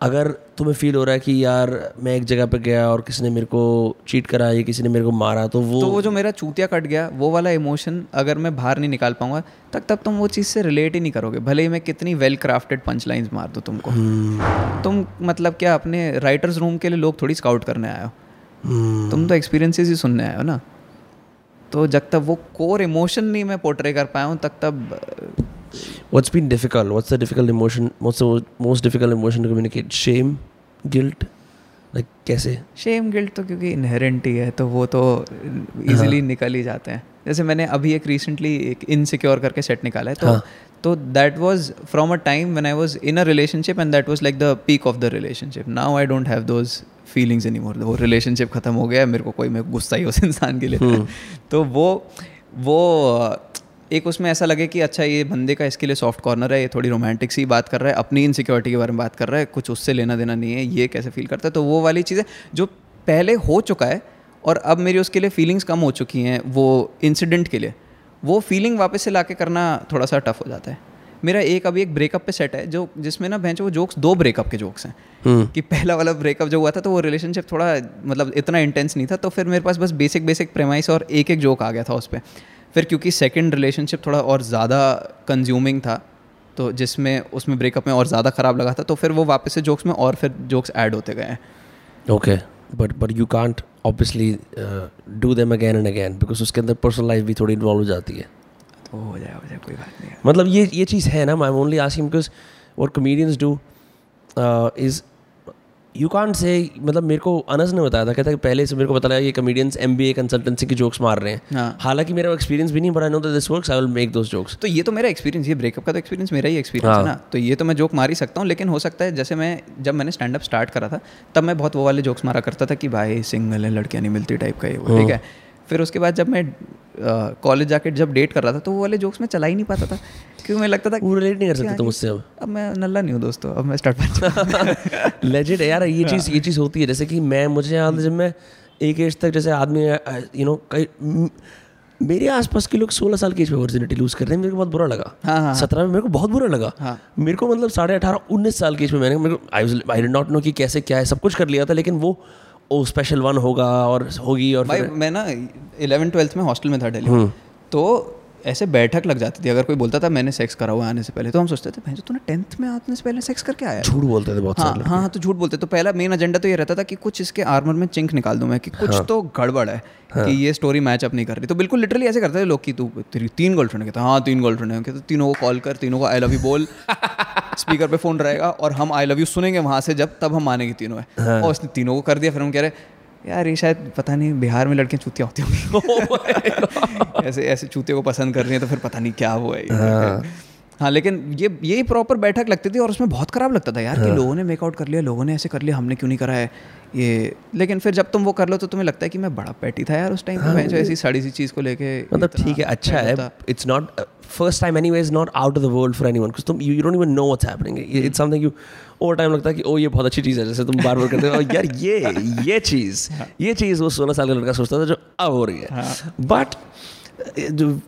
अगर तुम्हें फील हो रहा है कि यार मैं एक जगह पे गया और किसी ने मेरे को चीट करा या किसी ने मेरे को मारा तो वो तो वो जो मेरा चूतिया कट गया वो वाला इमोशन अगर मैं बाहर नहीं निकाल पाऊँगा तब तक तुम वो चीज़ से रिलेट ही नहीं करोगे भले ही मैं कितनी वेल क्राफ्टेड पंच लाइन्स मार दूँ तुमको hmm. तुम मतलब क्या अपने राइटर्स रूम के लिए लोग थोड़ी स्काउट करने आए हो hmm. तुम तो एक्सपीरियंसेस ही सुनने आए हो ना तो जब तक वो कोर इमोशन नहीं मैं पोर्ट्रे कर पाया हूँ तब तब What's been difficult? What's the difficult emotion? What's the most difficult emotion to communicate? Shame, guilt. Like कैसे? Shame, guilt तो क्योंकि इनहेरेंट ही है तो वो तो इजीली हाँ. निकल ही जाते हैं जैसे मैंने अभी एक रिसेंटली एक इनसिक्योर करके सेट निकाला है तो हाँ. तो that was from a time when I was in a relationship and that was like the peak of the relationship now I don't have those feelings any more वो relationship खत्म हो गया मेरे को कोई मैं गुस्सा ही उस इंसान के लिए तो वो वो एक उसमें ऐसा लगे कि अच्छा ये बंदे का इसके लिए सॉफ्ट कॉर्नर है ये थोड़ी रोमांटिक सी बात कर रहा है अपनी इनसिक्योरिटी के बारे में बात कर रहा है कुछ उससे लेना देना नहीं है ये कैसे फील करता है? तो वो वाली चीज़ें जो पहले हो चुका है और अब मेरी उसके लिए फीलिंग्स कम हो चुकी हैं वो इंसिडेंट के लिए वो फीलिंग वापस से लाके करना थोड़ा सा टफ हो जाता है। मेरा एक अभी एक ब्रेकअप पे सेट है जो जिसमें ना भैंस वो जोक्स दो ब्रेकअप के जोक्स हैं। हम्म। कि पहला वाला ब्रेकअप जो हुआ था तो वो रिलेशनशिप थोड़ा मतलब इतना इंटेंस नहीं था तो फिर मेरे पास बस बेसिक बेसिक प्रेमाइस और एक एक जोक आ गया था उस पर फिर क्योंकि सेकंड रिलेशनशिप थोड़ा और ज़्यादा कंज्यूमिंग था तो जिसमें उसमें ब्रेकअप में और ज़्यादा ख़राब लगा था तो फिर वो वापस से जोक्स में और फिर जोक्स ऐड होते गए हैं। Okay but but you can't obviously do them again and again because उसके अंदर पर्सनल लाइफ भी थोड़ी इन्वॉल्व हो जाती है। तो हो जाए हो जाए कोई बात नहीं मतलब ये ये चीज़ है ना I am only asking because what comedians do is you can say मतलब मेरे को अनस ने बताया था कहता कि पहले से मेरे को पता लगा ये comedians M B A consultancy की जोक्स मार रहे हैं। हाँ। हालाँकि मेरा एक्सपीरियंस भी नहीं बड़ा I know this work I will make those jokes तो ये तो मेरा एक्सपीरियंस ये ब्रेकअप का तो एक्सपीरियंस मेरा ही एक्सपीरियंस है हाँ। ना। तो ये तो मैं जोक मार ही सकता हूँ लेकिन हो सकता है जैसे मैं जब मैंने स्टैंड अप स्टार्ट करा था तब मैं बहुत वो वाले जोक्स मारा करता था कि भाई सिंगल है लड़कियाँ नहीं मिलती टाइप का ये वो ठीक है? फिर उसके बाद जब मैं कॉलेज जाके जब डेट कर रहा था तो वो वाले जोक्स मैं चला ही नहीं पाता था। क्योंकि मुझे लगता था वो रिलेट नहीं कर सकते तुम उससे अब। अब मैं नल्ला नहीं हूँ दोस्तों अब मैं स्टार्ट लेजिट यार ये चीज़ ये चीज़ होती है। जैसे कि मैं मुझे याद जब मैं एक एज तक जैसे आदमी यू नो कई म- मेरे आसपास के लोग 16 साल की एज में वर्जिनिटी लूज कर रहे हैं। मेरे को बहुत बुरा लगा। हाँ, हाँ, सत्रह में मेरे को बहुत बुरा लगा। हाँ। मेरे को मतलब साढ़े अठारह उन्नीस साल की एज में मैंने मेरे को I I did not know कि कैसे क्या है सब कुछ कर लिया था लेकिन वो ओ स्पेशल वन होगा और होगी और भाई मैं ना इलेवन ट्वेल्थ में हॉस्टल में था दिल्ली हम्म। तो ऐसे बैठक लग जाती थी। अगर कोई बोलता था मैंने सेक्स करा हुआ आने से पहले तो हम सोचते थे भाई तूने टेंथ में आने से पहले सेक्स करके आया झूठ बोलते थे बहुत हाँ हाँ हाँ, तो झूठ बोलते। तो पहला मेन एजेंडा तो ये रहता था कि कुछ इसके आर्मर में चिंक निकाल दूँ मैं कि कुछ हाँ। तो गड़बड़ है कि ये स्टोरी मैच अप नहीं कर रही। तो बिल्कुल लिटरली ऐसे करते थे लोग कि तू तेरी तीन गर्लफ्रेंड कहता हाँ तीन गर्लफ्रेंड है। कहते तीनों को कॉल कर तीनों को आई लव यू बोल। स्पीकर पे फ़ोन रहेगा और हम आई लव यू सुनेंगे वहाँ से जब तब हम मानेंगे तीनों है। हाँ। और उसने तीनों को कर दिया फिर हम कह रहे यार ये शायद पता नहीं बिहार में लड़कियाँ चूतियाँ होती होंगी। ऐसे ऐसे चूते को पसंद कर रही हैं तो फिर पता नहीं क्या हुआ है। ये। हाँ लेकिन ये यही प्रॉपर बैठक लगती थी और उसमें बहुत खराब लगता था यार हाँ। कि लोगों ने मेकआउट कर लिया लोगों ने ऐसे कर लिया हमने क्यों नहीं करा है ये? लेकिन फिर जब तुम वो कर लो तो तुम्हें लगता है कि मैं बड़ा पैटी था यार उस टाइम मैं जो ऐसी साड़ी सी चीज़ को लेके मतलब ठीक है अच्छा है it's not first time any is not out of the world for anyone तुम you don't even know what's happening it's something you over time लगता है कि ओ ये बहुत अच्छी चीज़ है जैसे तुम बार बार करते हो यार ये ये चीज़ ये चीज़ वो सोलह साल का लड़का सोचता था जो अब हो रही है। But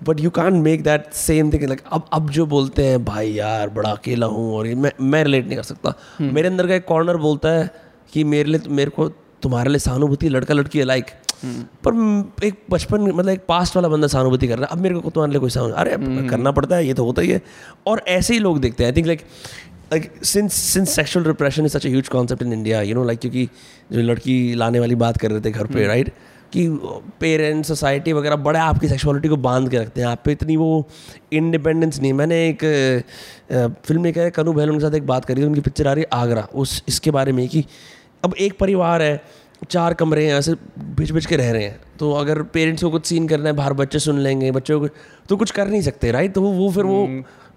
but you can make that same thing like अब अब जो बोलते हैं भाई यार बड़ा अकेला हूँ और ये मैं मैं रिलेट नहीं कर सकता. Hmm. मेरे अंदर का एक कॉर्नर बोलता है कि मेरे लिए मेरे को तुम्हारे लिए सहानुभूति लड़का लड़की है लाइक hmm. पर एक बचपन मतलब एक पास्ट वाला बंदा सहानुभूति कर रहा है। अब मेरे को तुम्हारे लिए कोई सहानुभूति अरे अब करना पड़ता है ये तो होता ही है। और ऐसे ही लोग देखते हैं। I think like like since since sexual repression is such a huge concept in India you know like क्योंकि जो लड़की लाने वाली बात कर रहे थे घर पे राइट कि पेरेंट्स, सोसाइटी वगैरह बड़े आपकी सेक्सुअलिटी को बाँध के रखते हैं। आप पे इतनी वो इंडिपेंडेंस नहीं मैंने एक फ़िल्म में क्या कनू बहलों के साथ एक बात करी थी, उनकी पिक्चर आ रही है आगरा। उस, इसके बारे में कि अब एक परिवार है, चार कमरे हैं, ऐसे बिच बिच के रह रहे हैं। तो अगर पेरेंट्स को कुछ सीन करना है, बाहर बच्चे सुन लेंगे, बच्चों को तो कुछ कर नहीं सकते, राइट? तो वो वो फिर वो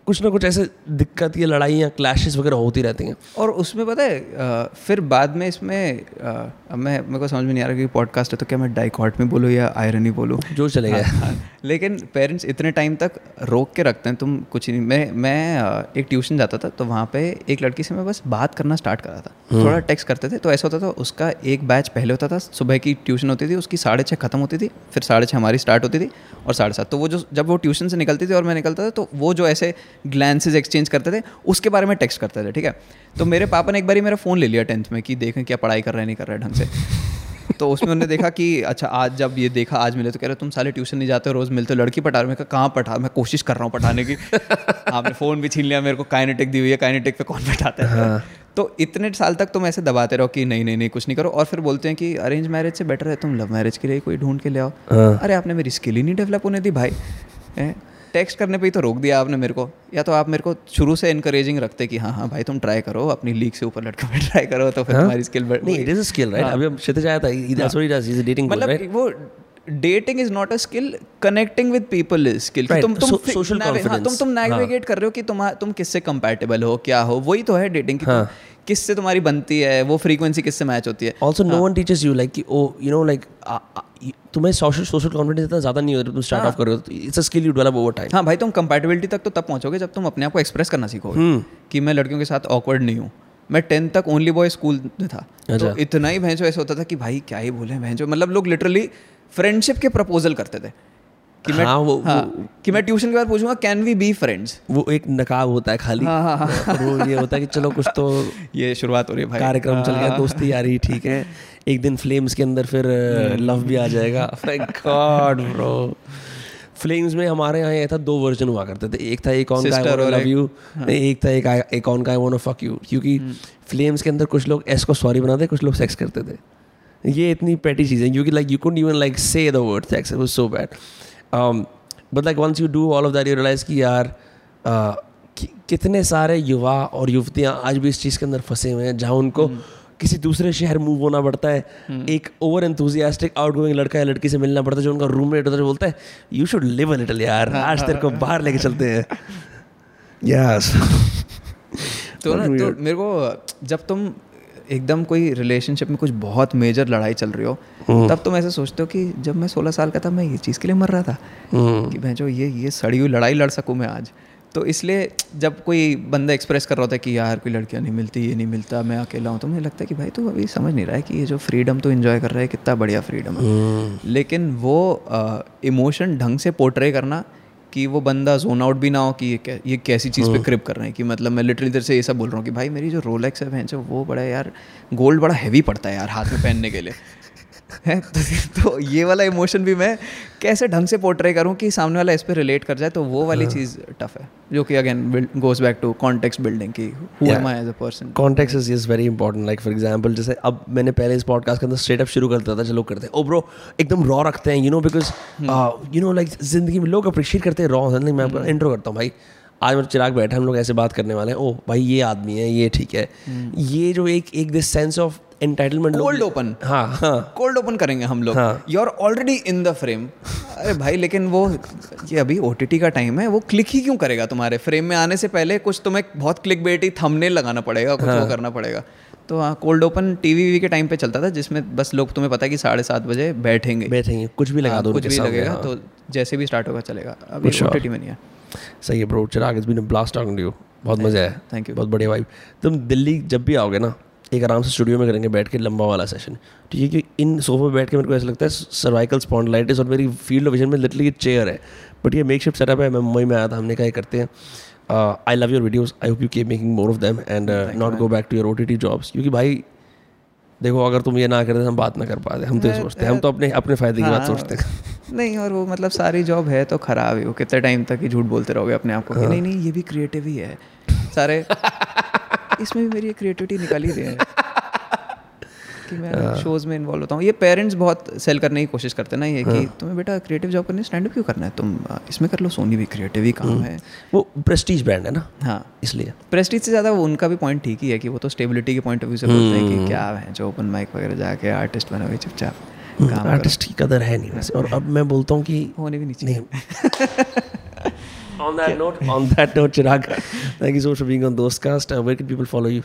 कुछ ना कुछ ऐसे दिक्कत या लड़ाइयाँ क्लैशेस वगैरह होती रहती हैं। और उसमें पता है फिर बाद में इसमें अब मैं मेरे को समझ में नहीं आ रहा कि पॉडकास्ट है तो क्या मैं डाइकॉट में बोलूँ या आयरनी बोलूँ? जो चलेगा हाँ, लेकिन पेरेंट्स इतने टाइम तक रोक के रखते हैं तुम कुछ नहीं मैं मैं एक ट्यूशन जाता था तो वहाँ पे एक लड़की से मैं बस बात करना स्टार्ट करा था। थोड़ा टेक्स्ट करते थे तो ऐसा होता था उसका एक बैच पहले होता था सुबह की ट्यूशन होती थी उसकी साढ़े छः खत्म होती थी फिर साढ़े छः हमारी स्टार्ट होती थी और साढ़े सात। तो वो जो जब वो ट्यूशन से निकलती थी और मैं निकलता था तो वो जो ऐसे ग्लैंसेज एक्सचेंज करते थे उसके बारे में टेक्स्ट करते थे ठीक है? तो मेरे पापा ने एक बारी मेरा फ़ोन ले लिया टेंथ में कि देखें क्या पढ़ाई कर रहे हैं नहीं कर रहे हैं ढंग से। तो उसमें उन्होंने देखा कि अच्छा आज जब ये देखा आज मिले तो कह रहे तुम साले ट्यूशन नहीं जाते हो रोज मिलते हो लड़की पटा रहे मैं कहाँ पटा मैं कोशिश कर रहा हूँ पटाने की। आपने फ़ोन भी छीन लिया मेरे को काइनेटिक दी हुई है काइनेटिक पे कौन पटाता है? तो इतने साल तक तुम ऐसे दबाते रहो कि नहीं नहीं नहीं कुछ नहीं करो और फिर बोलते हैं कि अरेंज मैरिज से बेटर है तुम लव मैरिज के लिए कोई ढूंढ के ले आओ। हाँ। अरे आपने मेरी स्किल ही नहीं डेवलप होने दी भाई टेक्स्ट करने पे ही तो रोक दिया आपने मेरे को। या तो आप मेरे को शुरू से इनकरेजिंग रखते कि हाँ हाँ भाई तुम ट्राई करो अपनी लीग से ऊपर लटके पे ट्राई करो तो फिर तुम्हारी स्किल नहीं it is a skill right अभी क्षितिज आया था that's what he does he is dating मतलब वो dating is not a skill connecting with people is skill तुम तुम navi- हाँ, तुम तुम नेविगेट कर रहे हो कि तुम तुम किससे कंपैटिबल हो क्या हो? वही तो है डेटिंग की तुम किससे तुम्हारी बनती है वो फ्रीक्वेंसी किससे मैच होती है? Also no one teachers you like कि ओ यू नो लाइक तुम्हें सोशल सोशल कॉन्फिडेंस इतना ज़्यादा नहीं होता तुम स्टार्ट ऑफ़ कर it's a skill you develop over time हाँ भाई तुम कंपैटिबिलिटी तक तो तब पहुंचोगे जब तुम अपने आप को एक्सप्रेस करना सीखोगे कि मैं लड़कियों के साथ ऑकवर्ड नहीं हूँ। मैं टेंथ तक ओनली बॉय स्कूल में था। अच्छा। तो इतना ही भैंसो ऐसा होता था कि भाई क्या ही बोले भैंसो मतलब लोग लिटरली फ्रेंडशिप के प्रपोजल करते थे। कि मैं हाँ, वो- हाँ, कि मैं ट्यूशन के बाद पूछूँगा कैन वी बी फ्रेंड्स वो एक नकाब होता है खाली। हाँ, हाँ, हाँ। वो ये होता है कि चलो कुछ तो ये शुरुआत हो रही है भाई। कार्यक्रम चल हाँ। गया दोस्ती यारी ठीक है। एक दिन फ्लेम्स के अंदर फिर लव भी आ जाएगा। गॉड ब्रो फ्लेम्स में हमारे यहाँ ये था दो वर्जन हुआ करते थे। एक था एक ऑन का आई लव यू एक था एक एक ऑन का आई वांट फक यू क्योंकि फ्लेम्स के अंदर कुछ लोग एस को सॉरी बनाते कुछ लोग सेक्स करते थे। ये इतनी पेटी चीज़ें क्योंकि like you could even like say the word sex was so bad but like once you do all of that you realise कि यार uh, कि, कितने सारे युवा और युवतियाँ आज भी इस चीज़ के अंदर फंसे हुए हैं जहाँ उनको किसी दूसरे शहर मूव होना पड़ता है। एक ओवर एंथुजियास्टिक आउट गोइंग लड़का या लड़की से मिलना पड़ता है जो उनका रूममेट होता है बोलता है you should live a little यार आज तेरे को बाहर लेके चलते हैं. यस तो ना तो मेरे को जब तुम एकदम कोई रिलेशनशिप में कुछ बहुत मेजर लड़ाई चल रही हो तब तुम ऐसे सोचते हो कि जब मैं सोलह साल का था मैं ये चीज़ के लिए मर रहा था। कि मैं जो ये ये सड़ी हुई लड़ाई लड़ सकूँ मैं आज? तो इसलिए जब कोई बंदा एक्सप्रेस कर रहा होता है कि यार कोई लड़कियाँ नहीं मिलती ये नहीं मिलता मैं अकेला हूँ तो मुझे लगता है कि भाई तू अभी समझ नहीं रहा है कि ये जो फ्रीडम तो इन्जॉय कर रहा है कितना बढ़िया फ्रीडम है। लेकिन वो इमोशन ढंग से पोर्ट्रे करना कि वो बंदा जोन आउट भी ना हो कि ये कै, ये कैसी चीज़ पे क्रिप कर रहे हैं कि मतलब मैं लिटरली इधर से ये सब बोल रहा हूँ कि भाई मेरी जो रोलेक्स है भैंस वो बड़ा यार गोल्ड बड़ा हैवी पड़ता है यार हाथ में पहनने के लिए। है तो, तो ये वाला इमोशन भी मैं कैसे ढंग से पोर्ट्रे करूँ कि सामने वाला इस पर रिलेट कर जाए तो वो वाली चीज़ टफ है जो कि again goes back to context building की who am I as a person context is is very important like for example जैसे अब मैंने पहले इस पॉडकास्ट के अंदर स्ट्रेट अप शुरू करता था चलो करते हैं ओ ब्रो एकदम रॉ रखते हैं you know because you know like ज़िंदगी में लोग अप्रिशिएट करते हैं रॉ मैं इंट्रो करता हूँ भाई। आज मेरे चिराग बैठे हम लोग ऐसे बात करने वाले हैं ओ भाई ये आदमी है ये ठीक है। ये जो एक एक this sense of entitlement cold open हाँ हाँ। कोल्ड ओपन करेंगे हम लोग। हाँ। You are already in the frame अरे भाई लेकिन वो ये अभी ओ का टाइम है वो क्लिक ही क्यों करेगा तुम्हारे? फ्रेम में आने से पहले कुछ तुम्हें बहुत क्लिक बेटी थंबनेल लगाना पड़ेगा कुछ वो करना पड़ेगा। तो हाँ कोल्ड ओपन टीवी के टाइम पे चलता था जिसमें बस लोग तुम्हें पता है कि साढ़े सात बजे बैठेंगे। बैठेंगे कुछ भी लगा हाँ, दो कुछ भी लगेगा हाँ। तो जैसे भी स्टार्ट होगा चलेगा। अभी. ओ में नहीं है। सही है bro Chirag it's been a blast talking to you बहुत मज़ा आया। Thank you. बहुत बढ़िया वाइब तुम दिल्ली जब भी आओगे ना एक आराम से स्टूडियो में करेंगे बैठ के लंबा वाला सेशन ठीक है कि इन सोफे में बैठ के मेरे को ऐसा लगता है सर्वाइकल स्पॉन्डलाइटिस और मेरी फ़ील्ड ऑफ़ विजन में लिटरली ये चेयर है। बट ये मेक शिफ्ट सेटअप है मैं मुंबई में आया था हमने कहा करते हैं। I love your videos I hope you keep making more of them and not go back to your O T T jobs क्योंकि भाई देखो अगर तुम ये ना करते हम बात ना कर पाते। हम तो ये सोचते हैं। हम तो अपने अपने फ़ायदे की बात हाँ। सोचते हैं। नहीं और वो मतलब सारी जॉब है तो खराब है। वो कितने टाइम तक ही झूठ बोलते रहोगे अपने आप को हाँ। नहीं नहीं ये भी क्रिएटिव ही है। सारे इसमें भी मेरी क्रिएटिविटी निकाल ही रहे हैं कि मैं हाँ। शोज़ में इन्वॉल्व होता हूँ। ये पेरेंट्स बहुत सेल करने की कोशिश करते हैं ना ये हाँ। कि तुम्हें बेटा क्रिएटिव जॉब करनी स्टैंड अप क्यों करना है? तुम इसमें कर लो सोनी भी क्रिएटिव ही काम है। वो प्रेस्टीज ब्रांड है ना? हाँ। इसलिए। प्रेस्टीज से ज़्यादा उनका भी पॉइंट ठीक ही है कि वो तो स्टेबिलिटी के पॉइंट ऑफ़ व्यू से बोलते हैं हम्म। कि क्या है जो ओपन माइक वगैरह जाके आर्टिस्ट बनोगे चुपचाप आर्टिस्ट की कदर है नहीं वैसे। और अब मैं बोलता हूँ कि होने भी नहीं। चाहिए। On that note on that note chirag thank you so much for being on dostcast. Uh, where can people follow you?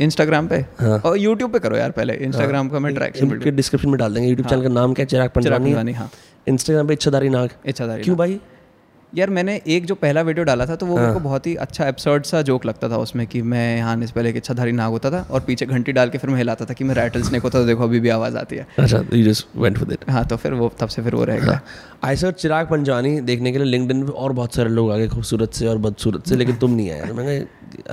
Instagram पे? हाँ। और यूट्यूब पे करो यार पहले. इंस्टाग्राम का मैं ट्रैक्शन डिस्क्रिप्शन में डाल देंगे यूट्यूब चैनल का नाम क्या चिराग पंजवानी, हाँ। इंस्टाग्राम पे इच्छाधारी नाग। इच्छाधारी क्यों भाई? यार मैंने एक जो पहला वीडियो डाला था तो वो मेरे हाँ। को बहुत ही अच्छा एपिसोड सा जोक लगता था उसमें कि मैं यहाँ इस से पहले एक इच्छाधारी नाग होता था और पीछे घंटी डाल के फिर मैं हिलाता था कि मैं रैटल स्नेक होता था देखो अभी भी आवाज़ आती है। अच्छा you just went for that हाँ तो फिर वो तब से फिर वो रहेगा आई सर चिराग पंजानी देखने के लिए लिंकडिन पे और बहुत सारे लोग आ गए खूबसूरत से और बदसूरत से लेकिन तुम नहीं आए। तो मैंने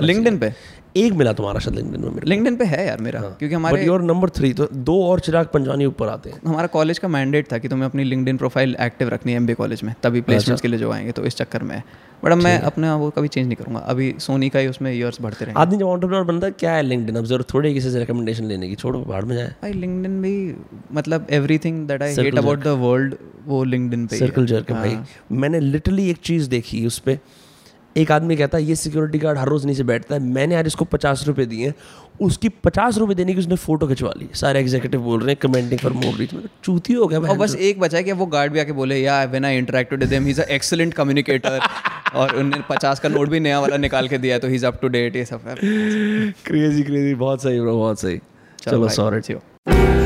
लिंक्डइन पे? एक मिला तुम्हारा शायद लिंक्डइन में मेरे लिंक्डइन पे है यार मेरा हाँ। क्योंकि हमारे बट योर नंबर थ्री तो दो और चिराग पंजवानी ऊपर आते हैं। हमारा कॉलेज का मैंडेट था कि तुम्हें अपनी लिंक्डइन प्रोफ़ाइल एक्टिव रखनी है एमबी कॉलेज में तभी प्लेसमेंट्स अच्छा। के लिए जो आएँगे तो इस चक्कर में। बट अब मैं अपने वो कभी चेंज नहीं करूँगा। अभी सोनी का ही उसमें ईयर्स बढ़ते रहेंगे। आदमी जब ऑन्टरप्रनर बनता है क्या है लिंक्डइन अब ज़रूरत थोड़ी किसी से रिकमेंडेशन लेने की। छोड़ो बाहर में जाए। भाई लिंक्डइन भी मतलब everything that I hate about the world वो लिंक्डइन पे सर्कल जर के भाई। मैंने लिटरली एक चीज़ देखी उस पर एक आदमी कहता है ये सिक्योरिटी गार्ड हर रोज़ नीचे बैठता है। मैंने आज इसको पचास रुपए दिए हैं। उसकी पचास रुपये देने की उसने फ़ोटो खिंचवा ली। सारे एग्जीक्यूटिव बोल रहे हैं कमेंटिंग फॉर मोर रीच चूती हो गया और बस एक बचा है कि वो गार्ड भी आके बोले या when I interacted with he is a excellent communicator और उन्होंने पचास का नोट भी नया वाला निकाल के दिया तो he is up to date ये सब क्रेजी क्रेजी बहुत सही ब्रो बहुत सही। चलो सॉरी।